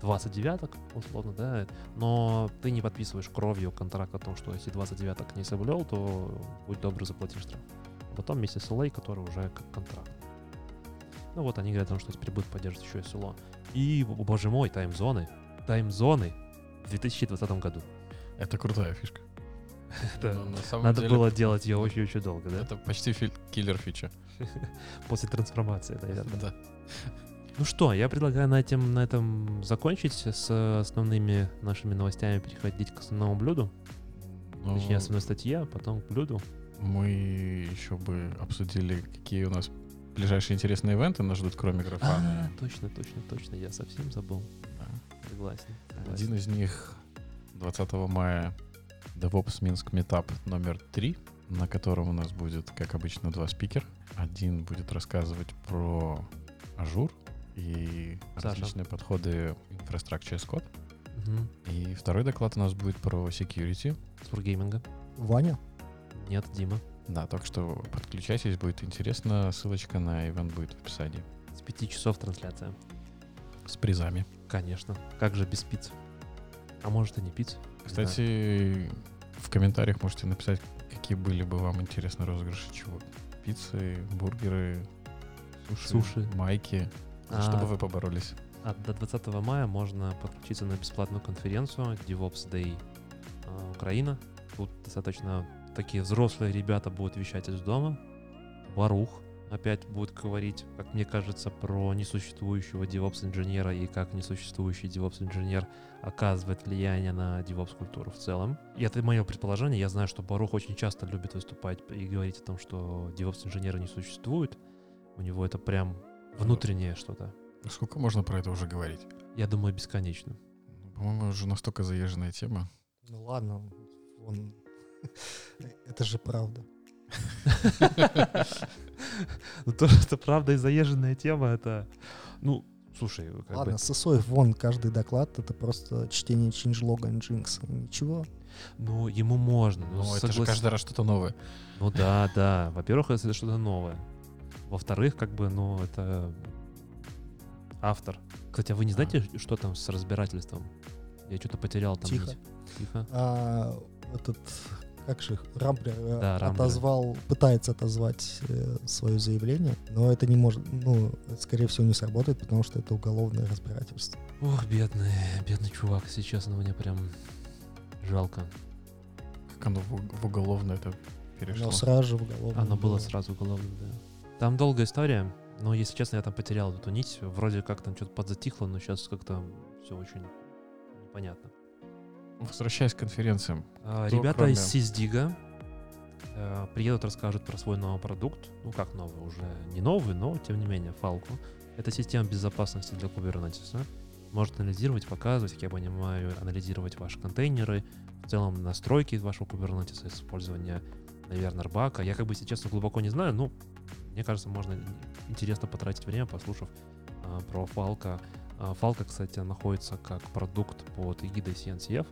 20 девяток, условно, да, но ты не подписываешь кровью контракт о том, что если 20 девяток не соблюл, то будь добр, заплати штраф. Потом с SLA, который уже как контракт. Ну вот они говорят о том, что теперь будут поддерживать еще SLO. И, о, боже мой, таймзоны. Таймзоны в 2020 году. Это крутая фишка. Это Но на самом Надо деле было делать ее очень-очень долго, да? Это почти фи- киллер фича. После трансформации, наверное. Да. Ну что, я предлагаю на этом, на этом закончить с основными нашими новостями, переходить к основному блюду. Ну, Точнее, основной статье, а потом к блюду. Мы еще бы обсудили, какие у нас ближайшие интересные ивенты нас ждут, кроме А, графана. точно, точно, точно, я совсем забыл. Да. Согласен. согласен. Один из них 20 мая DevOps Minsk Meetup номер 3, на котором у нас будет, как обычно, два спикера. Один будет рассказывать про Azure и Саша. различные подходы as Code. Мгм. И второй доклад у нас будет про security. С Wargaming. Ваня? Нет, Дима. Да, так что подключайтесь, будет интересно. Ссылочка на event будет в описании. С пяти часов трансляция. С призами. Конечно. Как же без пиц? А может и не пиц? Кстати, в В комментариях можете написать, какие были бы вам интересны розыгрыши чего. Пиццы, бургеры, суши, Суши. майки. А, Что бы вы поборолись? А до 20 мая можно подключиться на бесплатную конференцию DevOps Day а, Украина. Тут достаточно такие взрослые ребята будут вещать из дома. Барух опять будет говорить, как мне кажется, про несуществующего DevOps-инженера и как несуществующий DevOps-инженер оказывает влияние на DevOps-культуру в целом. И это мое предположение. Я знаю, что Барух очень часто любит выступать и говорить о том, что DevOps-инженера не существует. У него это прям внутреннее что-то. Сколько можно про это уже говорить? Я думаю, бесконечно. Ну, По-моему, уже настолько заезженная тема. Ну ладно, он... это же правда. Ну, то, что правда и заезженная тема, это... Ну, слушай, как Ладно, сосой вон каждый доклад, это просто чтение changelog Nginx. Ничего. Ну, ему можно. Ну, Ну, это же каждый раз что-то новое. Ну да, да. Во-первых, это что-то новое. Во-вторых, как бы, ну, это автор. Кстати, а вы не знаете, что там с разбирательством? Я что-то потерял там. Тихо. нить. Тихо. А этот, как же их, Рамблер э, Да, Рамблер. отозвал, пытается отозвать э, свое заявление, но это не может, ну, скорее всего, не сработает, потому что это уголовное разбирательство. Ох, бедный, бедный чувак. Если честно, мне прям жалко. Как оно в, в уголовное это перешло. Оно сразу же в уголовное. Оно было сразу уголовным, да. Там долгая история, но, если честно, я там потерял эту нить. Вроде как там что-то подзатихло, но сейчас как-то все очень непонятно. Возвращаясь к конференциям. А, Ребята кроме- из Сиздига э, приедут, расскажут про свой новый продукт. Ну, как новый, уже не новый, но, тем не менее, Falco. Это система безопасности для Kubernetes. Может анализировать, показывать, как я понимаю, анализировать ваши контейнеры, в целом настройки вашего Kubernetes, использование, наверное, рбака. Я как бы, если честно, глубоко не знаю, ну, мне кажется, можно интересно потратить время, послушав а, про Falco. А, Falco, кстати, находится как продукт под эгидой CNCF,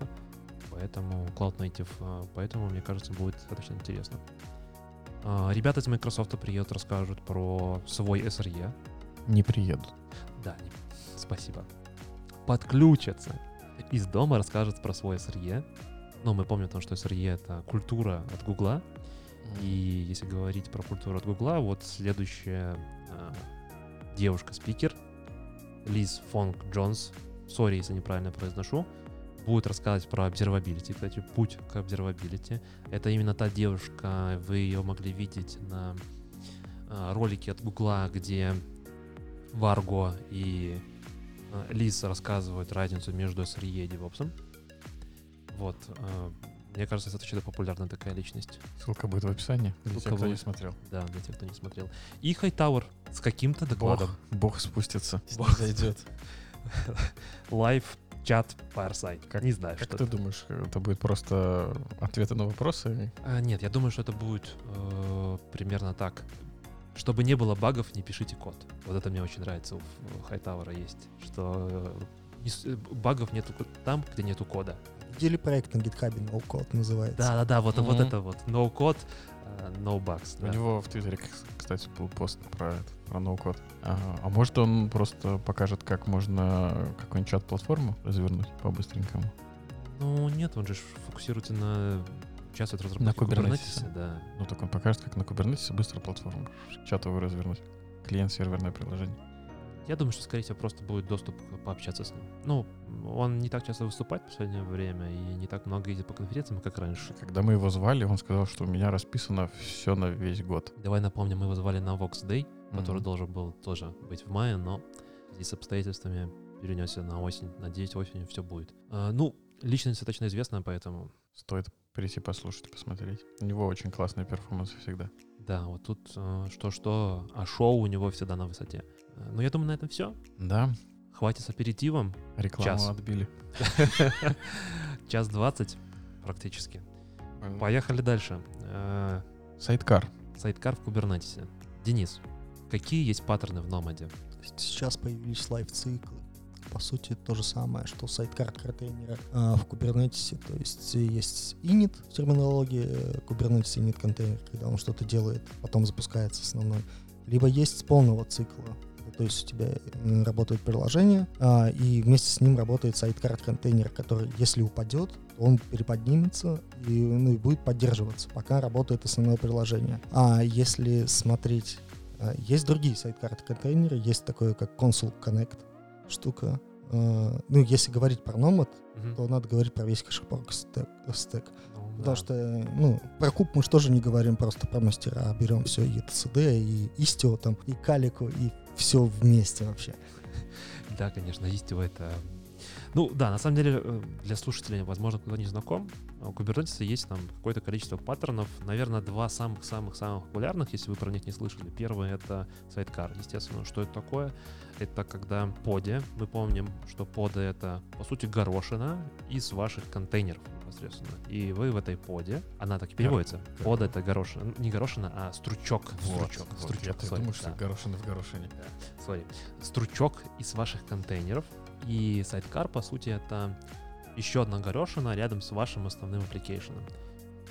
поэтому Cloud Native, а, поэтому, мне кажется, будет достаточно интересно. А, Ребята из Microsoft приедут, расскажут про свой SRE. Не приедут. Да, не- спасибо. Подключатся. Из дома расскажут про свой SRE. Ну, мы помним, что SRE — это культура от Гугла, и если говорить про культуру от Гугла, вот следующая а, девушка-спикер, Лиз Фонг Джонс, сори, если неправильно произношу, будет рассказывать про observability, кстати, путь к observability. Это именно та девушка, вы ее могли видеть на а, ролике от Гугла, где Варго и а, Лиз рассказывают разницу между SRE и DevOps. Вот. Мне кажется, это очень популярная такая личность. Ссылка будет в описании, для Ссылка тех, кто не смотрел. Да, для тех, кто не смотрел. И Хайтауэр с каким-то докладом. Бог, бог спустится. Бог зайдет. Лайв, чат, Fireside. Как- не знаю, Как что ты это. думаешь, это будет просто ответы на вопросы? А, нет, я думаю, что это будет э, примерно так. Чтобы не было багов, не пишите код. Вот это мне очень нравится у Хайтауэра есть. Что багов нету ко- там, где нету кода. Видели проект на гитхабе No Code называется? Да-да-да, вот, вот Мгм. это вот. No code, э, no bugs. У да. него в Твиттере, кстати, был пост про это, про ноу-код. А, а может он просто покажет, как можно какую-нибудь чат-платформу развернуть по-быстренькому? Ну нет, он же фокусируется на участвует в разработке Kubernetes. Kubernetes, да. Ну, так он покажет, как на Kubernetes быстро платформу чатовую развернуть. Клиент-серверное приложение. Я думаю, что, скорее всего, просто будет доступ пообщаться с ним. Ну, он не так часто выступает в последнее время и не так много ездит по конференциям, как раньше. Когда мы его звали, он сказал, что у меня расписано все на весь год. Давай напомним, мы его звали на Vox Day, который Мгм. должен был тоже быть в мае, но связи с обстоятельствами перенесся на осень. Надеюсь, осенью все будет. А, ну, личность достаточно известная, поэтому Стоит прийти послушать, посмотреть. У него очень классные перформансы всегда. да, вот тут э, что-что, а шоу у него всегда на высоте. Э, Ну, я думаю, на этом все. Да, Хватит с аперитивом. рекламу Час. отбили. Час двадцать практически. Поехали дальше. Э, Сайткар. Сайткар в Кубернетисе. Денис, какие есть паттерны в Номаде? Сейчас появились лайф-циклы. По сути, то же самое, что сайткар контейнера а, в Kubernetes. То есть э, есть init в терминологии э, Kubernetes init контейнер, когда он что-то делает, потом запускается основной. Либо есть с полного цикла. То есть у тебя работает приложение, а, и вместе с ним работает сайткар контейнер, который, если упадет, он переподнимется и, ну, и будет поддерживаться, пока работает основное приложение. А если смотреть, а, есть другие сайткарты контейнеры, есть такое как Console Connect штука. А, ну, если говорить про Nomad, Мгм. то надо говорить про весь кэшборг стек. стек. Ну, Потому да. что, ну, про куб мы же тоже не говорим просто про мастера, а берем все и TCD, и Istio там, и Калику, и все вместе вообще. Да, конечно, Istio это... Ну да, на самом деле э, для слушателей, возможно, кто не знаком, у Kubernetes есть там какое-то количество паттернов. Наверное, два самых-самых-самых популярных, если вы про них не слышали. Первый — это сайткар. Естественно, что это такое? Это когда поде, мы помним, что поды — это, по сути, горошина из ваших контейнеров непосредственно. И вы в этой поде, она так и переводится. Под — это горошина, не горошина, а стручок. Вот, стручок, вот. стручок, Я sorry, думаю, что да. горошины в горошине. Sorry, стручок из ваших контейнеров. И sidecar, по сути, это еще одна горошина рядом с вашим основным application ом.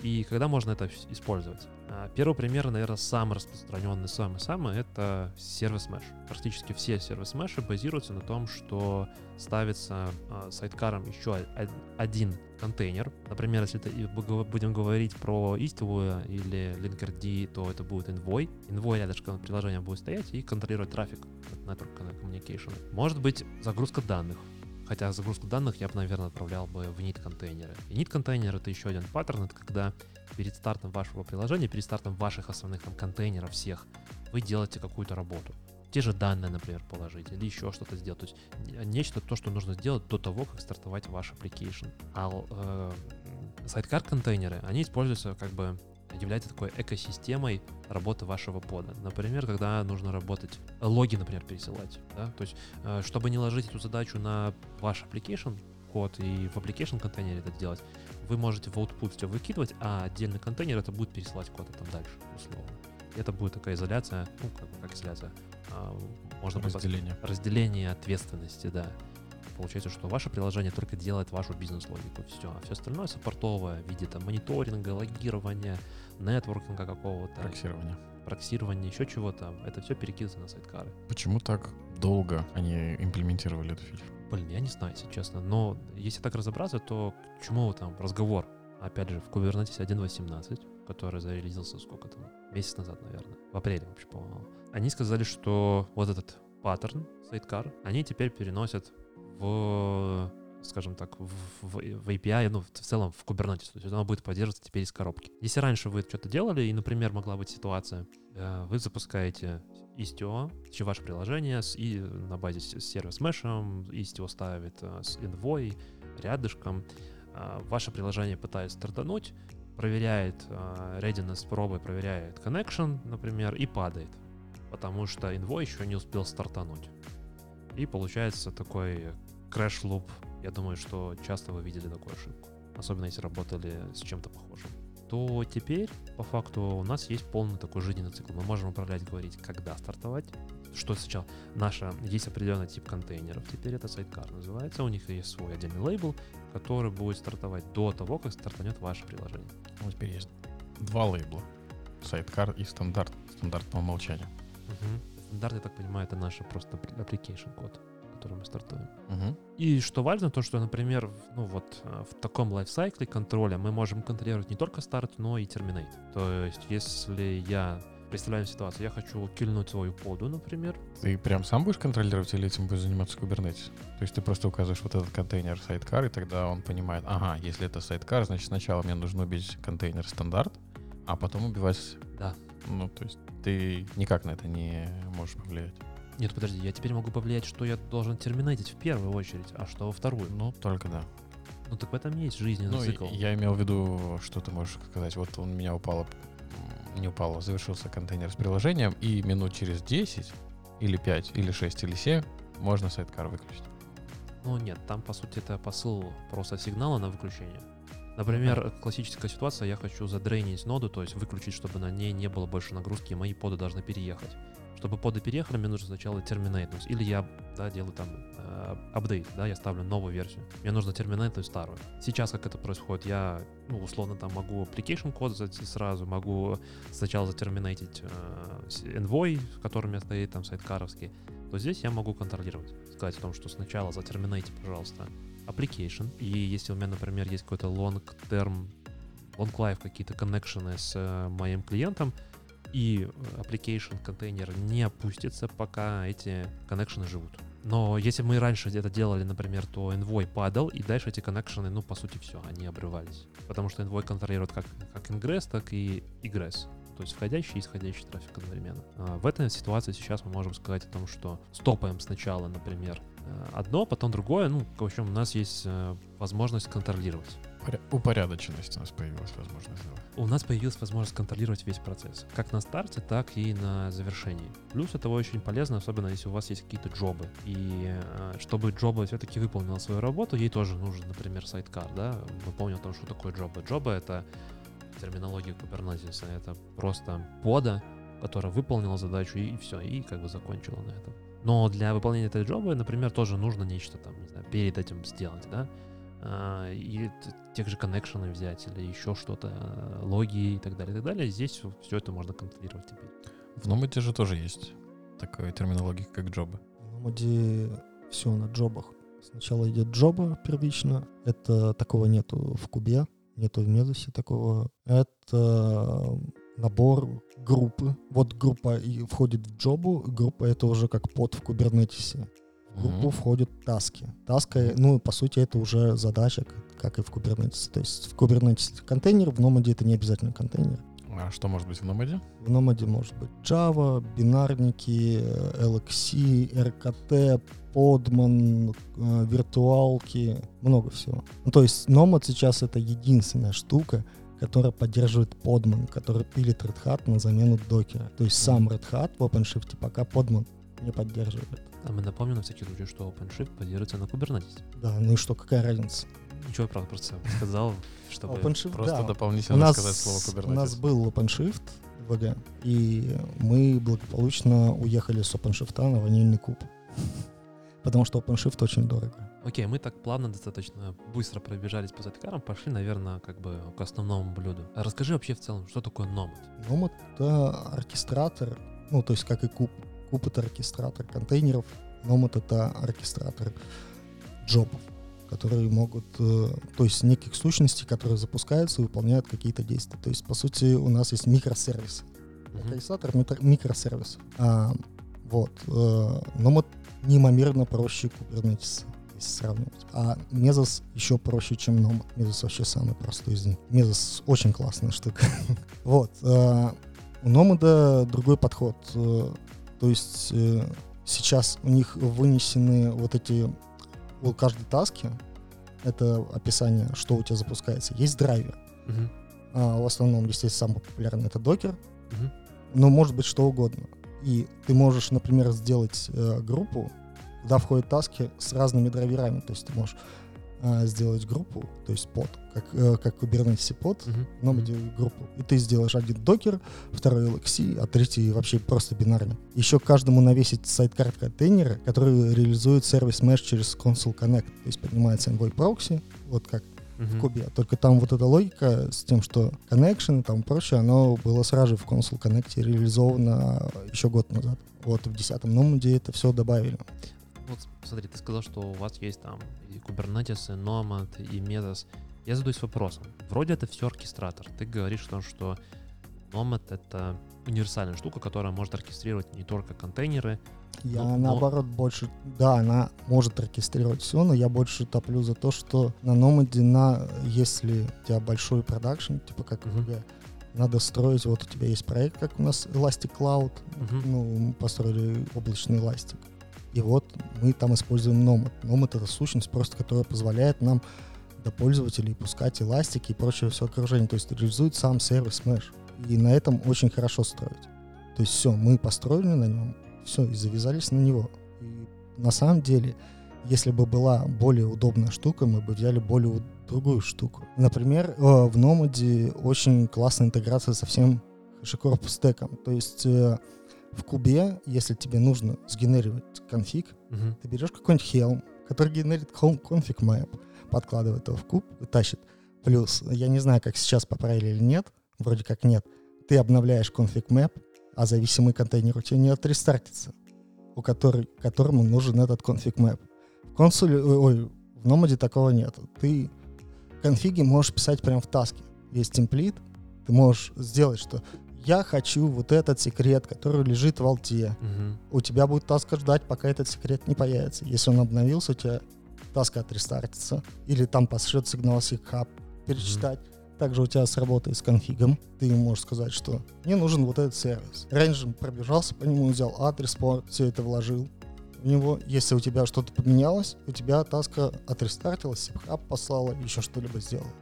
И когда можно это использовать? А, Первый пример, наверное, самый распространенный, самый-самый, это service mesh. Практически все service mesh и базируются на том, что ставится а, sidecar ом еще один контейнер. Например, если это будем говорить про Istio или Linkerd, то это будет Envoy. Envoy рядышком приложения будет стоять и контролировать трафик Network Communication. Может быть, загрузка данных. Хотя загрузку данных я бы, наверное, отправлял бы в init контейнеры. Init контейнер это еще один паттерн, это когда перед стартом вашего приложения, перед стартом ваших основных там контейнеров всех, вы делаете какую-то работу. Те же данные, например, положить или еще что-то сделать. То есть не- нечто, то, что нужно сделать до того, как стартовать ваш application. А э, сайткар контейнеры, они используются как бы являются такой экосистемой работы вашего пода. Например, когда нужно работать, э, логи, например, пересылать. Да? То есть, э, чтобы не ложить эту задачу на ваш application код и в application контейнере это делать, вы можете в output все выкидывать, а отдельный контейнер это будет пересылать куда-то там дальше, условно. И это будет такая изоляция, ну, как, как изоляция, а, можно назвать Разделение. разделение ответственности, да. Получается, что ваше приложение только делает вашу бизнес-логику, все, а все остальное саппортовое в виде там мониторинга, логирования, нетворкинга какого-то, Проксирование. проксирования, еще чего-то, это все перекидывается на сайткары. Почему так долго они имплементировали эту фичу? Блин, я не знаю, если честно, но если так разобраться, то к чему там разговор? Опять же, в Kubernetes 1.18, который зарелизился сколько там, месяц назад, наверное, в апреле вообще, по-моему. Они сказали, что вот этот паттерн, сайткар, они теперь переносят в скажем так, в, в- в API, ну, в целом в Kubernetes. То есть оно будет поддерживаться теперь из коробки. Если раньше вы что-то делали, и, например, могла быть ситуация, э, вы запускаете Istio, ваше приложение с, и на базе сервис мешем, Istio ставит э, с Envoy рядышком, а, ваше приложение пытается стартануть, проверяет а, readiness пробы, проверяет connection, например, и падает, потому что Envoy еще не успел стартануть. И получается такой crash loop. Я думаю, что часто вы видели такую ошибку, особенно если работали с чем-то похожим. То теперь, по факту, у нас есть полный такой жизненный цикл. Мы можем управлять, говорить, когда стартовать, что сначала наша, есть определенный тип контейнеров, теперь это sidecar называется, у них есть свой отдельный лейбл, который будет стартовать до того, как стартанет ваше приложение. Вот теперь есть два лейбла. Sidecar и стандарт. Стандарт по умолчанию. Стандарт, я так понимаю, это наш просто application код, который мы стартуем. Мгм. И что важно, то, что, например, в- ну вот э, в таком lifecycle контроля мы можем контролировать не только старт, но и terminate. То есть, если я представляем ситуацию, я хочу кильнуть свою поду, например, Ты прям сам будешь контролировать или этим будет заниматься Kubernetes? То есть ты просто указываешь вот этот контейнер sidecar, и тогда он понимает, ага, если это sidecar, значит сначала мне нужно убить контейнер стандарт, а потом убивать... Да. Ну, то есть ты никак на это не можешь повлиять. Нет, подожди, я теперь могу повлиять, что я должен терминейтить в первую очередь, а что во вторую. Ну, только да. Ну так в этом есть жизненный Ну, цикл. я имел в виду, что ты можешь сказать, вот он у меня упало, не упало, завершился контейнер с приложением, и минут через 10 или 5, или 6, или 7 можно сайткар выключить. Ну нет, там по сути это посыл просто сигнала на выключение. Например, классическая ситуация, я хочу задрейнить ноду, то есть выключить, чтобы на ней не было больше нагрузки, и мои поды должны переехать. Чтобы поды переехали, мне нужно сначала терминейтнуть. Или я да, делаю там апдейт, да, я ставлю новую версию. Мне нужно терминейтнуть старую. Сейчас как это происходит? Я, ну, условно, там могу application код сразу, могу сначала затерминейтить э, envoy, в котором у меня стоит там сайткаровский, то здесь я могу контролировать. Сказать о том, что сначала затерминейте, пожалуйста, application. И если у меня, например, есть какой-то long-term, long-life какие-то коннекшены с э, моим клиентом, и application контейнер не опустится, пока эти коннекшены живут. Но если мы раньше где-то делали, например, то envoy падал, и дальше эти коннекшены, ну, по сути, все, они обрывались. Потому что envoy контролирует как, как ingress, так и egress. То есть входящий и исходящий трафик одновременно. А в этой ситуации сейчас мы можем сказать о том, что стопаем сначала, например, э, одно, потом другое. Ну, в общем, у нас есть э, возможность контролировать. Упорядоченность у нас появилась возможность. У нас появилась возможность контролировать весь процесс. Как на старте, так и на завершении. Плюс это очень полезно, особенно если у вас есть какие-то джобы. И э, чтобы джоба все-таки выполнила свою работу, ей тоже нужен, например, сайткар, да? Мы помним о том, что такое джобы. Джоба — это терминология Kubernetes. Это просто пода, которая выполнила задачу и все, и как бы закончила на этом. Но для выполнения этой джобы, например, тоже нужно нечто там, не знаю, перед этим сделать, да? А, и тех же коннекшены взять или еще что-то, э, логи и так далее, и так далее. Здесь все это можно контролировать теперь. В Nomad же тоже есть такая терминология, как джобы. В Nomad все на джобах. Сначала идет джоба первично. Это такого нету в кубе, нету в медусе такого. Это набор группы. Вот группа и входит в джобу, группа это уже как под в кубернетисе группу входят таски. Таска, ну, по сути, это уже задача, как и в Kubernetes. То есть в Kubernetes контейнер, в Nomad это не обязательно контейнер. А что может быть в Nomad? В Nomad может быть Java, бинарники, LXC, RKT, Podman, э, виртуалки, много всего. Ну, то есть Nomad сейчас это единственная штука, которая поддерживает Podman, который пилит Red Hat на замену докера. То есть сам Red Hat в OpenShift пока Podman не поддерживает. А мы напомним на всякий случай, что OpenShift поддерживается на Kubernetes. Да, ну и что, какая разница? Ничего, правда, просто сказал, чтобы OpenShift, просто да. дополнительно у нас, сказать слово Kubernetes. У нас был OpenShift в ВГ, и мы благополучно уехали с OpenShift на ванильный куб. Потому что OpenShift очень дорого. Окей, мы так плавно достаточно быстро пробежались по сайткарам, пошли, наверное, как бы к основному блюду. А расскажи вообще в целом, что такое Nomad? Nomad — это оркестратор, ну, то есть как и куб, Куб — это оркестратор контейнеров, Nomad — это оркестратор джобов, которые могут, э, то есть неких сущностей, которые запускаются и выполняют какие-то действия. То есть, по сути, у нас есть микросервис. Mm-hmm. Оркестратор микросервис. А, вот. Э, Nomad неимомерно проще Kubernetes если сравнивать. А Mesos еще проще, чем Nomad. Mesos вообще самый простой из них. Mesos очень классная штука. вот. Э, у Nomad другой подход. То есть э, сейчас у них вынесены вот эти, у каждой таски, это описание, что у тебя запускается. Есть драйвер. Uh-huh. А, в основном, естественно, самый популярный это докер. Uh-huh. Но может быть что угодно. И ты можешь, например, сделать э, группу, куда входят таски с разными драйверами. То есть ты можешь а, сделать группу, то есть под, как, э, как Kubernetes под, uh-huh. но uh-huh. группу. И ты сделаешь один докер, второй LXC, а третий вообще просто бинарный. Еще каждому навесить сайткар контейнеры, который реализует сервис Mesh через Console Connect. То есть поднимается Envoy Proxy, вот как uh-huh. в кубе. Только там вот эта логика с тем, что connection и там прочее, оно было сразу же в Console Connect реализовано еще год назад. Вот в 10-м номаде это все добавили. Вот смотри, ты сказал, что у вас есть там и Kubernetes, и Nomad, и Mesos. Я задаюсь вопросом. Вроде это все оркестратор. Ты говоришь, что, что Nomad — это универсальная штука, которая может оркестрировать не только контейнеры. Я но, наоборот но... больше... Да, она может оркестрировать все, но я больше топлю за то, что на Nomad, на, если у тебя большой продакшн, типа как uh-huh. в надо строить, вот у тебя есть проект, как у нас Elastic Cloud, uh-huh. ну, мы построили облачный Elastic. И вот мы там используем Nomad. Nomad — это сущность просто, которая позволяет нам до пользователей пускать эластики и прочее все окружение. То есть реализует сам сервис Mesh. И на этом очень хорошо строить. То есть все, мы построили на нем, все, и завязались на него. И на самом деле, если бы была более удобная штука, мы бы взяли более другую штуку. Например, э, в Nomad очень классная интеграция со всем HashiCorp стеком. То есть э, В кубе, если тебе нужно сгенерировать конфиг, Мгм. ты берешь какой-нибудь Helm, который генерит config map, подкладывает его в куб и тащит. Плюс, я не знаю, как сейчас поправили или нет, вроде как нет, ты обновляешь config map, а зависимый контейнер у тебя не отрестартится, у который, которому нужен этот config map. В консоли, ой, ой, в Nomad такого нет. Ты конфиги можешь писать прямо в таске. Есть темплит, ты можешь сделать, что я хочу вот этот секрет, который лежит в алте, Мгм. у тебя будет таска ждать, пока этот секрет не появится. Если он обновился, у тебя таска отрестартится. Или там пошлет сигнал SigHub перечитать. Также у тебя сработает с конфигом. Ты можешь сказать, что мне нужен вот этот сервис. Раньше пробежался по нему, взял адрес, все это вложил в него. Если у тебя что-то поменялось, у тебя таска отрестартилась, SigHub послала, еще что-либо сделала.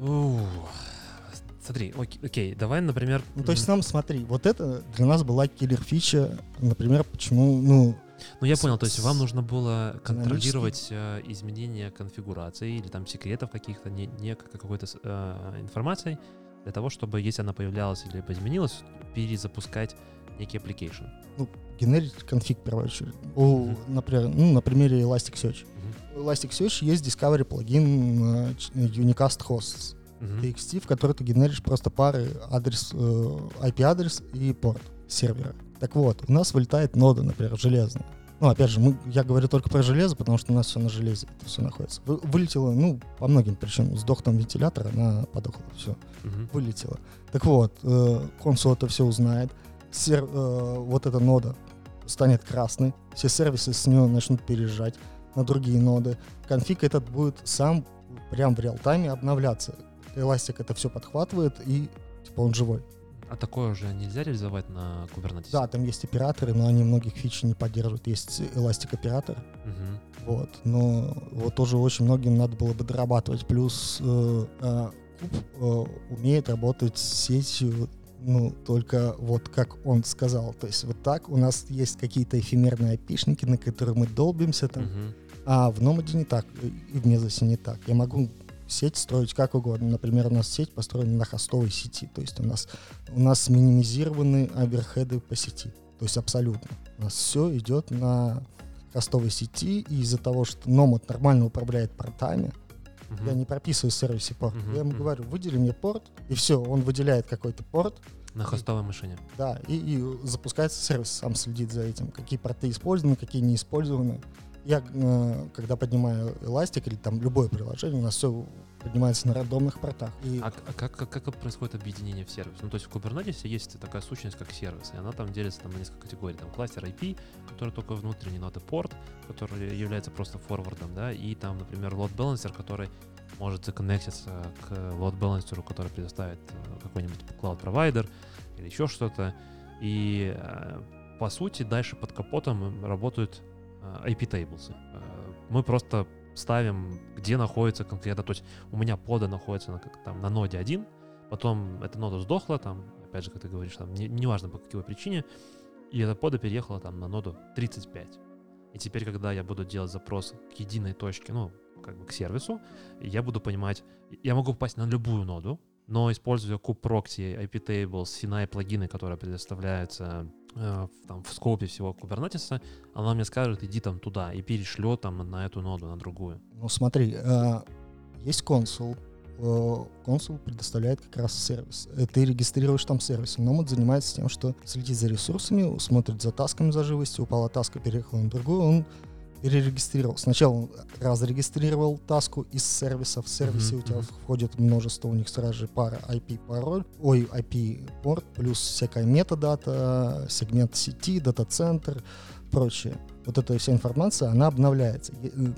Ух. Смотри, окей, окей, давай, например... Ну, то есть нам, смотри, вот это для нас была киллер-фича, например, почему, ну, Ну, я понял, то есть вам нужно было контролировать э, изменения конфигурации или там секретов каких-то, не, не как- какой-то э, информации, для того, чтобы, если она появлялась или изменилась, перезапускать некий application. генерить конфиг, в первую очередь. У, Мгм. например, ну, на примере Elasticsearch. Мгм. У Elasticsearch есть Discovery плагин ч- Unicast Hosts Мгм. TXT, в который ты генеришь просто пары адрес, э, IP-адрес и порт сервера. Так вот, у нас вылетает нода, например, железная. Ну, опять же, мы, я говорю только про железо, потому что у нас все на железе, это все находится. Вы- вылетело, ну, по многим причинам. Сдох там вентилятор, она подохла, все Мгм. вылетело. Так вот, э, консул это все узнает. Сер- э, вот эта нода станет красной. Все сервисы с нее начнут переезжать на другие ноды. Конфиг этот будет сам прям в реал-тайме обновляться. Эластик это все подхватывает и типа он живой. А такое уже нельзя реализовать на Kubernetes? Да, там есть операторы, но они многих фич не поддерживают. Есть эластик оператор, Мгм. вот, но вот тоже очень многим надо было бы дорабатывать. Плюс э, э, Куб э, умеет работать с сетью, ну, только вот как он сказал. То есть вот так у нас есть какие-то эфемерные опишники, на которые мы долбимся там, Мгм. а в Номаде не так, и в Мезосе не так. Я могу сеть строить как угодно. Например, у нас сеть построена на хостовой сети. То есть у нас, у нас минимизированы оверхеды по сети. То есть абсолютно. У нас все идет на хостовой сети, и из-за того, что Nomad нормально управляет портами, Мгм. я не прописываю в сервисе порт. Мгм, Я ему говорю, выдели мне порт, и все, он выделяет какой-то порт, На хостовой машине. да, и, и запускается сервис, сам следит за этим, какие порты использованы, какие не использованы. Я, э, когда поднимаю Elastic или там любое приложение, у нас все поднимается на рандомных портах. И А, а как, как, как происходит объединение в сервис? Ну, то есть в Kubernetes есть такая сущность, как сервис, и она там делится там, на несколько категорий. Там кластер IP, который только внутренний, ноды порт, который является просто форвардом, да, и там, например, load balancer, который может законнектиться к load balancer, который предоставит э, какой-нибудь cloud провайдер или еще что-то. И э, по сути дальше под капотом работают IP tables. Э, Мы просто ставим, где находится конкретно, то есть у меня пода находится на, как, там, на ноде 1, потом эта нода сдохла, там, опять же, как ты говоришь, там, не- неважно по какой причине, и эта пода переехала там на ноду 35. И теперь, когда я буду делать запрос к единой точке, ну, как бы к сервису, я буду понимать, я могу попасть на любую ноду, но используя kubeproxy, IP tables, CNI плагины, которые предоставляются э, в, там, в скопе всего Kubernetes, она мне скажет, иди там туда и перешлет там на эту ноду, на другую. Ну смотри, э, есть консул. Э, Консул предоставляет как раз сервис. Э, Ты регистрируешь там сервис. Nomad занимается тем, что следит за ресурсами, смотрит за тасками за живостью. Упала таска, переехала на другую, он перерегистрировал. Сначала он разрегистрировал таску из сервиса. В сервисе Мгм, у тебя входит множество, у них сразу же пара IP-пароль, ой, IP-порт, плюс всякая метадата, сегмент сети, дата-центр, прочее. Вот эта вся информация, она обновляется.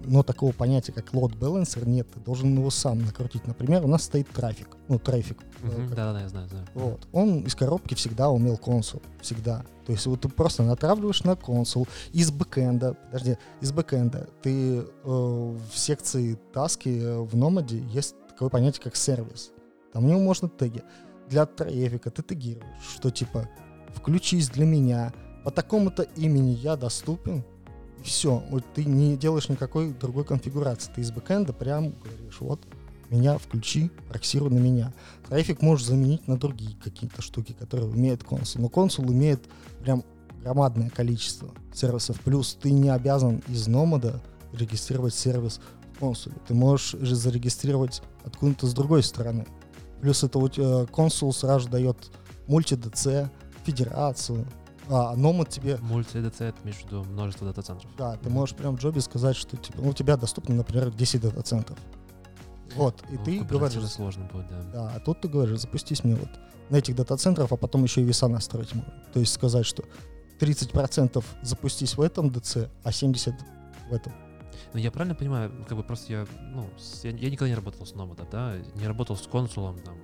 Но такого понятия, как load balancer, нет. Ты должен его сам накрутить. Например, у нас стоит трафик. Ну, трафик. э, Да-да-да, я знаю, знаю. Вот. Он из коробки всегда умел консул. Всегда. То есть вот ты просто натравливаешь на консул из бэкэнда. Подожди, из бэкэнда. Ты э, в секции таски э, в Номаде есть такое понятие, как сервис. Там в него можно теги. Для трафика ты тегируешь, что типа включись для меня, по такому-то имени я доступен, все. Вот ты не делаешь никакой другой конфигурации. Ты из бэкэнда прям говоришь, вот, меня включи, проксируй на меня. Трафик можешь заменить на другие какие-то штуки, которые умеет консул. Но консул умеет прям громадное количество сервисов. Плюс ты не обязан из номада регистрировать сервис в консуле. Ты можешь же зарегистрировать откуда-то с другой стороны. Плюс это у тебя консул сразу дает мульти-ДЦ, федерацию, а Nomad тебе... Мульти-ДЦ это между множество дата-центров. Да, ты можешь прям в джобе сказать, что типа, у тебя доступно, например, 10 дата-центров. Вот, и Ну, ты говоришь... Kubernetes сложно будет, да. Да, а тут ты говоришь, запустись мне вот на этих дата-центрах, а потом еще и веса настроить можно. То есть сказать, что 30% запустись в этом DC, а 70% в этом. Ну, я правильно понимаю, как бы просто я, ну, с- я, я никогда не работал с Nomad, да, не работал с консулом, там,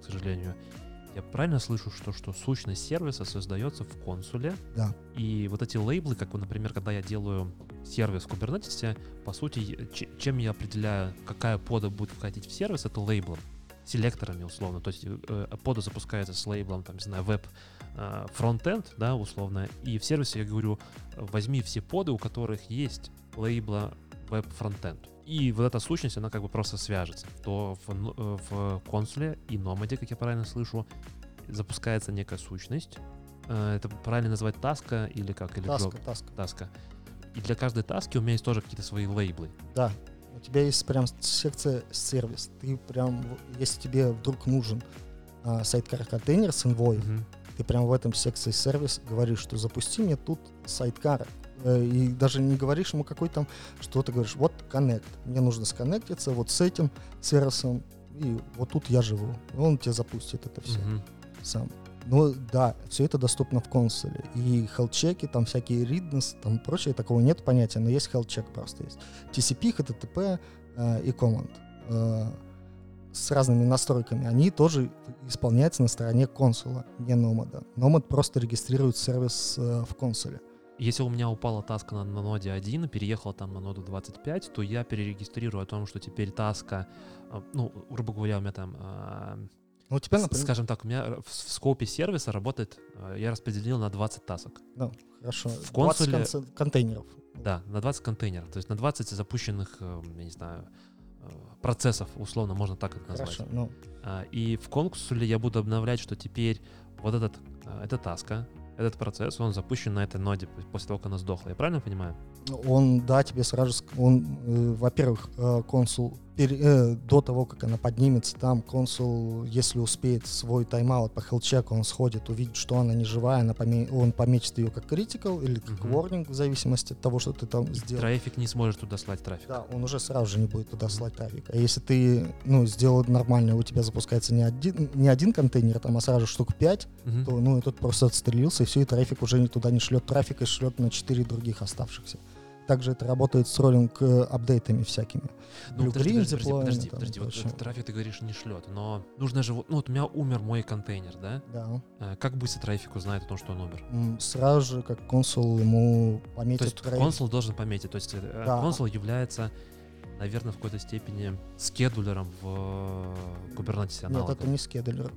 к сожалению. Я правильно слышу, что, что сущность сервиса создается в консуле, Да. и вот эти лейблы, как например, когда я делаю сервис в Kubernetes, по сути, чем я определяю, какая пода будет входить в сервис, это лейблом, селекторами условно. То есть э, пода запускается с лейблом, там, не знаю, веб э, фронтенд, да, условно, и в сервисе я говорю, возьми все поды, у которых есть лейбла веб фронтенд. И вот эта сущность, она как бы просто свяжется. То в, э, в консуле и номаде, как я правильно слышу, запускается некая сущность. Э, Это правильно назвать таска или как? Или Таска, job? таска. таска. И для каждой таски у меня есть тоже какие-то свои лейблы. Да. У тебя есть прям секция сервис. Ты прям, если тебе вдруг нужен а, сайткар контейнер с envoy, Мгм. ты прям в этом секции сервис говоришь, что запусти мне тут сайткар. Э, И даже не говоришь ему какой там, что ты говоришь, вот connect, мне нужно сконнектиться вот с этим сервисом, и вот тут я живу. Он тебе запустит это все Мгм. сам. Ну да, все это доступно в консоле. И хелчеки, там всякие readness, там прочее, такого нет понятия, но есть хелчек просто есть. TCP, HTTP э, и command э, с разными настройками, они тоже исполняются на стороне консула, не номада. Номад просто регистрирует сервис э, в консоле. Если у меня упала таска на, на ноде 1, переехала там на ноду 25, то я перерегистрирую о том, что теперь таска, а, ну, грубо говоря, у меня там, а, Ну, у тебя, например, скажем так, у меня в, в скопе сервиса работает, а, я распределил на 20 тасок. ну, хорошо, в 20 консуле- конце- контейнеров. Да, на 20 контейнеров, то есть на 20 запущенных, э, я не знаю, э, процессов, условно, можно так это назвать. Хорошо, ну, И в консуле я буду обновлять, что теперь вот этот, а, эта таска, этот процесс, он запущен на этой ноде после того, как она сдохла. Я правильно понимаю? Он, да, тебе сразу, он, э, во-первых, э, консул, до того, как она поднимется, там консул, если успеет свой тайм-аут по хелчеку, он сходит, увидит, что она не живая, она поме- он пометит ее как critical или как Мгм. warning, в зависимости от того, что ты там сделал. Трафик не сможет туда слать трафик. Да, он уже сразу же не будет туда слать трафик. А если ты, ну, сделал нормально, у тебя запускается не один, не один контейнер, там, а сразу штук 5, Мгм. то, ну, этот просто отстрелился, и все, и трафик уже не туда не шлет трафик, и шлет на 4 других оставшихся. Также это работает с роллинг э, апдейтами всякими. Ну, подожди, Blue Green подожди, подожди, deployment подожди, там подожди, и вот трафик, ты говоришь, не шлет, но нужно же, вот, ну, вот у меня умер мой контейнер, да? Да. Э, Как быстро трафик узнает о том, что он умер? Сразу же, как консул ему пометит То есть трафик. консул должен пометить, то есть э, Да. консул является, наверное, в какой-то степени скедулером в Kubernetes Нет, аналогом. это не скедулер.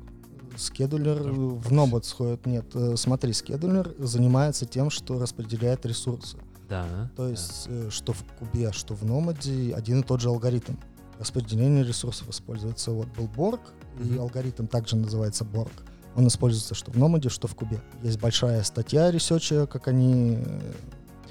Скедулер в Nobot сходит. Нет, смотри, скедулер занимается тем, что распределяет ресурсы. Да. То да. есть, э, что в кубе, что в Номаде один и тот же алгоритм. Распределение ресурсов используется. Вот был Borg, и Мгм. алгоритм также называется Borg. Он используется что в Nomad е, что в кубе. Есть большая статья research а, как они э,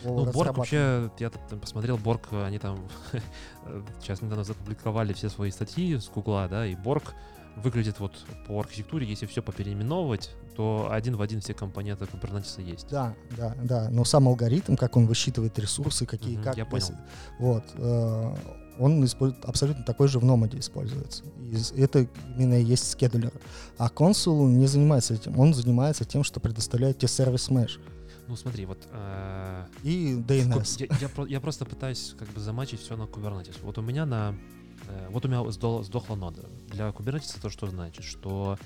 Ну, Borg вообще, я там посмотрел, Borg, они там сейчас недавно запубликовали все свои статьи с Гугла, да, и Borg выглядит вот по архитектуре, если все попереименовывать, то один в один все компоненты Kubernetes есть. Да, да, да. Но сам алгоритм, как он высчитывает ресурсы, какие, Мгм, как. я понял. Вот. э, он использует абсолютно такой же в Nomad е используется. И это именно и есть скедулер. А консул не занимается этим. Он занимается тем, что предоставляет тебе сервис mesh Ну смотри, вот э, и DNS. Я, я я просто пытаюсь как бы замачить все на Kubernetes. Вот у меня на вот у меня сдох- сдохла нода. Для Kubernetes это что значит? Что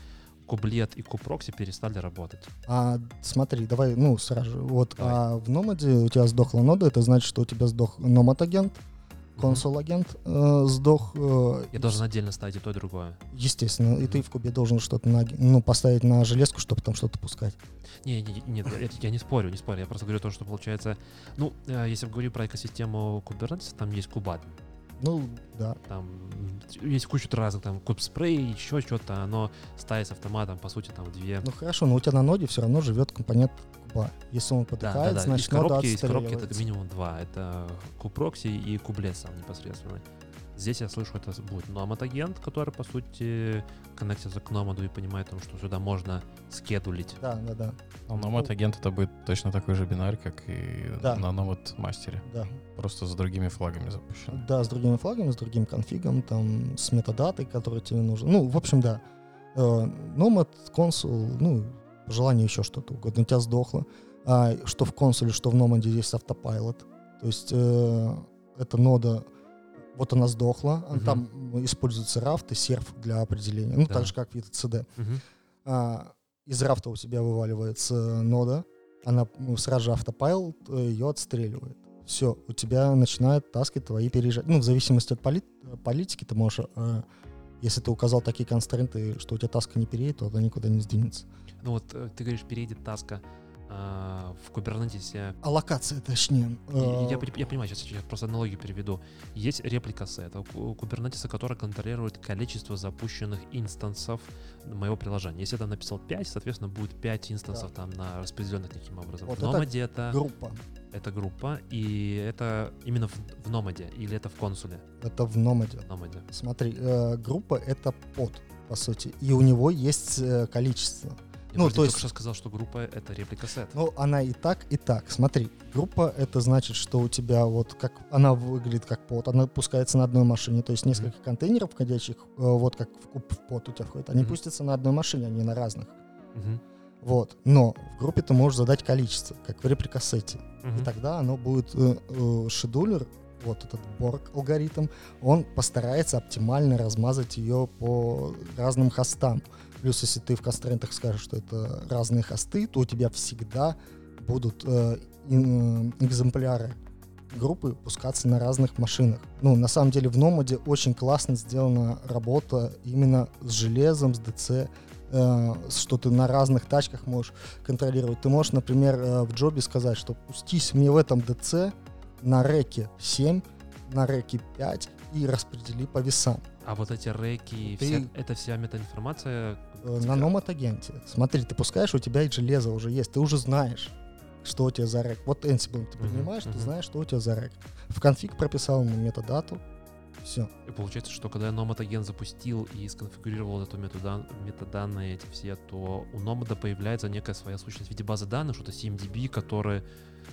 кублет и купрокси перестали работать. А смотри, давай, ну, сразу же. Вот Давай. а в Номаде у тебя сдохла нода, это значит, что у тебя сдох Номад агент, Мгм. консул агент э, сдох. э, Я должен отдельно ставить и то, и другое. Естественно, и Мгм. ты в кубе должен что-то на, ну, поставить на железку, чтобы там что-то пускать. Не, не- нет, я, я не спорю, не спорю. Я просто говорю то, что получается. Ну, э, если говорю про экосистему Kubernetes, там есть кубадmin. Ну, да. Там есть куча разных, там, куб-спрей, еще что-то, оно ставит с автоматом, по сути, там, две... Ну хорошо, но у тебя на ноде все равно живет компонент куба. Если он Да, потыкает, да, да. значит из коробки, из коробки это минимум два. Это купрокси и кублет сам непосредственно. Здесь я слышу, это будет номад агент, который, по сути, коннектится к номаду и понимает, там, что сюда можно скедулить. Да, да, да, Ну, Nomad агент это будет точно такой же бинарь, как и Да. на Nomad мастере. да. Просто с другими флагами запущен. Да, с другими флагами, с другим конфигом, там, с метадатой, которая тебе нужна. Ну, в общем, да. Э, Nomad, консул, ну, по желанию еще что-то угодно. У тебя сдохло. А что в консуле, что в Nomad есть автопайлот. То есть э, эта нода, вот она сдохла, Мгм. там используется рафт и серф для определения. Ну, Да. так же, как в ETCD. Мгм. А, из рафта у тебя вываливается нода, она ну, сразу же автопайл ее отстреливает. Все, у тебя начинают таски твои переезжать. Ну, в зависимости от поли- политики, ты можешь, э, если ты указал такие констренты, что у тебя таска не переедет, то она никуда не сдвинется. Ну вот э, ты говоришь, перейдет таска а, в кубернетисе. Аллокация, точнее. И- и Я, пони- я понимаю, сейчас я просто аналогию переведу. Есть реплика сета кубернетиса, который контролирует количество запущенных инстансов моего приложения. Если я там написал 5, соответственно, будет 5 инстансов там на распределенных таким образом. Вот в Номаде это, группа. это группа, и это именно в, в Номаде, или это в консуле? Это в. В Номаде. Смотри, э, группа — это под, по сути. И у него есть э, количество. Я Ну, то только есть- что сказал, что группа — это реплика сет. Ну, она и так, и так. Смотри, группа это значит, что у тебя вот как она выглядит как под, она пускается на одной машине, то есть несколько контейнеров входящих, э, вот как в куб в под у тебя входит, они Мгм. пустятся на одной машине, а не на разных. Мгм. Вот. Но в группе ты можешь задать количество, как в репликассете. Мгм. И тогда оно будет э, э, шедулер, вот этот Borg алгоритм, он постарается оптимально размазать ее по разным хостам. Плюс, если ты в констрентах скажешь, что это разные хосты, то у тебя всегда будут э, э, экземпляры группы пускаться на разных машинах. Ну, на самом деле в Номаде очень классно сделана работа именно с железом, с ДЦ, э, что ты на разных тачках можешь контролировать. Ты можешь, например, э, в джобе сказать, что пустись мне в этом ДЦ на реке 7, на реке 5 и распредели по весам. А вот эти реки, Ты- вся, это вся метаинформация... Э, На Номад агенте. Смотри, ты пускаешь, у тебя и железо уже есть, ты уже знаешь, что у тебя за рек. Вот Ansible ты понимаешь, ты мгм. знаешь, что у тебя за рек. В конфиг прописал ему метадату, все. И получается, что когда я Nomad агент запустил и сконфигурировал эту метадан- метаданные эти все, то у Nomad появляется некая своя сущность в виде базы данных, что-то CMDB, которые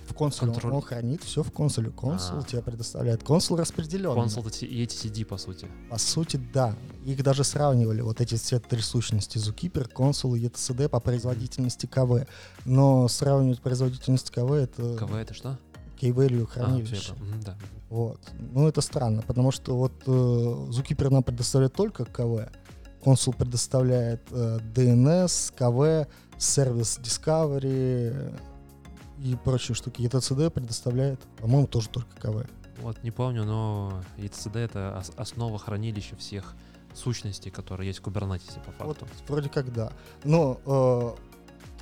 В консуле Контроль. он хранит все в консуле. Консул А. тебе предоставляет. Консул распределен. консул и эти CD, по сути. По сути, да. Их даже сравнивали, вот эти все три сущности, Zookeeper, консул и ETCD по производительности КВ. Но сравнивать производительность КВ это КВ это что? key-value А, хранилище. мгм, да. Вот. Ну, это странно, потому что вот э, Zookeeper нам предоставляет только КВ. Консул предоставляет э, DNS, КВ, сервис Discovery э, и прочие штуки. ETCD предоставляет, по-моему, тоже только КВ. Вот не помню, но ETCD это ос- основа хранилища всех сущностей, которые есть в Kubernetes по Вот, факту. вроде как да. Но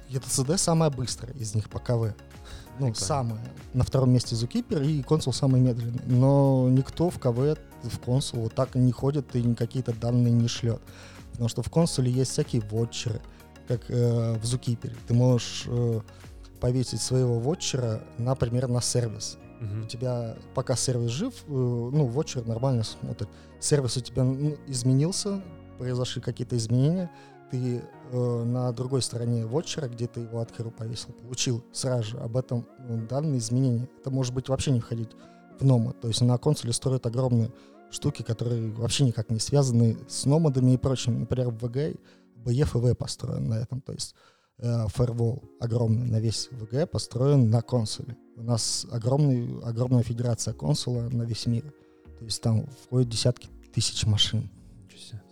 э, ETCD самая быстрая из них по КВ. Ну, самая. На втором месте Zookeeper и консул самый медленный. Но никто в КВ, в консул вот так не ходит и какие-то данные не шлет. Потому что в консуле есть всякие вотчеры, как э, в Zookeeper. Ты можешь э, повесить своего вотчера, например, на сервис. Мгм. У тебя пока сервис жив, э, ну, вотчер нормально смотрит. Сервис у тебя ну, изменился, произошли какие-то изменения. Ты на другой стороне вотчера, где ты его открыл, повесил, получил сразу же об этом э, данные изменения. Это может быть вообще не входить в номад. То есть на консоли строят огромные штуки, которые вообще никак не связаны с номадами и прочим. Например, VG BF и V построен на этом. То есть э, фаервол огромный на весь VG построен на консоли. У нас огромный, огромная федерация консула на весь мир. То есть там входят десятки тысяч машин.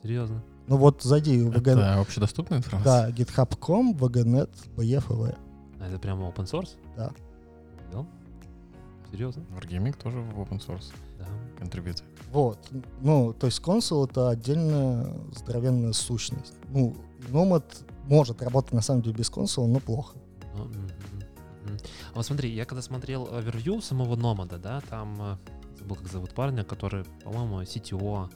Серьезно. Ну вот зайди в VG... Это общедоступная информация? Да, github.com, VGNet, BF и V. А это прямо open source? Да. Да? Серьезно? Wargaming тоже в open source Да. контрибьюты. Вот. Ну, то есть консул — это отдельная здоровенная сущность. Ну, Nomad может работать на самом деле без консула, но плохо. Ну, мгм. А вот смотри, я когда смотрел овервью самого Номада, да, там э, забыл, как зовут парня, который, по-моему, CTO.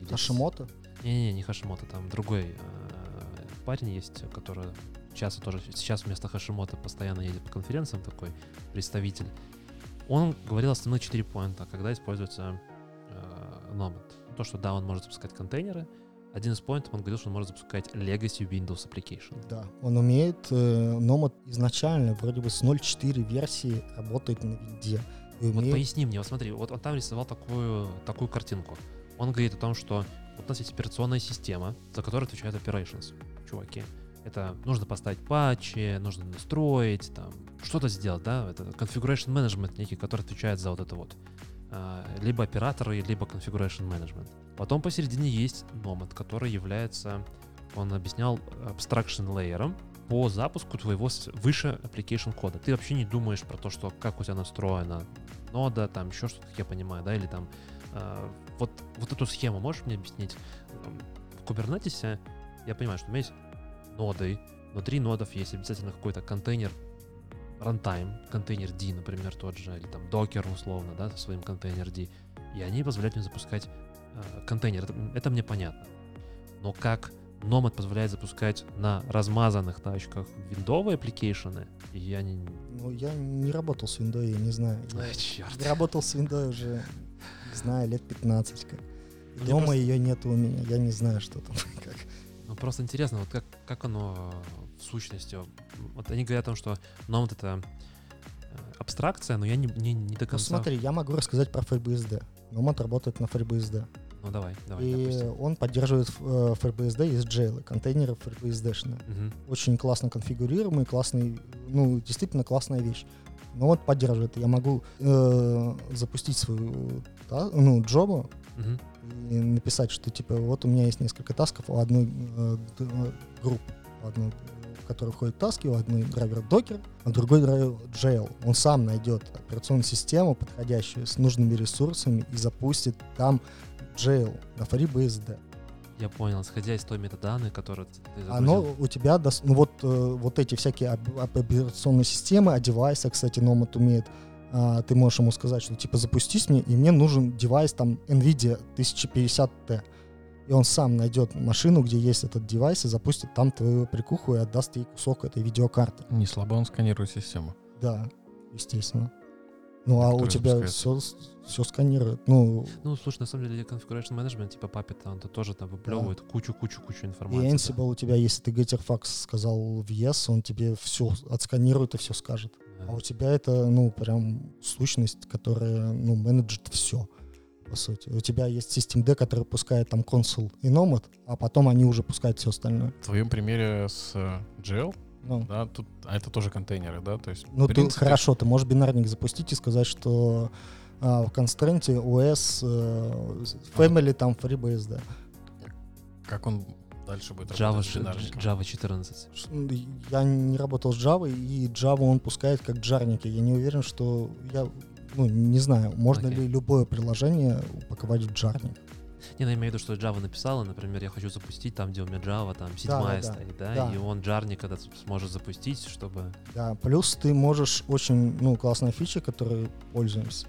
или Хашимото? Не-не, не Хашимото, там другой э, парень есть, который часто тоже, сейчас вместо Хашимото постоянно едет по конференциям такой представитель. Он говорил основные четыре поинта, когда используется э, Nomad. То, что да, он может запускать контейнеры. Один из поинтов он говорил, что он может запускать Legacy Windows Application. Да. Он умеет, э, Nomad изначально вроде бы с 0.4 версии работает на винде. И Вот умеет- поясни мне, вот смотри, вот он там рисовал такую, такую картинку. Он говорит о том, что вот у нас есть операционная система, за которую отвечает operations, чуваки. Это нужно поставить патчи, нужно настроить, там, что-то сделать, да, это configuration management некий, который отвечает за вот это вот. А, Либо операторы, либо configuration management. Потом посередине есть Nomad, который является, он объяснял, abstraction layer по запуску твоего выше application кода. Ты вообще не думаешь про то, что как у тебя настроена нода, там еще что-то, я понимаю, да, или там э, вот, вот эту схему можешь мне объяснить? В Kubernetes я понимаю, что у меня есть ноды, внутри нодов есть обязательно какой-то контейнер runtime, containerd, например, тот же, или там Docker условно, да, со своим containerd, и они позволяют мне запускать э, контейнер. Это, это мне понятно. Но как Nomad позволяет запускать на размазанных тачках виндовые application ы, я не... Ну, я не работал с виндой, я не знаю. Я, Ай, черт. я работал с виндой уже, не знаю, лет 15 как. Ну, Дома просто- ее нет у меня, я не знаю, что там. Как. Ну, просто интересно, вот как, как оно в сущности. Вот они говорят о том, что Nomad это э, абстракция, но я не, не, не до Ну, конца... смотри, я могу рассказать про FreeBSD. Nomad работает на FreeBSD. Ну, давай, давай, и допустим. он поддерживает э, FreeBSD, есть джейлы, контейнеры FreeBSD-шные. Мгм. Очень классно конфигурируемый, классный, ну, действительно классная вещь. Но вот поддерживает. Я могу э, запустить свою та- ну, джобу Мгм. и написать, что типа вот у меня есть несколько тасков у одной э, э, группы, у одной, в которой входят таски, у одной драйвер докер, а другой драйвер jail. Он сам найдет операционную систему, подходящую с нужными ресурсами и запустит там jail на FreeBSD. Я понял, исходя из той метаданной, которую ты ты Оно загрузил. у тебя, дос- ну вот, э, вот эти всякие об- об- операционные системы, а девайсы, кстати, Nomad умеет, а, ты можешь ему сказать, что типа запустись мне, и мне нужен девайс там NVIDIA 1050T. И он сам найдет машину, где есть этот девайс, и запустит там твою прикуху и отдаст ей кусок этой видеокарты. Не слабо он сканирует систему. Да, естественно. Ну, а у тебя все, все сканирует. Ну, Ну, слушай, на самом деле configuration management, типа Puppet, он -то тоже там выплевывает кучу-кучу-кучу и информации. да. Ansible у тебя, если ты getterfax сказал в yes, он тебе все отсканирует и все скажет. Да. А у тебя это, ну, прям сущность, которая, ну, менеджит все, по сути. У тебя есть Systemd, который пускает там консул и Nomad, а потом они уже пускают все остальное. В твоем примере с э, GL, Ну, да, тут, а это тоже контейнеры, да, то есть, ну в ты, принципе, хорошо, ты можешь бинарник запустить и сказать, что а, в констренте OS э, Family там FreeBSD. как он дальше будет Java, работать? Java 14. Ш- Я не работал с Java, и Java он пускает как джарники. Я не уверен, что я, ну, не знаю, можно Окей. ли любое приложение упаковать в джарник. Не, ну, я имею в виду, что Java написала, например, я хочу запустить там, где у меня Java, там, седьмая да, стоит, да, да. и он джарник когда сможет запустить, чтобы... Да, плюс ты можешь очень, ну, классная фича, которой пользуемся.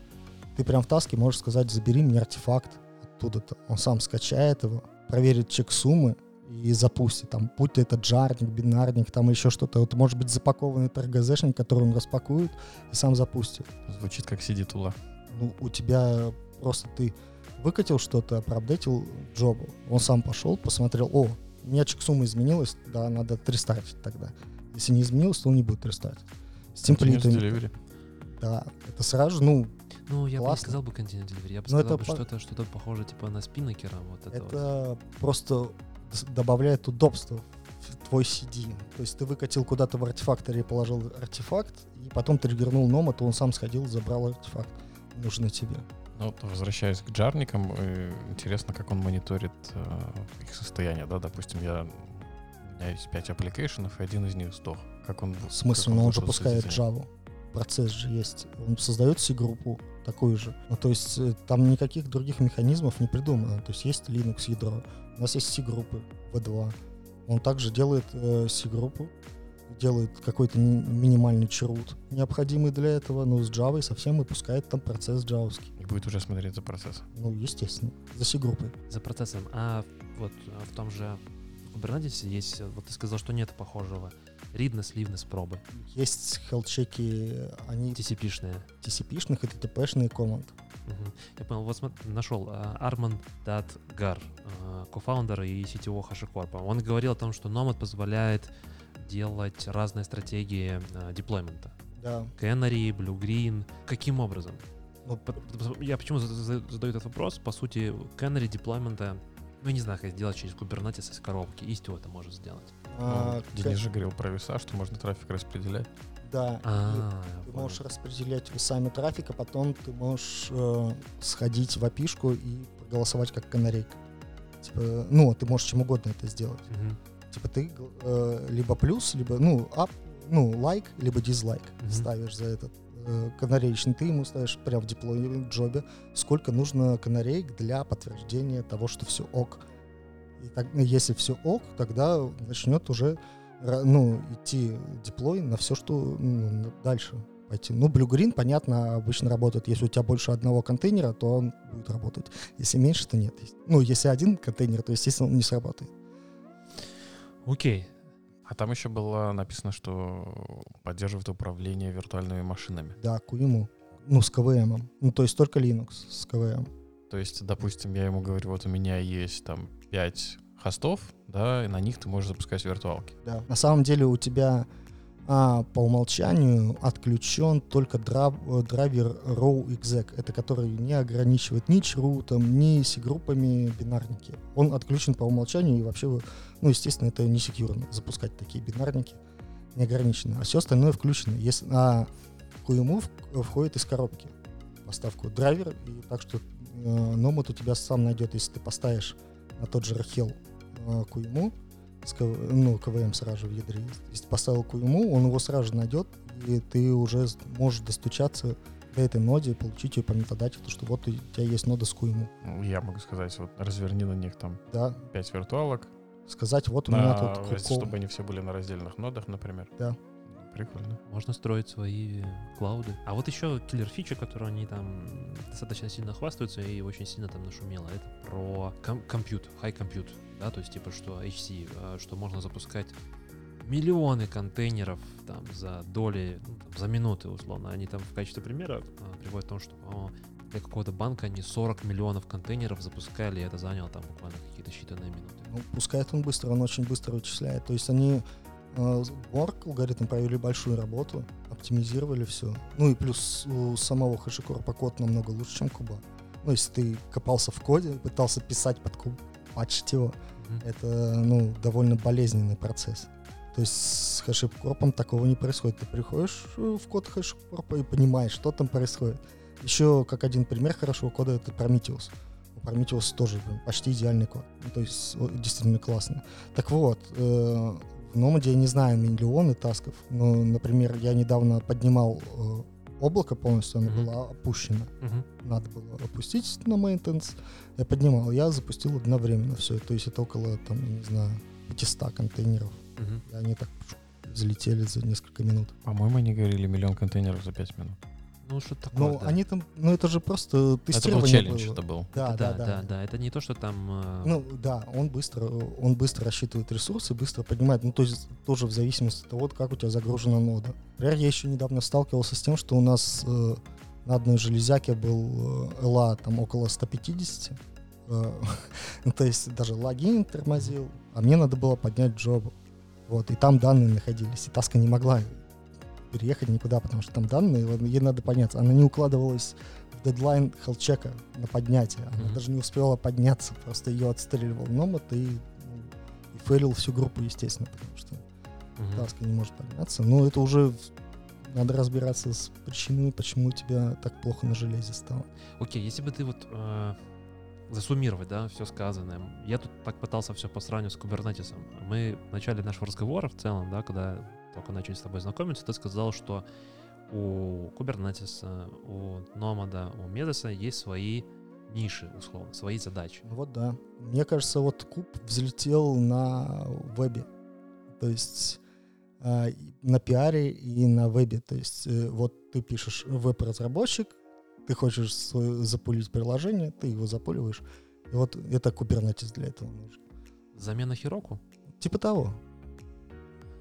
Ты прям в таске можешь сказать, забери мне артефакт оттуда-то. Он сам скачает его, проверит чек суммы и запустит. Там, будь то это джарник, бинарник, там еще что-то. Вот может быть запакованный ТРГЗшник, который он распакует и сам запустит. Звучит как CD-тула. Ну, у тебя просто ты выкатил что-то, проапдейтил джобу. Он сам пошел, посмотрел, о, у меня чек суммы изменилась, да, надо рестартить тогда. Если не изменилось, то он не будет рестартить. С Continuous delivery. да, это сразу, ну, Ну, я бы не Классно. сказал бы Continuous Delivery, я бы Ну, сказал это бы по- что-то, что-то похоже, типа, на спиннакера, вот это, вот. это просто с- добавляет удобства в твой CD. То есть ты выкатил куда-то в артефакторе, положил артефакт, и потом триггернул Нома, то он сам сходил, забрал артефакт, нужный тебе. Ну, вот возвращаясь к джарникам, э, интересно, как он мониторит э, их состояние, да, допустим, я у меня есть 5 application ов, и один из них сдох. Как он В смысле, как но он вышел из запускает? Java. Процесс же есть. Он создает cgroup у такую же. Ну, то есть э, там никаких других механизмов не придумано. То есть есть Linux ядро, у нас есть cgroup ы V2. Он также делает э, cgroup у, делает какой-то ми- минимальный chroot, необходимый для этого, но с Java совсем выпускает там процесс джавовский. И будет уже смотреть за процессом. Ну, естественно, за cgroup ой. За процессом. А вот а, в том же Kubernetes есть, вот ты сказал, что нет похожего. Readness, liveness пробы. Есть хелчеки, они TCP-шные. TCP-шных и TTP-шные команд. Я понял, вот смотри, нашел Арман Датгар, кофаундер и CTO HashiCorp. Он говорил о том, что Nomad позволяет делать разные стратегии э, деплоймента. Да. Canary, Blue Green. Каким образом? Ну, Я почему за- за- задаю этот вопрос? По сути, Canary деплоймента, ну, я не знаю, как сделать через Kubernetes из коробки. Istio это может сделать. а, Ну, Денис же говорил про веса, что можно трафик распределять. Да. А, Ты понял. можешь распределять весами трафика, потом ты можешь э, сходить в опишку и проголосовать как канарейка. Типа, ну, ты можешь чем угодно это сделать. Мгм. Типа ты э, либо плюс, либо, ну, ап, ну, лайк, либо дизлайк Мгм. ставишь за этот э, канареечный. Ты ему ставишь прям в диплой джобе, сколько нужно канареек для подтверждения того, что все ок. И так, ну, если все ок, тогда начнет уже ра- ну, идти диплой на все, что ну, дальше пойти. Ну, Blue Green, понятно, обычно работает. Если у тебя больше одного контейнера, то он будет работать. Если меньше, то нет. Ну, если один контейнер, то, естественно, он не сработает. Окей. А там еще было написано, что поддерживает управление виртуальными машинами. Да, QEMU. Ну, с КВМ. Ну, то есть только Linux с КВМ. То есть, допустим, я ему говорю, вот у меня есть там 5 хостов, да, и на них ты можешь запускать виртуалки. Да. На самом деле у тебя а, по умолчанию отключен только драв- э, драйвер row exec, это который не ограничивает ни чрутом, ни C-группами бинарники. Он отключен по умолчанию и вообще, ну, естественно, это не секьюрно запускать такие бинарники неограниченно. А все остальное включено. Если, а QEMU входит из коробки поставку драйвер, и так что э, Nomad у тебя сам найдет, если ты поставишь на тот же Rahel э, QEMU, с КВ ну, КВМ сразу в ядре есть. Если поставил QEMU, он его сразу найдет, и ты уже можешь достучаться до этой ноде и получить ее по метадате, то что вот у тебя есть нода с QEMU. Я могу сказать, вот разверни на них там Да, 5 виртуалок, сказать, вот у меня на- тут раз- ку- чтобы они все были на раздельных нодах, например. Да. Прикольно. Можно строить свои клауды. А вот еще киллер фича, которую они там достаточно сильно хвастаются и очень сильно там нашумело, это про ком- компьют, high compute, да, то есть типа что HC, э, что можно запускать миллионы контейнеров там за доли, ну, там, за минуты условно. Они там в качестве примера э, приводят о том, что для какого-то банка они 40 миллионов контейнеров запускали, и это заняло там буквально какие-то считанные минуты. Ну, пускает он быстро, он очень быстро вычисляет. То есть они э, Borg алгоритм провели большую работу, оптимизировали все. Ну и плюс у самого HashiCorp код намного лучше, чем Куба. Ну, если ты копался в коде, пытался писать под куб, патчить его, Мгм. это, ну, довольно болезненный процесс. То есть с HashiCorp такого не происходит. Ты приходишь э, в код HashiCorp и понимаешь, что там происходит. Еще как один пример хорошего кода это Prometheus. У Prometheus тоже блин, почти идеальный код. Ну, то есть действительно классно. Так вот, э, Nomad я не знаю миллионы тасков, но, например, я недавно поднимал э, облако полностью, оно Мгм. было опущено. Мгм. Надо было опустить на maintenance. Я поднимал, я запустил одновременно все. То есть это около, там, я не знаю, 500 контейнеров. Мгм. И они так взлетели за несколько минут. По-моему, они говорили миллион контейнеров за 5 минут. Ну, что такое? Ну, да. они там, ну это же просто Это был тестирование челлендж, было. это был. Да, Это да, да, да, Это не то, что там... э, Ну да, он быстро, он быстро рассчитывает ресурсы, быстро поднимает. Ну то есть тоже в зависимости от того, как у тебя загружена нода. Например, я еще недавно сталкивался с тем, что у нас э, на одной железяке был э, LA там около 150. Э, ну, то есть даже логин тормозил, а мне надо было поднять джоб. Вот, и там данные находились, и таска не могла переехать никуда, потому что там данные, ей надо подняться. Она не укладывалась в дедлайн хелчека на поднятие. Она Мгм. даже не успела подняться, просто ее отстреливал номад и, ну, и фейлил всю группу, естественно, потому что мгм. таска не может подняться. Но это уже надо разбираться с причиной, почему у тебя так плохо на железе стало. Окей, если бы ты вот э, засуммировать, да, все сказанное. Я тут так пытался все по сравнению с кубернетисом. Мы в начале нашего разговора в целом, да, когда только начали с тобой знакомиться, ты сказал, что у кубернетиса, у номада, у медоса есть свои ниши, условно, свои задачи. Ну Вот да. Мне кажется, вот куб взлетел на вебе. То есть а, на пиаре и на вебе. То есть э, вот ты пишешь веб-разработчик, ты хочешь свой- запулить приложение, ты его запуливаешь. И вот это Kubernetes для этого нужен. Замена Хироку? Типа того.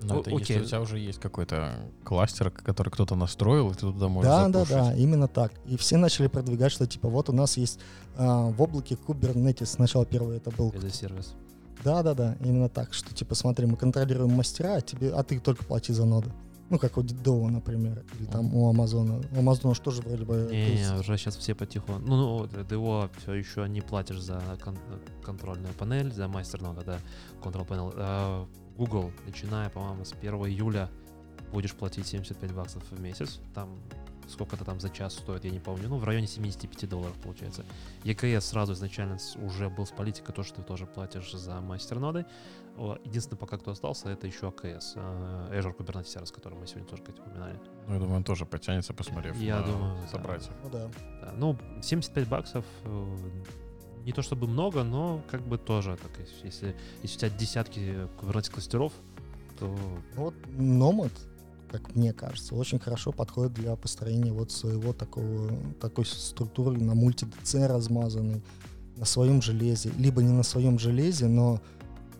Но О- это если окей. у тебя уже есть какой-то кластер, который кто-то настроил, и ты туда можешь Да, да, запушить. да, именно так. И все начали продвигать, что типа вот у нас есть а, в облаке Kubernetes. Сначала первый это был. Это сервис. Да, да, да, именно так, что типа смотри, мы контролируем мастера, а тебе, а ты только плати за ноды. Ну, как у Dow, например, или там у Амазона. У Амазона что же вроде бы... Не, есть- уже сейчас все потихоньку. Ну, ну, вот, ДО все еще не платишь за кон- контрольную панель, за мастер нода, да, control panel. А, Google, начиная, по-моему, с 1 июля будешь платить 75 баксов в месяц. Там сколько-то там за час стоит, я не помню. Ну, в районе 75 долларов получается. EKS сразу изначально уже был с политикой, то, что ты тоже платишь за мастер ноды. О, Единственное, пока кто остался, это еще AKS, э, Azure Kubernetes Service, который мы сегодня тоже кстати, упоминали. Ну, я думаю, он тоже потянется, посмотрев Я на думаю, да. собратьев. Ну да. Да, ну, 75 баксов э, не то чтобы много, но как бы тоже так, если- если, у тебя десятки Kubernetes кластеров, то Ну Вот Nomad, как мне кажется, очень хорошо подходит для построения вот своего такого, такой структуры на мульти-ДЦ размазанной, на своем железе, либо не на своем железе, но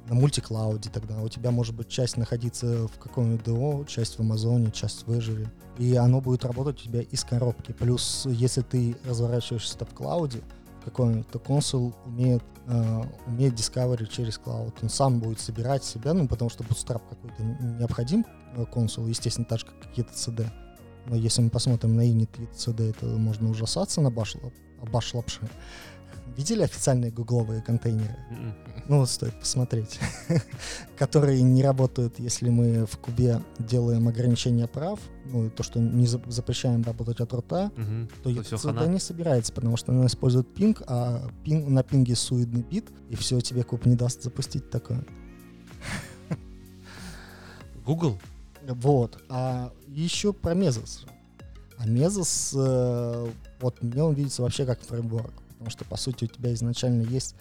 на мультиклауде тогда. У тебя может быть часть находиться в каком-нибудь ДО, часть в Амазоне, часть в Azure. И оно будет работать у тебя из коробки. Плюс, если ты разворачиваешься в клауде, какой-нибудь, то консул умеет, э, умеет Discovery через клауд. Он сам будет собирать себя, ну, потому что Bootstrap какой-то необходим э, консул, естественно, так же, как какие-то CD. Но если мы посмотрим на init CD, это можно ужасаться на баш, баш. Видели официальные гугловые контейнеры? м-м. Ну, вот стоит посмотреть. Которые не работают, если мы в кубе делаем ограничения прав, ну, то, что не за- запрещаем работать от рута, Мгм. то То не собирается, потому что она использует пинг, а пинг, на пинге суидный бит, и все, тебе куб не даст запустить такое. Google? Вот. А еще про Мезос. А Мезос, э, вот мне он видится вообще как фреймворк, потому что, по сути, у тебя изначально есть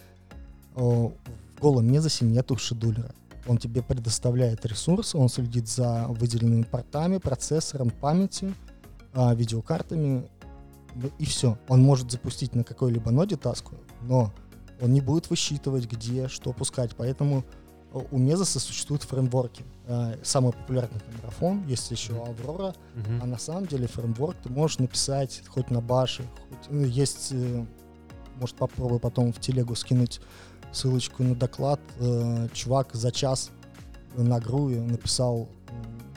э, в голом Мезосе нету шедулера. Он тебе предоставляет ресурсы, он следит за выделенными портами, процессором, памятью, а, видеокартами, ну и все. Он может запустить на какой-либо ноде таску, но он не будет высчитывать, где, что пускать. Поэтому э, у Мезоса существуют фреймворки. А, Самый популярный это марафон, есть еще. Аврора, Мгм. а на самом деле фреймворк ты можешь написать хоть на баше, хоть, ну, есть, э, может попробую потом в телегу скинуть ссылочку на доклад. Э, Чувак за час на Груве написал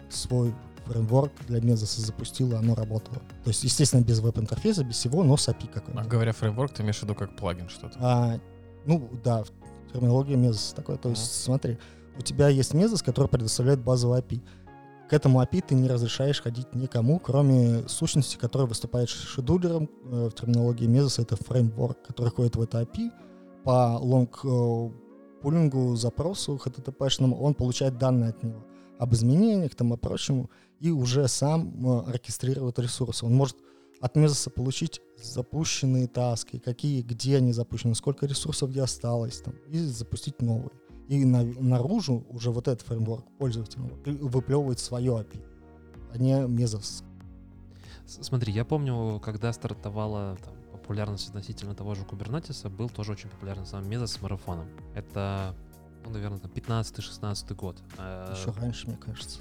свой фреймворк для Мезоса, запустил, и оно работало. То есть, естественно, без веб-интерфейса, без всего, но с API А какой-нибудь. говоря фреймворк, ты имеешь в виду как плагин что-то? А, ну, да, терминология Мезоса такое. То есть, смотри, у тебя есть Мезос, который предоставляет базовый API. К этому API ты не разрешаешь ходить никому, кроме сущности, которая выступает шедулером. Э, В терминологии Мезоса это фреймворк, который ходит в это API. По лонг э, запросу HTTP-шному он получает данные от него об изменениях там и прочему, и уже сам э, оркестрирует ресурсы. Он может от Мезоса получить запущенные таски, какие, где они запущены, сколько ресурсов где осталось, там, и запустить новые. И на- наружу уже вот этот фреймворк пользовательного выплевывает свое API, а не Мезос. С- Смотри, я помню, когда стартовала там, популярность относительно того же Кубернетиса, был тоже очень популярный сам Мезос с марафоном. Это, ну, наверное, там 15-16 год. Э, Еще раньше, мне кажется.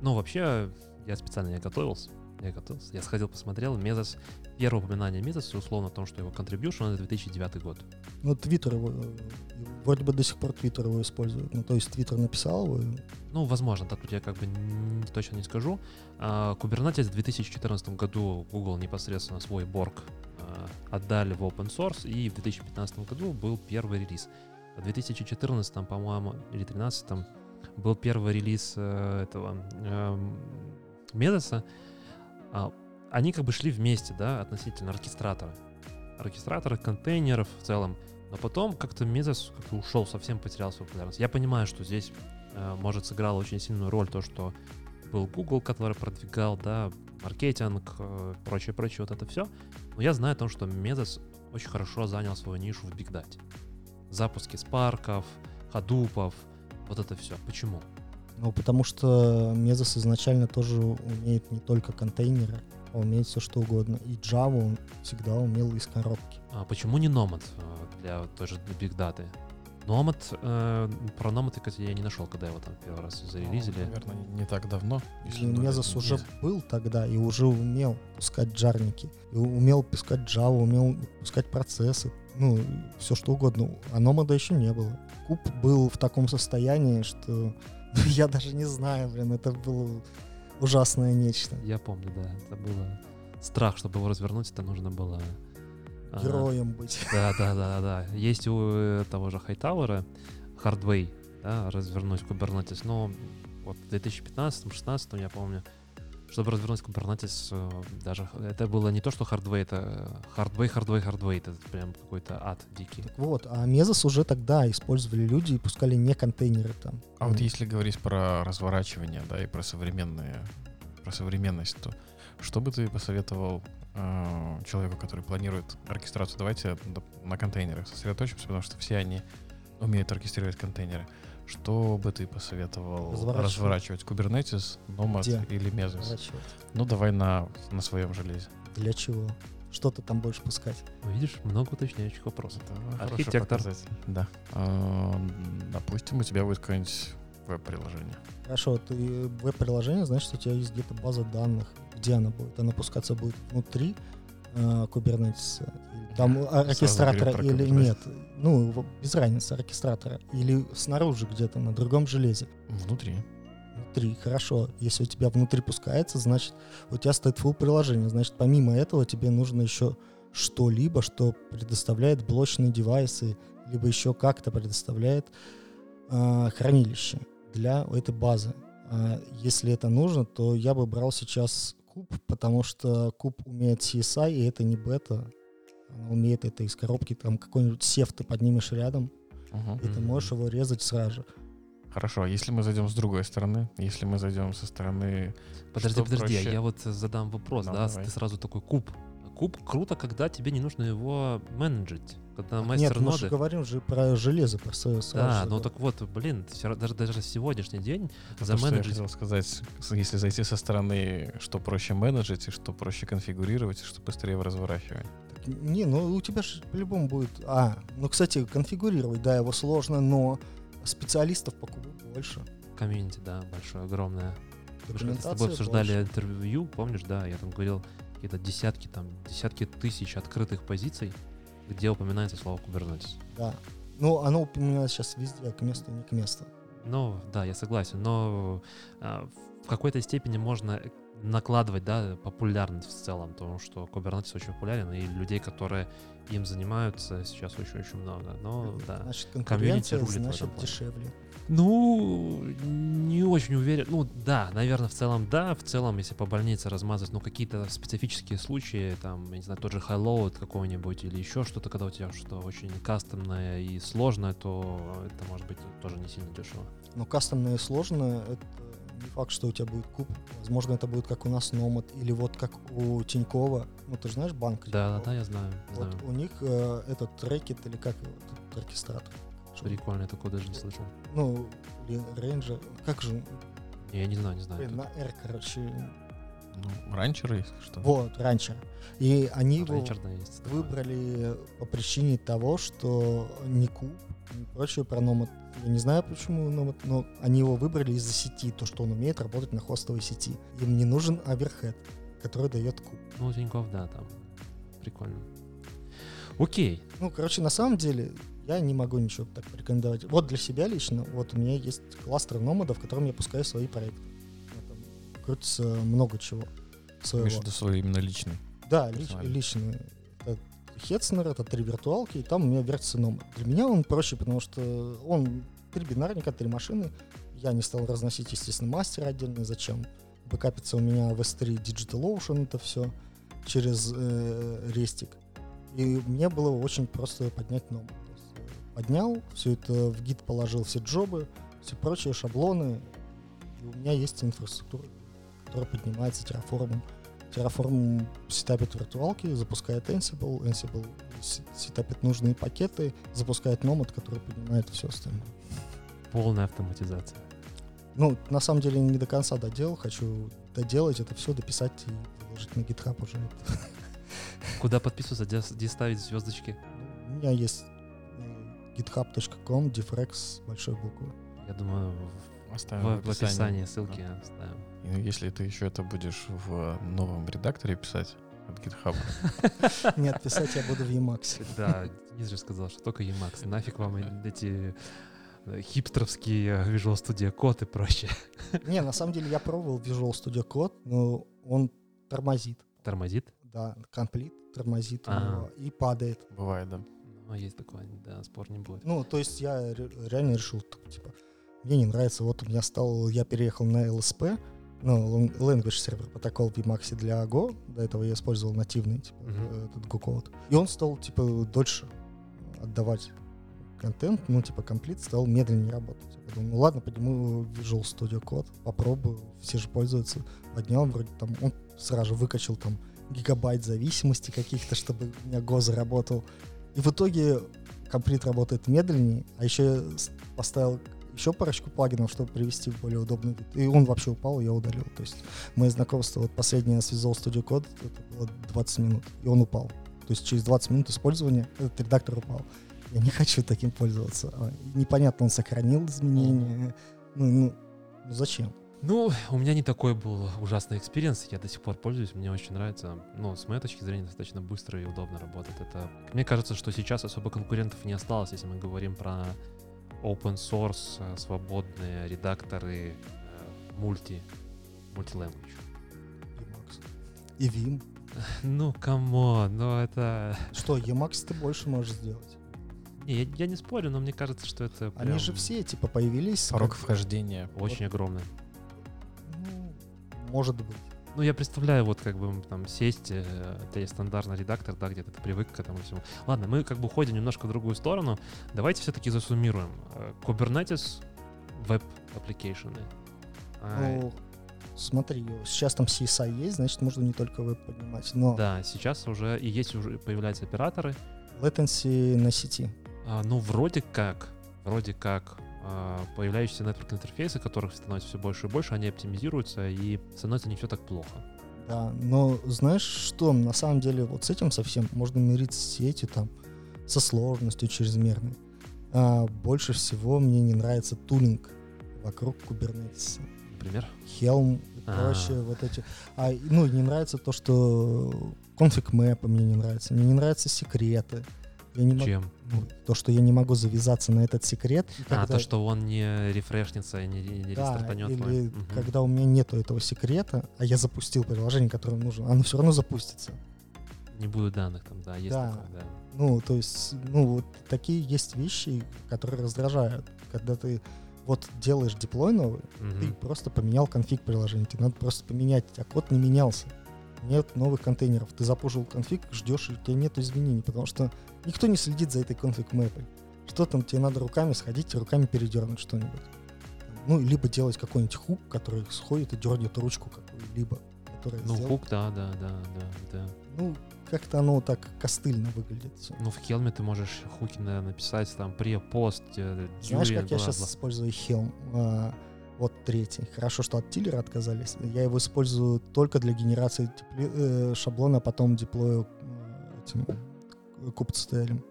Ну, вообще, я специально не готовился. Я готовился. Я сходил, посмотрел. Мезос, первое упоминание Мезоса, условно, о том, что его contribution, это 2009 год. Ну, Твиттер его, э, вроде бы до сих пор Твиттер его использует. Ну, то есть Твиттер написал его, Ну, возможно, тут я как бы н- точно не скажу. А, Kubernetes в 2014 году Google непосредственно свой Borg а, отдали в open source, и в 2015 году был первый релиз. В 2014, по-моему, или 2013 был первый релиз э, этого эм, Медоса. А, Они как бы шли вместе, да, относительно оркестратора. Оркестратора, контейнеров в целом. Но потом как-то Мезос как-то ушел, совсем потерял свою популярность. Я понимаю, что здесь э, может сыграло очень сильную роль то, что был Google, который продвигал, да, маркетинг, э, прочее, прочее, вот это все. Но я знаю о том, что Mesos очень хорошо занял свою нишу в Big Data. Запуски спарков, ходупов, вот это все. Почему? Ну, потому что Mesos изначально тоже умеет не только контейнеры, а умеет все что угодно. И Java он всегда умел из коробки. А почему не Nomad э, для той же Big Data? Nomad, э, про Nomad, кстати, я не нашел, когда его там первый раз зарелизили. Ну, наверное, не так давно. И если Mesos не уже месяц. был тогда и уже умел пускать джарники, и умел пускать Java, умел пускать процессы, ну, все что угодно. А Nomad еще не было. Куб был в таком состоянии, что я даже не знаю, блин, это было ужасное нечто. Я помню, да, это было страх, чтобы его развернуть, это нужно было... а, Героем быть. Да, да, да, да. Есть у э, того же Хайтауэра Hardway, да, развернуть Kubernetes. Но вот в 2015-2016, я помню, чтобы развернуть Kubernetes, э, даже это было не то, что Hardway, это Hardway, Hardway, Hardway. Это прям какой-то ад дикий. Так вот, а Mesos уже тогда использовали люди и пускали не контейнеры там. А вот если говорить про разворачивание, да, и про современные, про современность, то что бы ты посоветовал э, человеку, который планирует оркестрацию? Давайте доп- на контейнерах сосредоточимся, потому что все они умеют оркестрировать контейнеры. Что бы ты посоветовал Разворачивать. разворачивать? Kubernetes, Nomad Где? или Mesos? разворачивать. Ну, давай на, на своем железе. Для чего? Что ты там будешь пускать? Ну, Видишь, много уточняющих вопросов. Хороший Архитектор. Да. А, допустим, у тебя будет какое-нибудь веб-приложение. Хорошо, ты веб-приложение, значит, у тебя есть где-то база данных. Где она будет? Она пускаться будет внутри Kubernetes, или там э, оркестратора или Kubernetes. нет. Ну, без разницы, оркестратора. Или снаружи где-то, на другом железе. Внутри. Внутри, хорошо. Если у тебя внутри пускается, значит, у тебя стоит full приложение. Значит, помимо этого тебе нужно еще что-либо, что предоставляет блочные девайсы, либо еще как-то предоставляет а, хранилище для этой базы. А, если это нужно, то я бы брал сейчас куб, потому что куб умеет CSI, и это не бета. Она умеет это из коробки, там какой-нибудь сев ты поднимешь рядом, Мгм. и ты можешь его резать сразу же. Хорошо, а если мы зайдем с другой стороны, если мы зайдем со стороны... Подожди, подожди, а проще? я вот задам вопрос, Ну, да, давай. ты сразу такой куб. Куб круто, когда тебе не нужно его менеджить. Когда Нет, мастер мы ноды. же говорим же про железо, про свое Да, ну так вот, блин, даже, даже сегодняшний день Это За то, что я менеджить. хотел сказать, если зайти со стороны, что проще менеджить, и что проще конфигурировать, и что быстрее разворачивать. Не, ну у тебя же по-любому будет... А, ну, кстати, конфигурировать, да, его сложно, но специалистов по кубу больше. комьюнити, да, большое, огромное. Мы же с тобой обсуждали больше. интервью, помнишь, да, я там говорил какие-то десятки, там, десятки тысяч открытых позиций, где упоминается слово Kubernetes. Да. Ну, оно упоминается сейчас везде, к месту и не к месту. Ну, да, я согласен, но а, в какой-то степени можно э, накладывать, да, популярность в целом, потому что Kubernetes очень популярен, и людей, которые им занимаются, сейчас очень-очень много. Но, да. Значит, комьюнити конкуренция, значит, дешевле. Ну, не очень уверен. Ну, да, наверное, в целом, да. В целом, если по больнице размазать, ну, какие-то специфические случаи, там, я не знаю, тот же highload какой-нибудь или еще что-то, когда у тебя что-то очень кастомное и сложное, то это может быть тоже не сильно дешево. Но кастомное и сложное — это не факт, что у тебя будет куб. Возможно, это будет как у нас Nomad, или вот как у Тинькова. Ну, ты же знаешь банк Да, да, Тинькова? да, я знаю. Вот знаю. у них э, этот трекет, или как его, этот оркестратор. Прикольно, я такого даже не слышал. Ну, или рейнджер. Как же? Не, Я не знаю, не знаю. Блин, на R, короче. Ну, ранчеры, если что. Вот, раньше. И они его да, есть такое. выбрали по причине того, что ни куб, прочее про Nomad. Я не знаю, почему Nomad, но они его выбрали из-за сети, то, что он умеет работать на хостовой сети. Им не нужен оверхед, который дает куб. Ну, у Тинькофф, да, там. Прикольно. Окей. Ну, короче, на самом деле, я не могу ничего так порекомендовать. Вот для себя лично, вот у меня есть кластер номадов, в котором я пускаю свои проекты. Там крутится много чего своего. В виду свой именно личный. Да, лич- личный. Это Хетцнер, это три виртуалки, и там у меня вертится номад. Для меня он проще, потому что он три бинарника, три машины. Я не стал разносить, естественно, мастер отдельно. Зачем? Бэкапится у меня в S3 DigitalOcean это все через э, рестик. И мне было очень просто поднять номад. Поднял, все это в гид положил, все джобы, все прочие шаблоны. И у меня есть инфраструктура, которая поднимается терраформом. Terraform сетапит виртуалки, запускает Ansible, Ansible сетапит нужные пакеты, запускает Nomad, который поднимает все остальное. Полная автоматизация. Ну, на самом деле не до конца доделал, хочу доделать это все, дописать и выложить на GitHub уже. Куда подписываться, где, где ставить звездочки? У меня есть github.com, diffrex большой буквы. Я думаю, в, Оставим в- в описании ссылки оставим. И если ты еще это будешь в новом редакторе писать от GitHub, Нет, писать я буду в Emacs. Да, Денис же сказал, что только Emacs. Нафиг вам эти э, хипстеровские э, Visual Studio Code и прочее. Не, на самом деле я пробовал Visual Studio Code, но он тормозит. Тормозит? Да, комплит тормозит А. и падает. бывает, да. Ну, есть такое, да, спор не будет. Ну, то есть я ре- реально решил, типа, мне не нравится, вот у меня стал, я переехал на LSP, ну, Lang- Language Server протокол Emacs для Go, до этого я использовал нативный, типа, э, этот Go-код. И он стал, типа, дольше отдавать контент, ну, типа, комплит стал медленнее работать. Я думаю, ну ладно, подниму Visual Studio Code, попробую, все же пользуются. Поднял, вроде там, он сразу же выкачал там гигабайт зависимости каких-то, чтобы у меня Go заработал. И в итоге комплит работает медленнее, а еще поставил еще парочку плагинов, чтобы привести в более удобный вид. И он вообще упал, я удалил. То есть мое знакомство, вот последнее с Visual Studio Code, это было 20 минут, и он упал. То есть через 20 минут использования этот редактор упал. Я не хочу таким пользоваться. А, Непонятно, он сохранил изменения. Ну, ну, ну зачем? Ну, у меня не такой был ужасный experience, я до сих пор пользуюсь, мне очень нравится. Ну, с моей точки зрения, достаточно быстро и удобно работает. Это, мне кажется, что сейчас особо конкурентов не осталось, если мы говорим про open source, э, свободные редакторы, э, мульти, multi-language. Emacs. И Vim. Ну, come on, ну это... Что, Emacs ты больше можешь сделать? Не, я, я не спорю, но мне кажется, что это прям Они же все, типа, появились. Порог как- вхождения. очень огромный. Может быть. Ну, я представляю, вот как бы там сесть, э, это есть стандартный редактор, да, где-то ты привык к этому всему. Ладно, мы как бы уходим немножко в другую сторону. Давайте все-таки засуммируем. Э, Kubernetes, веб- application ы. Ну, смотри, сейчас там CSI есть, значит, можно не только веб поднимать, но Да, сейчас уже и есть уже появляются операторы. latency на сети. А, ну, вроде как, вроде как появляющиеся network интерфейсы, которых становится все больше и больше, они оптимизируются, и становится не все так плохо. Да, но знаешь что, на самом деле вот с этим совсем можно мириться с сетью там, со сложностью чрезмерной. А, больше всего мне не нравится тулинг вокруг Kubernetes. Например, Helm и А. прочее, вот эти. А, ну, не нравится то, что конфиг мэпы мне не нравится. Мне не нравятся секреты. Я не чем? ну, то, что я не могу завязаться на этот секрет. А, когда- то, что он не рефрешнется и не, не Да, рестартанет или. Мгм. когда у меня нету этого секрета, а я запустил приложение, которое нужно, оно все равно запустится. Не будет данных там, да, есть Да. такое, да. Ну, то есть, ну, вот такие есть вещи, которые раздражают. Когда ты вот делаешь деплой новый, ты Мгм. просто поменял конфиг приложения, тебе надо просто поменять, а код не менялся. Нет новых контейнеров. Ты запушил конфиг, ждешь, и у тебя нет изменений, потому что никто не следит за этой конфиг мэпой. Что там, тебе надо руками сходить и руками передернуть что-нибудь. Ну, либо делать какой-нибудь хук, который сходит и дернет ручку какую-либо. Ну, сдел- хук, да, да, да, да, да. Ну, как-то оно так костыльно выглядит. Ну, в Хелме ты можешь хуки наверное, написать там при, пост, э, Знаешь, как я сейчас использую Helm? Вот третий. Хорошо, что от тиллера отказались. Я его использую только для генерации тепле- э, шаблона, а потом деплою э, этим кубцителем.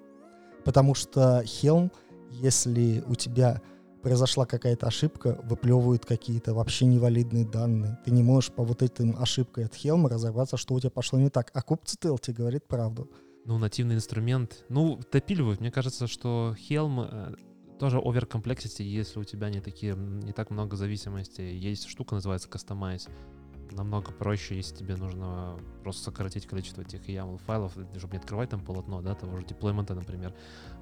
Потому что Helm, если у тебя произошла какая-то ошибка, выплевывают какие-то вообще невалидные данные. Ты не можешь по вот этим ошибкам от Helm разобраться, что у тебя пошло не так. А кубцител тебе говорит правду. Ну, нативный инструмент. Ну, допиливают. Мне кажется, что Helm тоже оверкомплексити, если у тебя не такие, не так много зависимостей. Есть штука, называется Customize. Намного проще, если тебе нужно просто сократить количество этих YAML файлов, чтобы не открывать там полотно, да, того же деплоймента, например.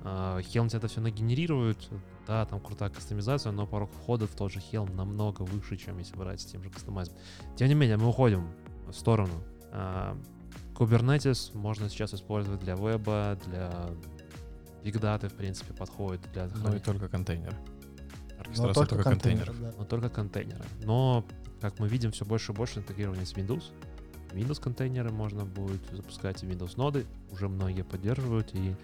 А, Helm тебе это все нагенерирует, да, там крутая кастомизация, но порог входа в тот же Helm намного выше, чем если брать с тем же кастомайзом. Тем не менее, мы уходим в сторону. А, Kubernetes можно сейчас использовать для веба, для Big Data, в принципе, подходит для Ну и только контейнер. Но Оркестрация только только контейнеры. контейнеров. да. но только контейнеры. Но, как мы видим, все больше и больше интегрирования с Windows. Windows контейнеры можно будет запускать и Windows ноды. Уже многие поддерживают, и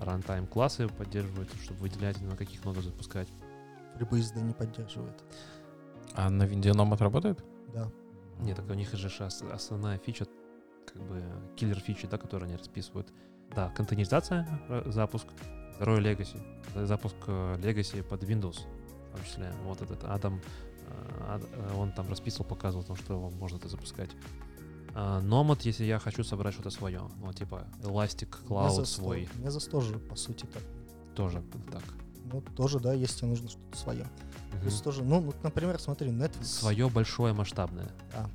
runtime классы поддерживают, чтобы выделять, на каких нодах запускать. FreeBSD не поддерживает. А на винде Nomad работает? Да. Нет, так у них же ос- основная фича, как бы киллер фичи, да, которые они расписывают. Да, контейнеризация, э, запуск, второе Legacy, э, запуск э, Legacy под Windows, в том числе. Вот этот Адам, Ад- он там расписывал, показывал, том, что можно это запускать. Nomad, если я хочу собрать что-то свое, ну, типа Elastic Cloud Mesos свой, то- Mesos тоже, по сути, так. тоже так. Ну, тоже, да, если тебе нужно что-то свое. Мгм. Плюс тоже, ну, например, смотри, Netflix. Свое большое масштабное. Да.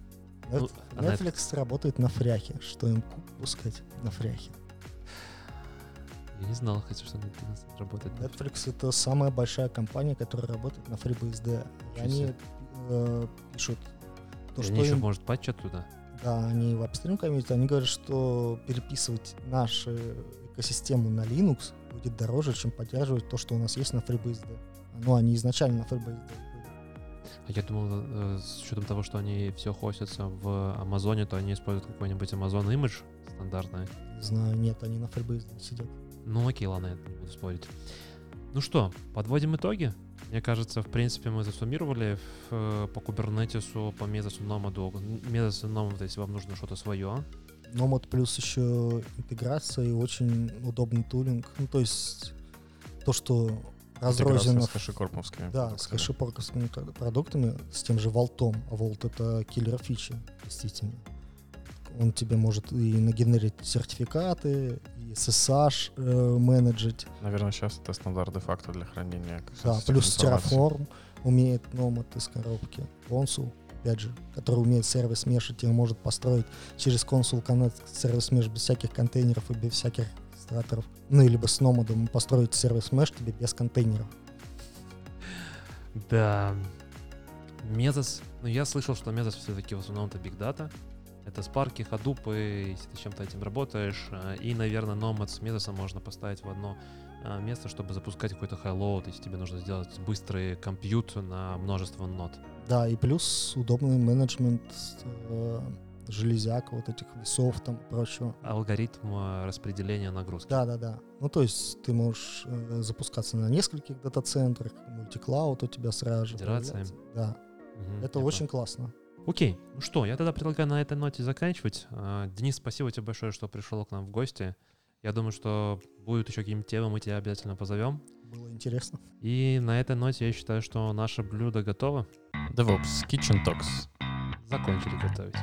Ну, а Netflix работает на фряхе. Что им пускать на фряхе? Я не знал, хотя что Netflix работает. на Netflix это самая большая компания, которая работает на FreeBSD. И они э, пишут то, И что они еще, им- может, патчат туда? Да, они в апстрим комьюнити, они говорят, что переписывать нашу экосистему на Linux будет дороже, чем поддерживать то, что у нас есть на FreeBSD. Ну, они изначально на FreeBSD. А я думал, э, с учетом того, что они все хостятся в Амазоне, то они используют какой-нибудь Amazon Image стандартный. Не знаю, нет, они на FreeBSD сидят. Ну окей, ладно, я не буду спорить. Ну что, подводим итоги. Мне кажется, в принципе, мы засуммировали в, э, по кубернетису, по Mesos Nomad. Mesos Nomad, если вам нужно что-то свое. Nomad плюс еще интеграция и очень удобный тулинг. Ну, то есть то, что разрознено с хэшикорповскими. Да, с хэшепорковскими прод- продуктами, с тем же Волтом. А Волт это киллер фичи, действительно. Он тебе может и нагенерить сертификаты, и SSH э, менеджить. Наверное, сейчас это стандарт де-факто для хранения. Да, плюс. Terraform умеет Nomad из коробки. Consul, опять же, который умеет сервис меш, и тебе может построить через Consul Connect сервис меш без всяких контейнеров и без всяких регистраторов. Ну, либо с Nomad построить service mesh тебе без контейнеров. Да. Mesos. Ну, я слышал, что Mesos все-таки в основном это Big Data. Это Spark, Hadoop, и если ты чем-то этим работаешь. а, И, наверное, Nomad с Mesos можно поставить в одно а, место, чтобы запускать какой-то high-load, если тебе нужно сделать быстрый compute на множество нод. Да, и плюс удобный менеджмент э, железяк, вот этих весов там и прочего. Алгоритм а, распределения нагрузки. Да, да, да. Ну, то есть ты можешь э, запускаться на нескольких дата-центрах, мультиклауд у тебя сразу же. Федерация. Да, Мгм, это я очень классно. Окей, ну что, я тогда предлагаю на этой ноте заканчивать. А, Денис, спасибо тебе большое, что пришел к нам в гости. Я думаю, что будут еще какие-нибудь темы, мы тебя обязательно позовем. Было интересно. И на этой ноте я считаю, что наше блюдо готово. DevOps Kitchen Talks. Закончили готовить.